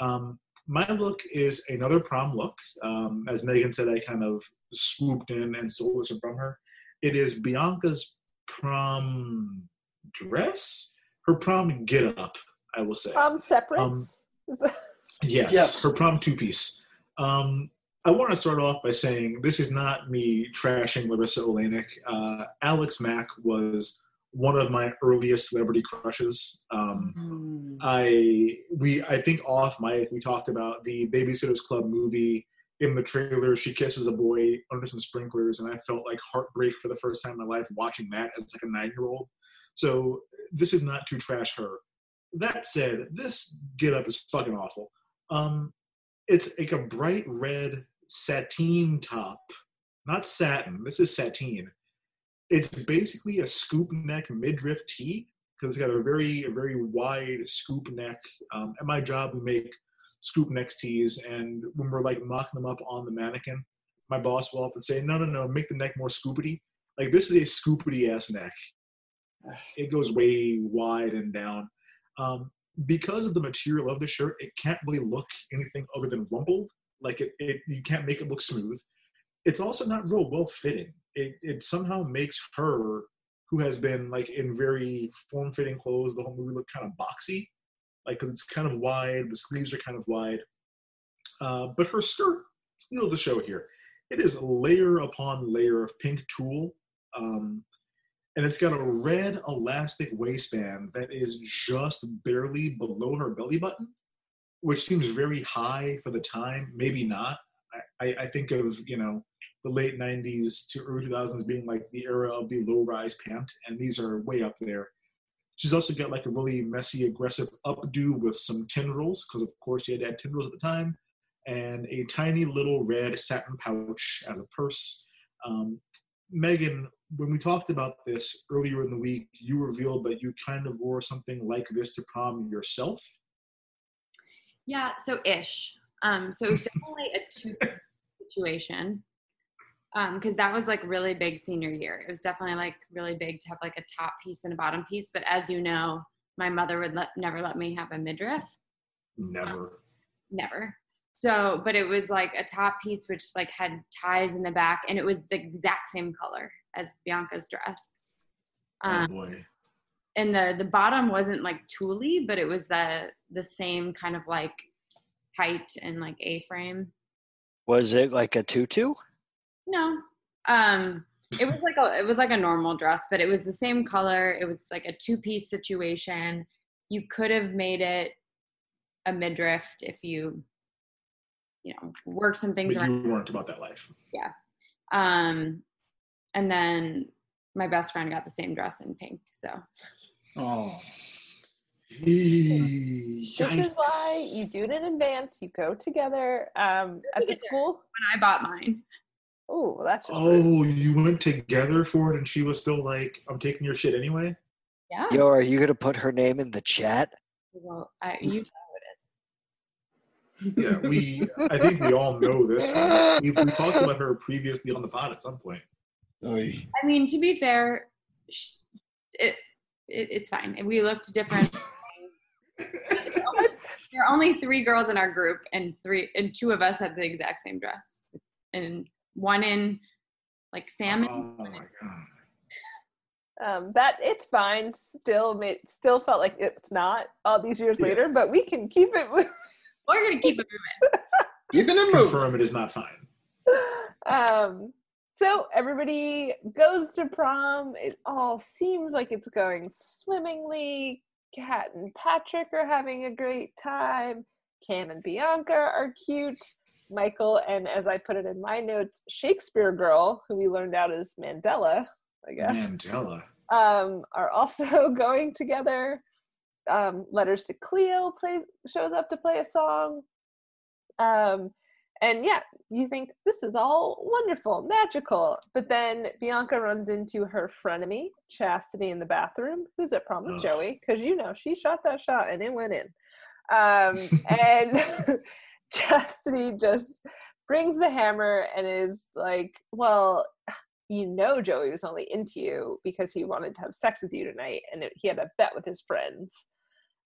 Um, my look is another prom look. Um, as Megan said, I kind of swooped in and stole this from her. It is Bianca's prom dress, her prom get up, I will say. Prom separates. Um, that- Yes, Yes. her prom two piece. Um, I want to start off by saying this is not me trashing Larisa Oleynik. Uh, Alex Mack was one of my earliest celebrity crushes. Um, I we I think off mic we talked about the Babysitters Club movie. In the trailer, she kisses a boy under some sprinklers, and I felt like heartbreak for the first time in my life watching that as like a nine year old. So this is not to trash her. That said, this get up is fucking awful. Um, it's like a bright red sateen top, not satin. This is sateen. It's basically a scoop neck midriff tee because it's got a very, a very wide scoop neck. Um, at my job, we make scoop neck tees, and when we're like mocking them up on the mannequin, my boss will often say, "No, no, no, make the neck more scoopity." Like this is a scoopity ass neck. It goes way wide and down. Um, because of the material of the shirt, it can't really look anything other than rumpled. Like it, it you can't make it look smooth. It's also not real well fitting. It, it somehow makes her, who has been like in very form-fitting clothes. The whole movie look kind of boxy, like 'cause it's kind of wide. The sleeves are kind of wide, uh, but her skirt steals the show here. It is layer upon layer of pink tulle, um, and it's got a red elastic waistband that is just barely below her belly button, which seems very high for the time. Maybe not. I, I, think of you know the late 90s to early 2000s being like the era of the low rise pant, and these are way up there. She's also got like a really messy, aggressive updo with some tendrils, because of course she had to have tendrils at the time, and a tiny little red satin pouch as a purse. Um, Megan, when we talked about this earlier in the week, you revealed that you kind of wore something like this to prom yourself. Yeah, so ish. Um, so it was definitely a two situation. Um, because that was like really big senior year. It was definitely like really big to have like a top piece and a bottom piece. But as you know, my mother would let, never let me have a midriff. Never. Never. So, but it was like a top piece which like had ties in the back, and it was the exact same color as Bianca's dress. Oh Um, boy. and the the bottom wasn't like tully, but it was the the same kind of like height and like A frame. Was it like a tutu? No. Um it was like a it was like a normal dress, but it was the same color. It was like a two piece situation. You could have made it a midriff if you you know worked some things But around. you weren't about that life. Yeah. Um and then my best friend got the same dress in pink. So Oh. This is why you do it in advance. You go together um, at the school. when I bought mine. Oh, that's just Oh, you went together for it, and she was still like, "I'm taking your shit anyway." Yeah. Yo, are you gonna put her name in the chat? Well, I, you tell who it is. Yeah, we. I think we all know this. We've, we talked about her previously on the pod at some point. I mean, to be fair, it, it it's fine. We looked different. there are only three girls in our group, and three and two of us had the exact same dress, and one in like salmon. Oh my god. um, that it's fine. Still, made, still felt like it's not all these years Yeah. later, but we can keep it. With, We're gonna keep it moving. Keeping it moving. Confirm it is not fine. um, so everybody goes to prom. It all seems like it's going swimmingly. Kat and Patrick are having a great time. Cam and Bianca are cute. Michael and, as I put it in my notes, Shakespeare girl, who we learned out as Mandella, I guess Mandella. um, are also going together. Um, Letters to Cleo play shows up to play a song. Um, and yeah, you think this is all wonderful, magical. But then Bianca runs into her frenemy, Chastity, in the bathroom, who's at prom with Joey, because you know she shot that shot and it went in. Um, and Chastity just brings the hammer and is like, well, you know Joey was only into you because he wanted to have sex with you tonight and it, he had a bet with his friends.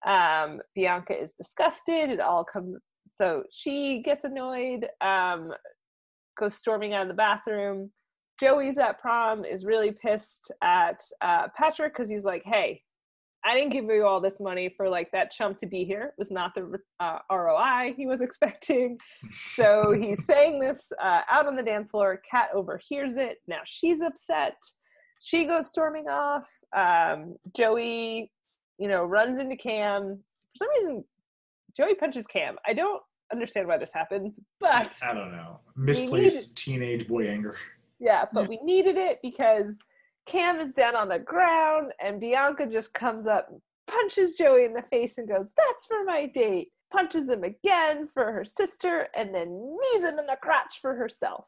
Um, Bianca is disgusted. It all comes so she gets annoyed, um, goes storming out of the bathroom. Joey's at prom is really pissed at uh, Patrick because he's like, "Hey, I didn't give you all this money for like that chump to be here. It was not the uh, ROI he was expecting." so he's saying this uh, out on the dance floor. Kat overhears it. Now she's upset. She goes storming off. Um, Joey, you know, runs into Cam. For some reason, Joey punches Cam. I don't understand why this happens, but I don't know. We Misplaced teenage boy anger. yeah, but we needed it because Cam is down on the ground and Bianca just comes up, punches Joey in the face, and goes, That's for my date. Punches him again for her sister, and then knees him in the crotch for herself.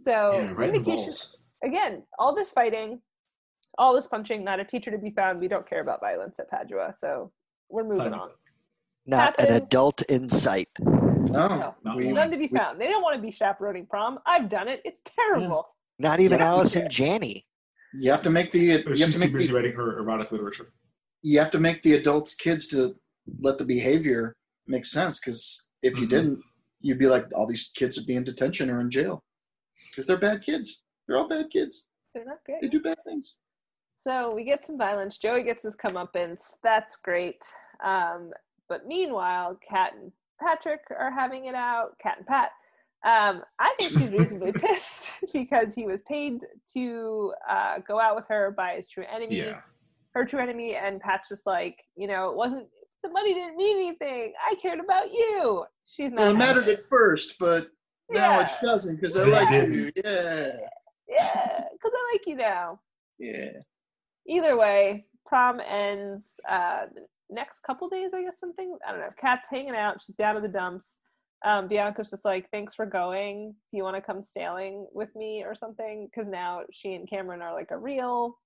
So, Yeah, right in the vindication- balls. again, all this fighting, all this punching, not a teacher to be found. We don't care about violence at Padua, so we're moving Fine with on. it. Not an adult in sight. No, Not we. None to be we- found. They don't want to be chaperoning prom. I've done it. It's terrible. Not even Yeah. Allison Janney. you have to make the you have to too make busy the, writing her erotic literature. you have to make the adults kids to let the behavior make sense because if you Mhm. didn't you'd be like all these kids would be in detention or in jail because they're bad kids they're all bad kids They're not good. they do bad things So we get some violence. Joey gets his comeuppance. That's great. Um, but meanwhile, Kat and Patrick are having it out. Kat and Pat. Um, I think she's reasonably pissed because he was paid to uh, go out with her by his true enemy, Yeah. her true enemy, and Pat's just like, you know, it wasn't the money didn't mean anything. I cared about you. She's not. Well, it mattered at first, but now it doesn't because I It like you. Yeah. Yeah, because I like you now. Yeah. either way, prom ends uh the next couple days, I guess something. I don't know. Kat's hanging out, she's down in the dumps. Um, Bianca's just like, Thanks for going. Do you want to come sailing with me or something? Because now she and Cameron are like a real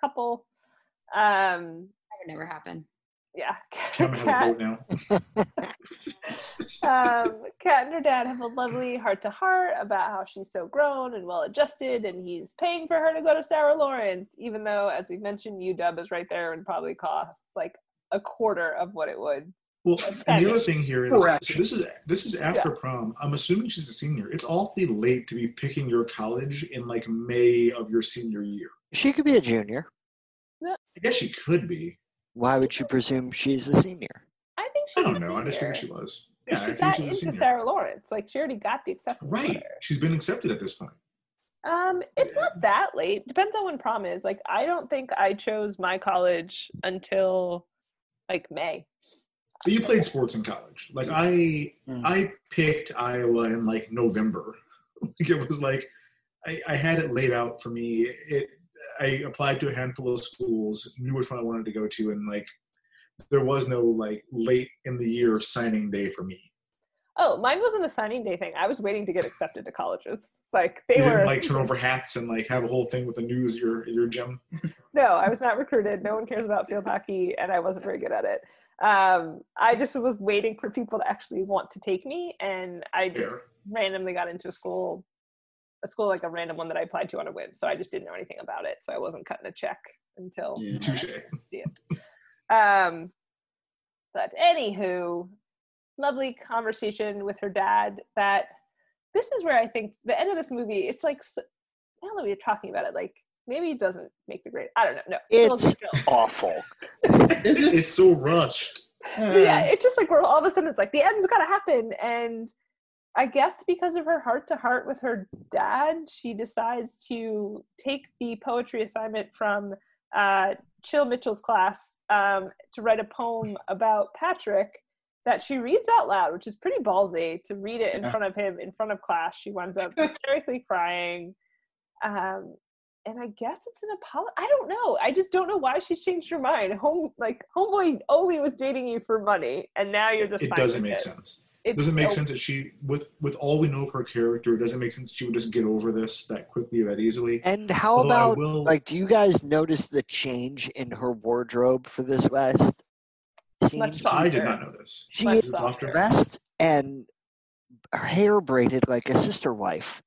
couple. Um That would never happen. yeah. Kat, has a Kat, boat now. um, Kat and her dad have a lovely heart to heart about how she's so grown and well adjusted, and he's paying for her to go to Sarah Lawrence, even though, as we mentioned, UW is right there and probably costs like a quarter of what it would. Well, and the other thing here is Correct. so this is this is after prom. I'm assuming she's a senior. It's awfully late to be picking your college in like May of your senior year. She could be a junior. I guess she could be. Why would you presume she's a senior? I think I don't a know. I just figured she was. Yeah, I she figured got she was into. Sarah Lawrence. Like she already got the acceptance Right. letter. She's been accepted at this point. Um, it's not that late. Depends on when prom is. Like, I don't think I chose my college until like May. So you played sports in college. Like I, Mm. I picked Iowa in like November. Like it was like I, I had it laid out for me. It I applied to a handful of schools, knew which one I wanted to go to, and like there was no like late in the year signing day for me. Oh, mine wasn't a signing day thing. I was waiting to get accepted to colleges. Like they You were like turn over hats and like have a whole thing with the news your your gym. no, I was not recruited. No one cares about field hockey, and I wasn't very good at it. Um, I just was waiting for people to actually want to take me, and I just Fair. randomly got into a school, a school like a random one that I applied to on a whim. So I just didn't know anything about it. So I wasn't cutting a check until Yeah. Touche. see it. Um, but anywho, lovely conversation with her dad. That this is where I think the end of this movie. It's like s- now that we're talking about it, like maybe it doesn't make the grade. I don't know. No, It's awful. Is it? It's so rushed. But yeah, it's just like we're all of a sudden it's like the end's gotta happen, and I guess because of her heart to heart with her dad, she decides to take the poetry assignment from uh, Chill Mitchell's class um, to write a poem about Patrick that she reads out loud, which is pretty ballsy to read it in Yeah. front of him in front of class. She winds up hysterically crying. Um, and I guess it's an apology. I don't know. I just don't know why she's changed her mind. Home like homeboy only was dating you for money, and now you're just. It doesn't make it. sense. It doesn't make so- sense that she with with all we know of her character, it doesn't make sense she would just get over this that quickly that easily. And how Although about will- like do you guys notice the change in her wardrobe for this last scene? Much softer. I did not know this. She much is softer. dressed and her hair braided like a sister wife.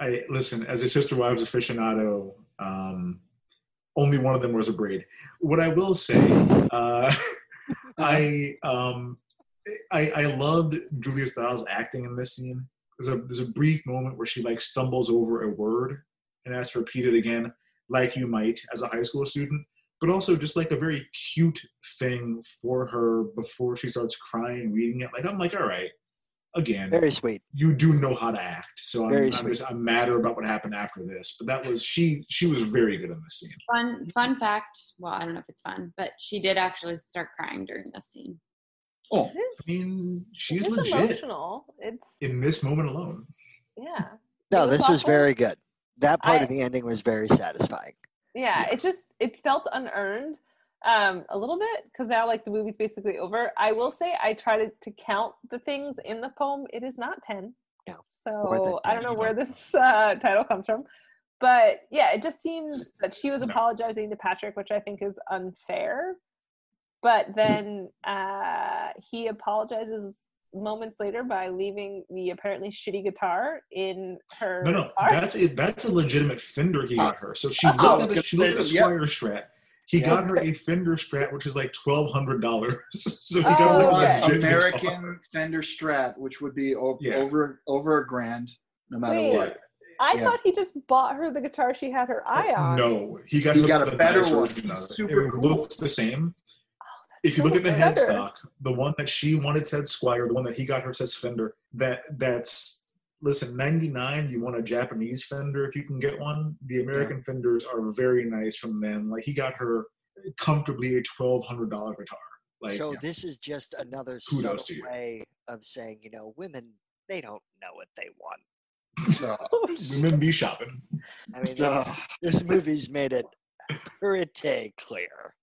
I listen as a sister wives aficionado. Um, only one of them was a braid. What I will say, uh, I um, I I loved Julia Stiles acting in this scene. There's a there's a brief moment where she like stumbles over a word and has to repeat it again, like you might as a high school student. But also just like a very cute thing for her before she starts crying reading it. Like I'm like, all right, again, Very sweet. you do know how to act. So I'm, Very I'm sweet. just I'm madder about what happened after this. But that was she she was very good in this scene. Fun fun fact. Well, I don't know if it's fun, but she did actually start crying during this scene. Oh, It is, I mean, she's it is legit emotional. It's in this moment alone. yeah. No, was this was very good. That part I- of the ending was very satisfying. Yeah, Yeah. it just it felt unearned um a little bit because now like the movie's basically over. I will say i tried to, to count the things in the poem. It is not 10 No, so i don't know where this uh, title comes from. But yeah it just seems that she was apologizing to patrick which i think is unfair. But then uh he apologizes moments later by leaving the apparently shitty guitar in her No, no, car. that's a that's a legitimate Fender he got her. So she Oh, looked at okay. she looked at a Yep. Strat. He Yep. got her a Fender Strat, which is like twelve hundred dollars. so he got Oh, her Or like okay. a legit guitar. American Fender Strat, which would be o- Yeah. over over a grand, no matter Wait. what. I Yeah. thought he just bought her the guitar she had her eye on. No, he got He got a better nice one. version of it. Super it cool. looks the same. If you look at the better. headstock, the one that she wanted said Squier, the one that he got her says Fender. That that's listen, ninety nine. You want a Japanese Fender if you can get one. The American Fenders are very nice from them. Like he got her comfortably a twelve hundred dollar guitar. Like so this is just another Kudos subtle to way of saying, you know, women they don't know what they want. Oh, women be shopping. I mean, this, this movie's made it pretty clear.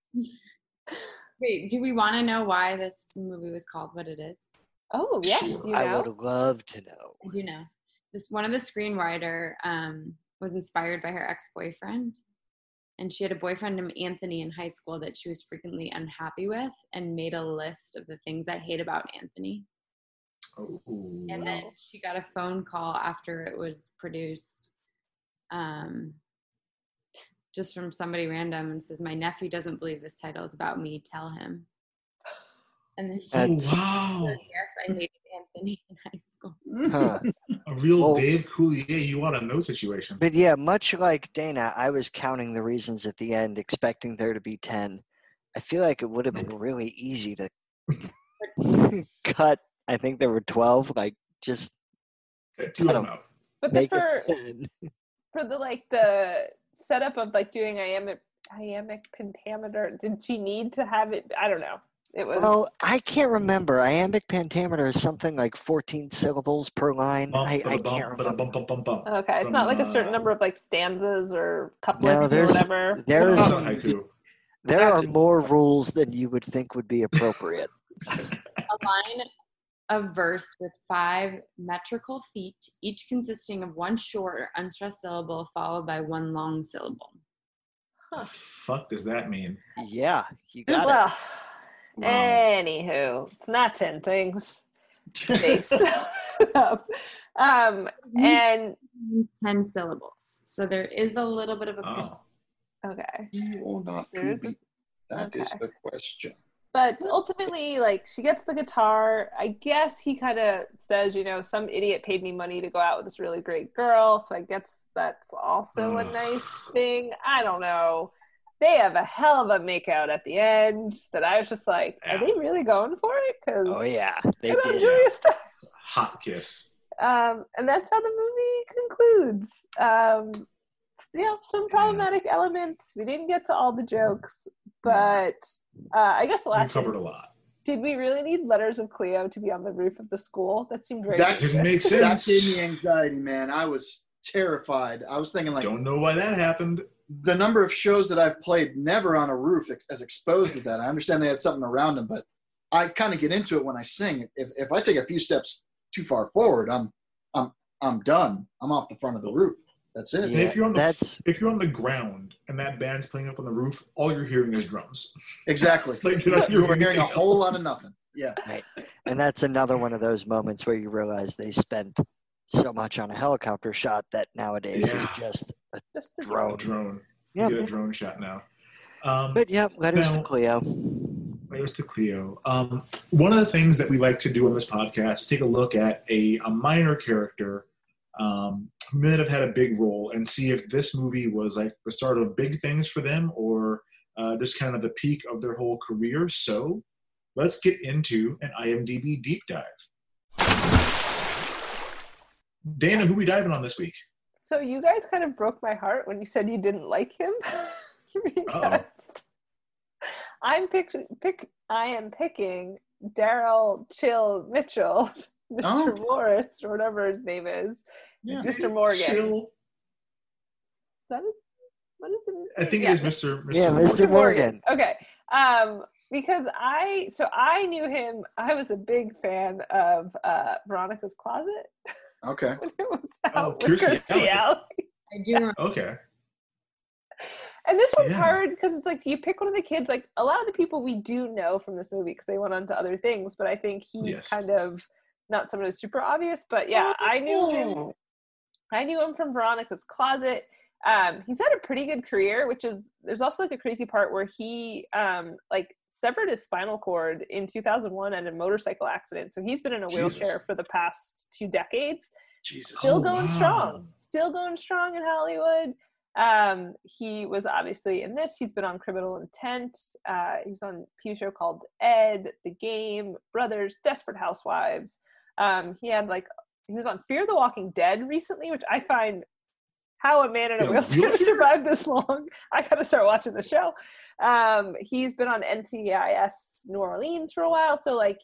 Wait, do we want to know why this movie was called what it is? Oh yes, Sure, you I would love to know. I do know. This one of the screenwriter um, was inspired by her ex-boyfriend, and she had a boyfriend named Anthony in high school that she was frequently unhappy with, and made a list of the things I hate about Anthony. Oh, And then she got a phone call after it was produced, um, just from somebody random, and says, "My nephew doesn't believe this title is about me. Tell him." And then she Oh, wow. said, "Yes, I hated Anthony in high school." Huh. a real Well- Dave Coulier, you want to know situation. But yeah, much like Dana, I was counting the reasons at the end, expecting there to be 10. I feel like it would have been really easy to cut. I think there were 12. Like, just Two of them out. But the, for for the like the setup of like doing iambic iambic pentameter, did she need to have it? I don't know. It was Well, I can't remember. Iambic pentameter is something like 14 syllables per line. Bump, I, I ba-da-bum, can't remember. ba-da-bum, bum, bum, bum. okay. It's From, not like a certain uh, number of like stanzas or couplets or whatever. there It's is- haiku. There are more rules than you would think would be appropriate. a line of verse with five metrical feet, each consisting of one short or unstressed syllable followed by one long syllable. Huh. Fuck does that mean? Yeah, you got it. well, anywho, it's not ten things. Base. um, and means 10 syllables. So there is a little bit of a. Oh. okay. Or not to There's a- be. That is okay. the question. But ultimately, like she gets the guitar. I guess he kind of says, you know, some idiot paid me money to go out with this really great girl. So I guess that's also a nice thing. I don't know. They have a hell of a makeout at the end that I was just like, are they really going for it? Because Oh, yeah, they good did. Julia Stiles. Hot kiss. Um, and that's how the movie concludes. Um, you know, some problematic elements. We didn't get to all the jokes, but uh, I guess the We last covered one- a lot. did we really need letters of Cleo to be on the roof of the school? That seemed very That didn't make sense. That sense. gave me anxiety, man. I was terrified. I was thinking like Don't know why that happened. the number of shows that I've played never on a roof ex- as exposed as that. I understand they had something around them, but I kind of get into it when I sing. If if I take a few steps too far forward, I'm I'm I'm done. I'm off the front of the roof. That's it. And if you're on the that's if you're on the ground and that band's playing up on the roof, all you're hearing is drums. Exactly. Like you're not You hearing hearing a whole lot of nothing. Yeah. Right. And that's another one of those moments where you realize they spent so much on a helicopter shot that nowadays is just a just a Drone. drone. drone. Yeah. You get a drone shot now. Um, But yeah, letters to Now- Cleo. Letters to Cleo. Um, one of the things that we like to do on this podcast is take a look at a, a minor character um, may have had a big role and see if this movie was like the start of big things for them or uh, just kind of the peak of their whole career. So let's get into an IMDb deep dive. Dana, who we diving on this week? So you guys kind of broke my heart when you said you didn't like him because I'm pick pick I am picking Daryl Chill Mitchell, Mr. Oh. Morris or whatever his name is, Yeah. Mr. Morgan. Chill. Is that his, what is it? I think Yeah, it is Mr. Mr. Yeah, Morgan. Mr. Morgan. Okay. Um, because I so I knew him. I was a big fan of uh, Veronica's Closet Okay. it was Oh, out with Kirstie Kirstie Alley. Alley. I do remember Okay. And this one's Yeah. hard because it's like, do you pick one of the kids? Like a lot of the people we do know from this movie because they went on to other things, but I think he's Yes. kind of not someone who's super obvious. But yeah, I knew him. I knew him from Veronica's Closet. Um, he's had a pretty good career, which is there's also like a crazy part where he um like severed his spinal cord in 2001 in a motorcycle accident. So he's been in a Jesus. wheelchair for the past two decades. Jesus. still Oh, going wow. strong still going strong in hollywood um he was obviously in this he's been on criminal intent uh he was on a tv show called ed the game brothers desperate housewives um he had like he was on fear the walking dead recently which i find how a man in a Yeah, wheelchair wheelchair? survived this long i gotta start watching the show um he's been on ncis new orleans for a while so like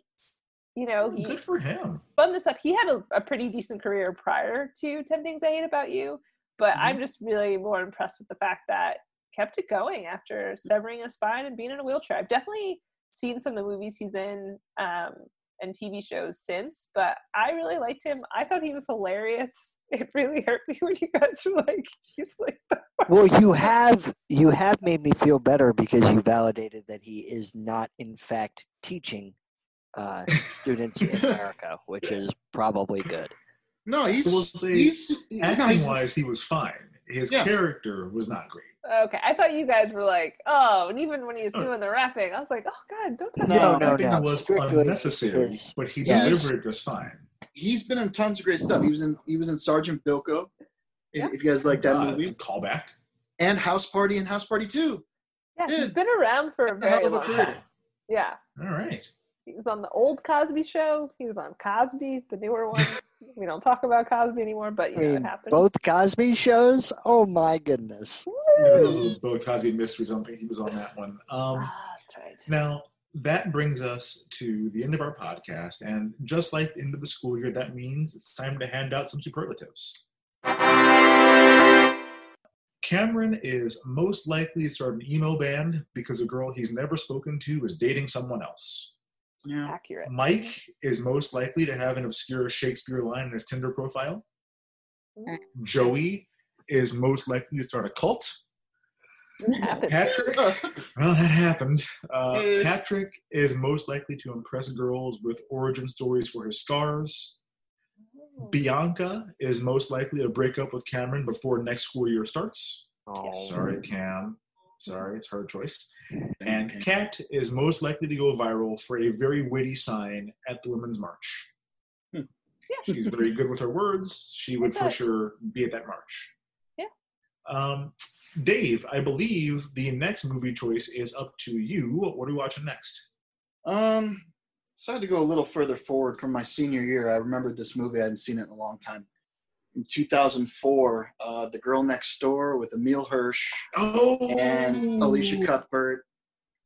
you know he Good for him. spun this up. He had a, a pretty decent career prior to 10 Things I Hate About You, but I'm just really more impressed with the fact that kept it going after severing a spine and being in a wheelchair. I've definitely seen some of the movies he's in um, and TV shows since, but I really liked him. I thought he was hilarious. It really hurt me when you guys were like, he's like, Well, you have you have made me feel better because you validated that he is not, in fact, teaching uh, students in America, which is probably good. No, he's We'll say he's no, Acting he's- wise, he was fine. His Yeah. character was not great. Okay. I thought you guys were like, oh, and even when he was Oh. doing the rapping, I was like, oh, God, don't touch No, him. no, Acting no. was Strictly unnecessary, but he Yes. delivered just fine. he's been in tons of great stuff. He was in he was in Sergeant Bilko. If, Yeah. if you guys like that Uh, it's movie, a callback. and House Party and House Party Two. Yeah, he's been around for a hell very a long career. time. Yeah. All right. He was on the old Cosby show. He was on Cosby, the newer one. we don't talk about Cosby anymore, but you I know it happened. both Cosby shows. Oh my goodness! Yeah, those are Bill Cosby mysteries. I don't think he was on that one. Um, Ah, that's right. Now, that brings us to the end of our podcast. And just like the end of the school year, that means it's time to hand out some superlatives. Cameron is most likely to start an emo band because a girl he's never spoken to is dating someone else. Yeah. Accurate. Mike is most likely to have an obscure Shakespeare line in his Tinder profile. Joey is most likely to start a cult. It happened. Patrick, well, that happened. Uh, Eh. Patrick is most likely to impress girls with origin stories for his scars. Bianca is most likely to break up with Cameron before next school year starts. Oh, Sorry, Cam. Sorry, it's her choice. And Kat is most likely to go viral for a very witty sign at the Women's March. Hmm. Yeah. She's very good with her words. She would for sure be at that march. Yeah. Um, Dave, I believe the next movie choice is up to you. What are we watching next? Um, decided to go a little further forward from my senior year. I remembered this movie. I hadn't seen it in a long time. In 2004, uh, The Girl Next Door with Emile Hirsch Oh, and Elisha Cuthbert.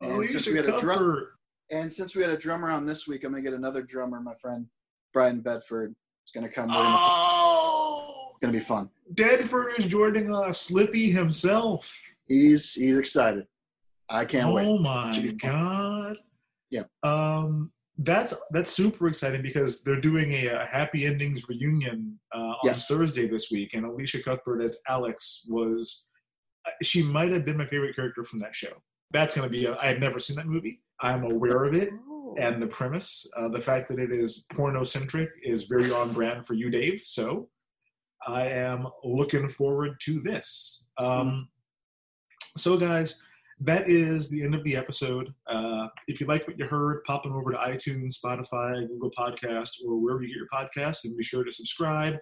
And Elisha since we had a drum, Cuthbert. and since we had a drummer on this week, I'm gonna get another drummer. My friend Brian Bedford is gonna come. Oh, It's gonna be fun. Deadford is joining us. Slippy himself. He's he's excited. I can't oh wait. Oh my Should be fun. god. Yeah. Um, that's that's super exciting because they're doing a, a happy endings reunion uh, on Yes. Thursday this week, and Elisha Cuthbert as Alex was. uh, She might have been my favorite character from that show. That's going to be. I have never seen that movie. I'm aware of it Oh. and the premise. Uh, the fact that it is porno centric is very on brand for you, Dave. So I am looking forward to this. Um, so, guys, that is the end of the episode. Uh, if you like what you heard, pop on over to iTunes, Spotify, Google Podcast, or wherever you get your podcasts, and be sure to subscribe,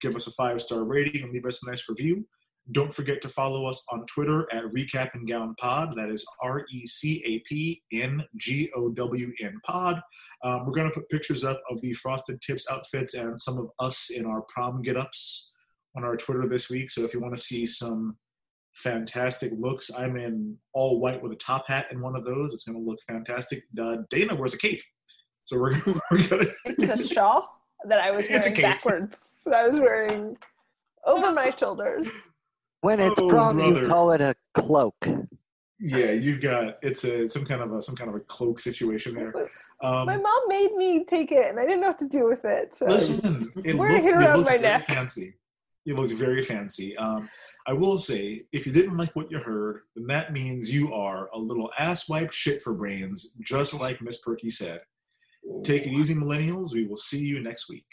give us a five star rating, and leave us a nice review. Don't forget to follow us on Twitter at Recap and Gown Pod. That is R E C A P N G O W N Pod. Um, we're going to put pictures up of the Frosted Tips outfits and some of us in our prom get ups on our Twitter this week. So if you want to see some fantastic looks, I'm in all white with a top hat in one of those. It's going to look fantastic. Uh, Dana wears a cape. So we're, we're going to. It's a shawl that I was It's a wearing cape. backwards. That I was wearing over my shoulders. When it's Oh, prom, brother. you call it a cloak. Yeah, you've got it's a some kind of a some kind of a cloak situation there. Um, my mom made me take it, and I didn't know what to do with it. So Listen, it Wearing looked, it around it looked my neck. fancy. It looks very fancy. Um, I will say, if you didn't like what you heard, then that means you are a little asswipe shit for brains, just like Miss Perky said. Take it easy, millennials. We will see you next week.